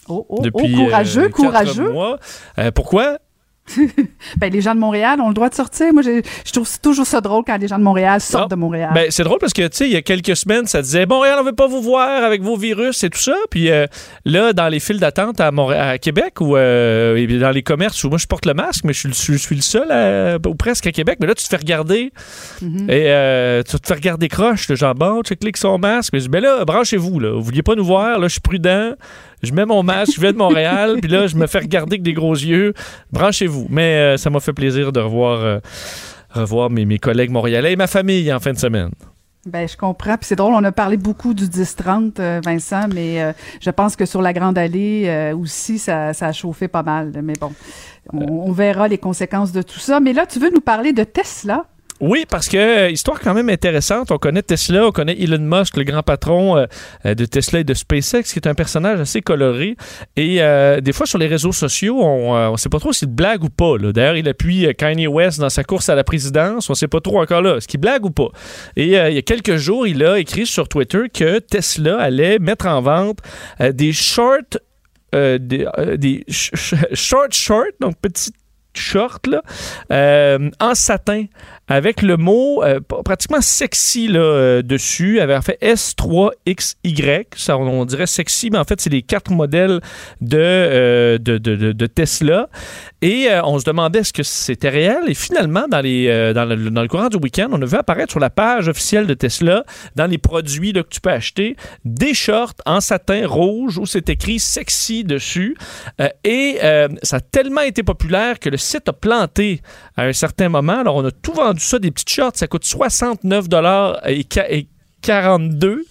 Oh, oh, depuis, oh, courageux, euh, courageux. Mois. Euh, pourquoi? ben, les gens de Montréal ont le droit de sortir. Moi, je, trouve toujours ça drôle quand les gens de Montréal sortent de Montréal. Ben, c'est drôle parce que, tu sais, il y a quelques semaines, ça disait Montréal, on veut pas vous voir avec vos virus et tout ça. Puis euh, là, dans les files d'attente à, à Québec ou euh, dans les commerces où moi, je porte le masque, mais je, je suis le seul ou presque à Québec. Mais là, tu te fais regarder mm-hmm. et euh, tu te fais regarder croche. Le genre, bon, tu cliques son masque. Mais ben là, branchez-vous. Là. Vous vouliez pas nous voir. Là, je suis prudent je mets mon masque, je vais de Montréal, puis là, je me fais regarder avec des gros yeux. Branchez-vous. Mais euh, ça m'a fait plaisir de revoir, euh, mes, collègues montréalais et ma famille en fin de semaine. Ben, je comprends. Puis c'est drôle, on a parlé beaucoup du 10-30, euh, Vincent, mais je pense que sur la Grande Allée aussi, ça, a chauffé pas mal. Mais bon, on, verra les conséquences de tout ça. Mais là, tu veux nous parler de Tesla? Oui, parce que euh, histoire quand même intéressante. On connaît Tesla, on connaît Elon Musk, le grand patron euh, euh, de Tesla et de SpaceX, qui est un personnage assez coloré. Et des fois sur les réseaux sociaux, on ne sait pas trop s'il blague ou pas. D'ailleurs, il appuie Kanye West dans sa course à la présidence. On ne sait pas trop encore là, est-ce qu'il blague ou pas. Et il y a quelques jours, il a écrit sur Twitter que Tesla allait mettre en vente des shorts des, des short short, donc petites short là, euh, en satin avec le mot euh, pratiquement sexy là, euh, dessus, avait fait S3XY, ça on dirait sexy, mais en fait c'est les quatre modèles de, de, de, de, Tesla. Et on se demandait est-ce que c'était réel. Et finalement, dans, les, dans, le, dans le courant du week-end, on a vu apparaître sur la page officielle de Tesla, dans les produits que tu peux acheter, des shorts en satin rouge où c'est écrit sexy dessus. et ça a tellement été populaire que le site a planté à un certain moment. Alors, on a tout vendu ça, des petites shorts. Ça coûte 69 et 42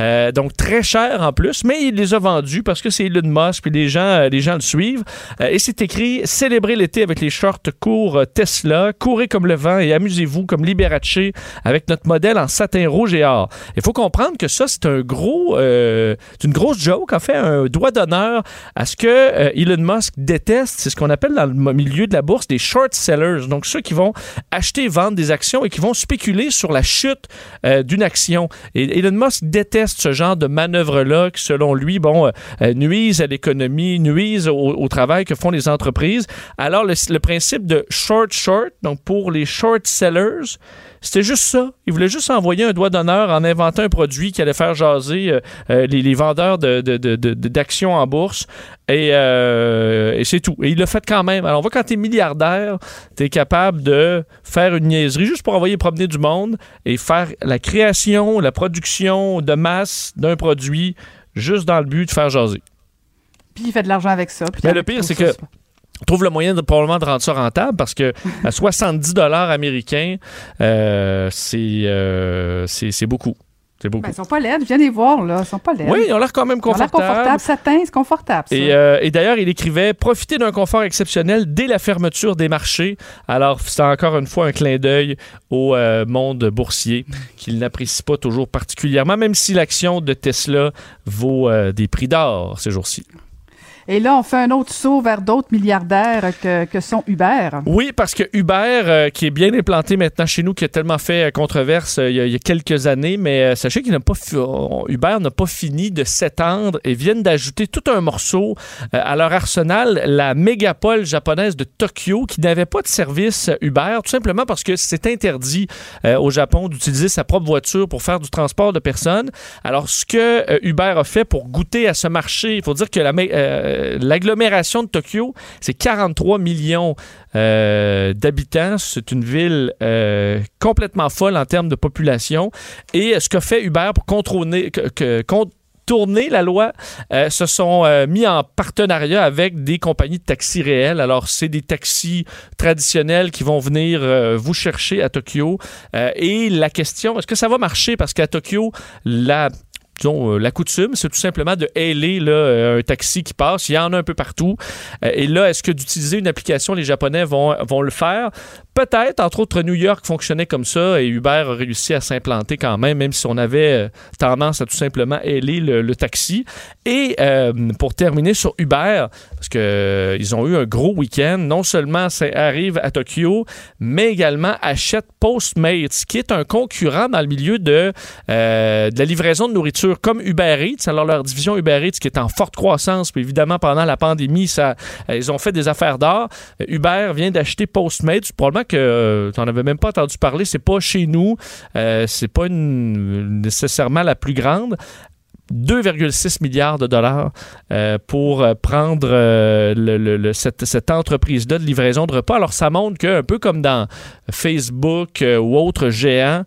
euh, donc très cher en plus, mais il les a vendus parce que c'est Elon Musk et les gens, euh, les gens le suivent. Euh, et c'est écrit Célébrez l'été avec les shorts courts Tesla, courez comme le vent et amusez-vous comme Liberace avec notre modèle en satin rouge et or. Il faut comprendre que ça, c'est un gros, une grosse joke, en fait, un doigt d'honneur à ce que Elon Musk déteste. C'est ce qu'on appelle dans le milieu de la bourse des short sellers. Donc ceux qui vont acheter et vendre des actions et qui vont spéculer sur la chute d'une action. Et Elon Musk déteste ce genre de manœuvre-là qui, selon lui, bon, euh, euh, nuisent à l'économie, nuisent au, travail que font les entreprises. Alors, le, principe de short short, donc pour les short sellers, c'était juste ça. Il voulait juste envoyer un doigt d'honneur en inventant un produit qui allait faire jaser euh, les, vendeurs d'actions en bourse. Et, c'est tout. Et il l'a fait quand même. Alors, on voit quand tu es milliardaire, tu es capable de faire une niaiserie juste pour envoyer promener du monde et faire la création, la production de masse d'un produit juste dans le but de faire jaser. Puis il fait de l'argent avec ça. Mais le pire, c'est que trouve le moyen de probablement de rendre ça rentable parce que à 70 dollars américains, euh, euh, c'est beaucoup. C'est beaucoup. Ben, ils sont pas laides. Viens les voir, là. Ils sont pas laides. Oui, ils ont l'air quand même confortables. Ils ont l'air confortables. Satin, c'est confortable. Et, euh, et d'ailleurs, il écrivait Profiter d'un confort exceptionnel dès la fermeture des marchés. Alors, c'est encore une fois un clin d'œil au euh, monde boursier qu'il n'apprécie pas toujours particulièrement, même si l'action de Tesla vaut euh, des prix d'or ces jours-ci. Et là, on fait un autre saut vers d'autres milliardaires que, que, sont Uber. Oui, parce que Uber, euh, qui est bien implanté maintenant chez nous, qui a tellement fait euh, controverse euh, il, y a, quelques années, mais sachez qu'il n'a pas Uber n'a pas fini de s'étendre et viennent d'ajouter tout un morceau à leur arsenal, la mégapole japonaise de Tokyo, qui n'avait pas de service Uber, tout simplement parce que c'est interdit au Japon d'utiliser sa propre voiture pour faire du transport de personnes. Alors, ce que Uber a fait pour goûter à ce marché, il faut dire que la euh, l'agglomération de Tokyo, c'est 43 millions euh, d'habitants. C'est une ville euh, complètement folle en termes de population. Et ce que fait Uber pour contrôler, la loi, euh, se sont euh, mis en partenariat avec des compagnies de taxis réels. Alors, c'est des taxis traditionnels qui vont venir euh, vous chercher à Tokyo. et la question, est-ce que ça va marcher? Parce qu'à Tokyo, la disons, la coutume, c'est tout simplement de hailer là, un taxi qui passe. Il y en a un peu partout. et là, est-ce que d'utiliser une application, les Japonais vont le faire? Peut-être, entre autres, New York fonctionnait comme ça et Uber a réussi à s'implanter quand même, même si on avait euh, tendance à tout simplement ailer le, taxi. Et euh, pour terminer sur Uber, parce qu'ils euh, ont eu un gros week-end, non seulement ça arrive à Tokyo, mais également achète Postmates, qui est un concurrent dans le milieu de, de la livraison de nourriture comme Uber Eats. Alors leur division Uber Eats qui est en forte croissance, puis évidemment pendant la pandémie, ça, ils ont fait des affaires d'or. Uber vient d'acheter Postmates, probablement que euh, tu n'en avais même pas entendu parler. C'est pas chez nous. Euh, c'est pas nécessairement la plus grande. 2,6 milliards de dollars euh, pour prendre cette, cette entreprise-là de livraison de repas. Alors, ça montre qu'un peu comme dans Facebook ou autres géants,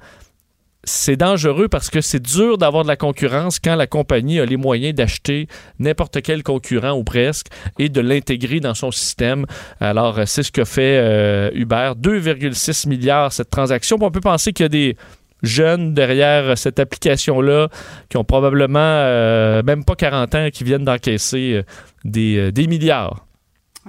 c'est dangereux parce que c'est dur d'avoir de la concurrence quand la compagnie a les moyens d'acheter n'importe quel concurrent ou presque et de l'intégrer dans son système. Alors, c'est ce que fait euh, Uber. 2,6 milliards cette transaction. On peut penser qu'il y a des jeunes derrière cette application-là qui ont probablement euh, même pas 40 ans qui viennent d'encaisser euh, des milliards.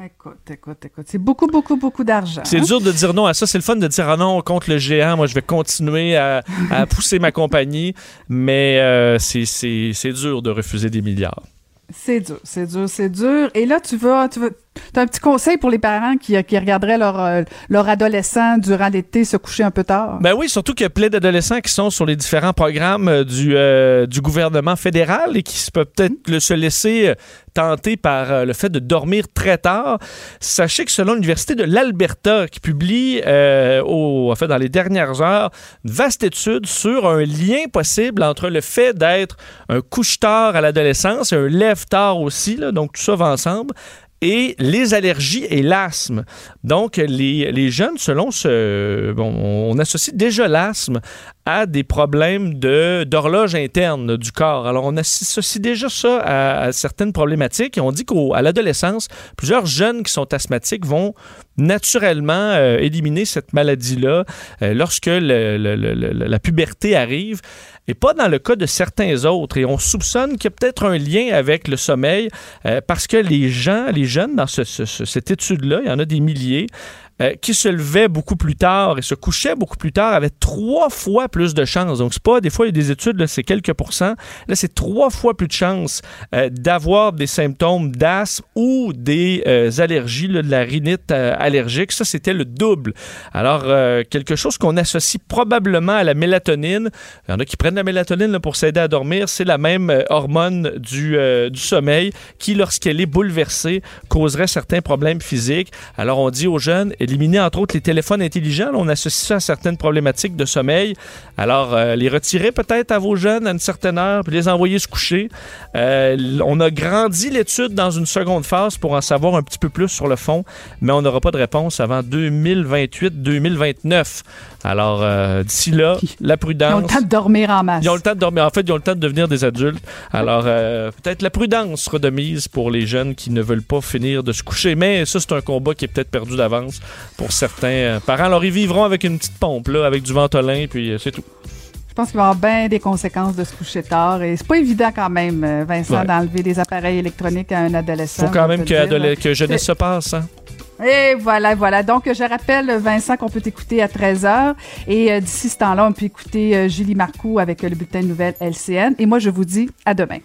Écoute, écoute, écoute. C'est beaucoup, beaucoup, beaucoup d'argent. C'est dur de dire non à ça. C'est le fun de dire ah non contre le géant. Moi, je vais continuer à, pousser ma compagnie. Mais euh, c'est dur de refuser des milliards. C'est dur, c'est dur, c'est dur. Et là, tu vas, tu vas, as un petit conseil pour les parents qui, regarderaient leur, euh, leur adolescent durant l'été se coucher un peu tard? Ben oui, surtout qu'il y a plein d'adolescents qui sont sur les différents programmes euh, du, euh, du gouvernement fédéral et qui peuvent peut-être se laisser tenté par le fait de dormir très tard. Sachez que selon l'Université de l'Alberta, qui publie au, dans les dernières heures une vaste étude sur un lien possible entre le fait d'être un couche-tard à l'adolescence et un lève-tard aussi, donc tout ça va ensemble, et les allergies et l'asthme. Donc, les, jeunes, selon ce... On associe déjà l'asthme à des problèmes d'horloge interne du corps. Alors, on associe déjà ça à, certaines problématiques on dit qu'à l'adolescence, plusieurs jeunes qui sont asthmatiques vont naturellement euh, éliminer cette maladie-là euh, lorsque la puberté arrive et pas dans le cas de certains autres. Et on soupçonne qu'il y a peut-être un lien avec le sommeil euh, parce que les gens, les jeunes dans cette étude-là, il y en a des milliers, euh, qui se levait beaucoup plus tard et se couchait beaucoup plus tard avait trois fois plus de chances. Donc, c'est pas, des fois, il y a des études, c'est quelques pourcents. Là, c'est trois fois plus de chances euh, d'avoir des symptômes d'asthme ou des euh, allergies, de la rhinite allergique. Ça, c'était le double. Alors, quelque chose qu'on associe probablement à la mélatonine. Il y en a qui prennent la mélatonine pour s'aider à dormir. C'est la même hormone du, du sommeil qui, lorsqu'elle est bouleversée, causerait certains problèmes physiques. Alors, on dit aux jeunes, éliminer entre autres les téléphones intelligents. on associe ça à certaines problématiques de sommeil. Alors, euh, les retirer peut-être à vos jeunes à une certaine heure, puis les envoyer se coucher. Euh, on a grandi l'étude dans une seconde phase pour en savoir un petit peu plus sur le fond, mais on n'aura pas de réponse avant 2028-2029. Alors, euh, d'ici là, la prudence. Ils ont le temps de dormir en masse. Ils ont le temps de dormir. En fait, ils ont le temps de devenir des adultes. Alors, peut-être la prudence sera de mise pour les jeunes qui ne veulent pas finir de se coucher. Mais ça, c'est un combat qui est peut-être perdu d'avance pour certains euh, parents. Alors, ils vivront avec une petite pompe, là, avec du ventolin, puis euh, c'est tout. Je pense qu'il va y avoir bien des conséquences de se coucher tard. Et c'est pas évident quand même, euh, Vincent, d'enlever des appareils électroniques à un adolescent. faut quand même que, que jeunesse se passe. Hein? Et voilà, voilà. Donc, je rappelle, Vincent, qu'on peut écouter à 13h. Et d'ici ce temps-là, on peut écouter Julie Marcoux avec le bulletin de nouvelles LCN. Et moi, je vous dis à demain.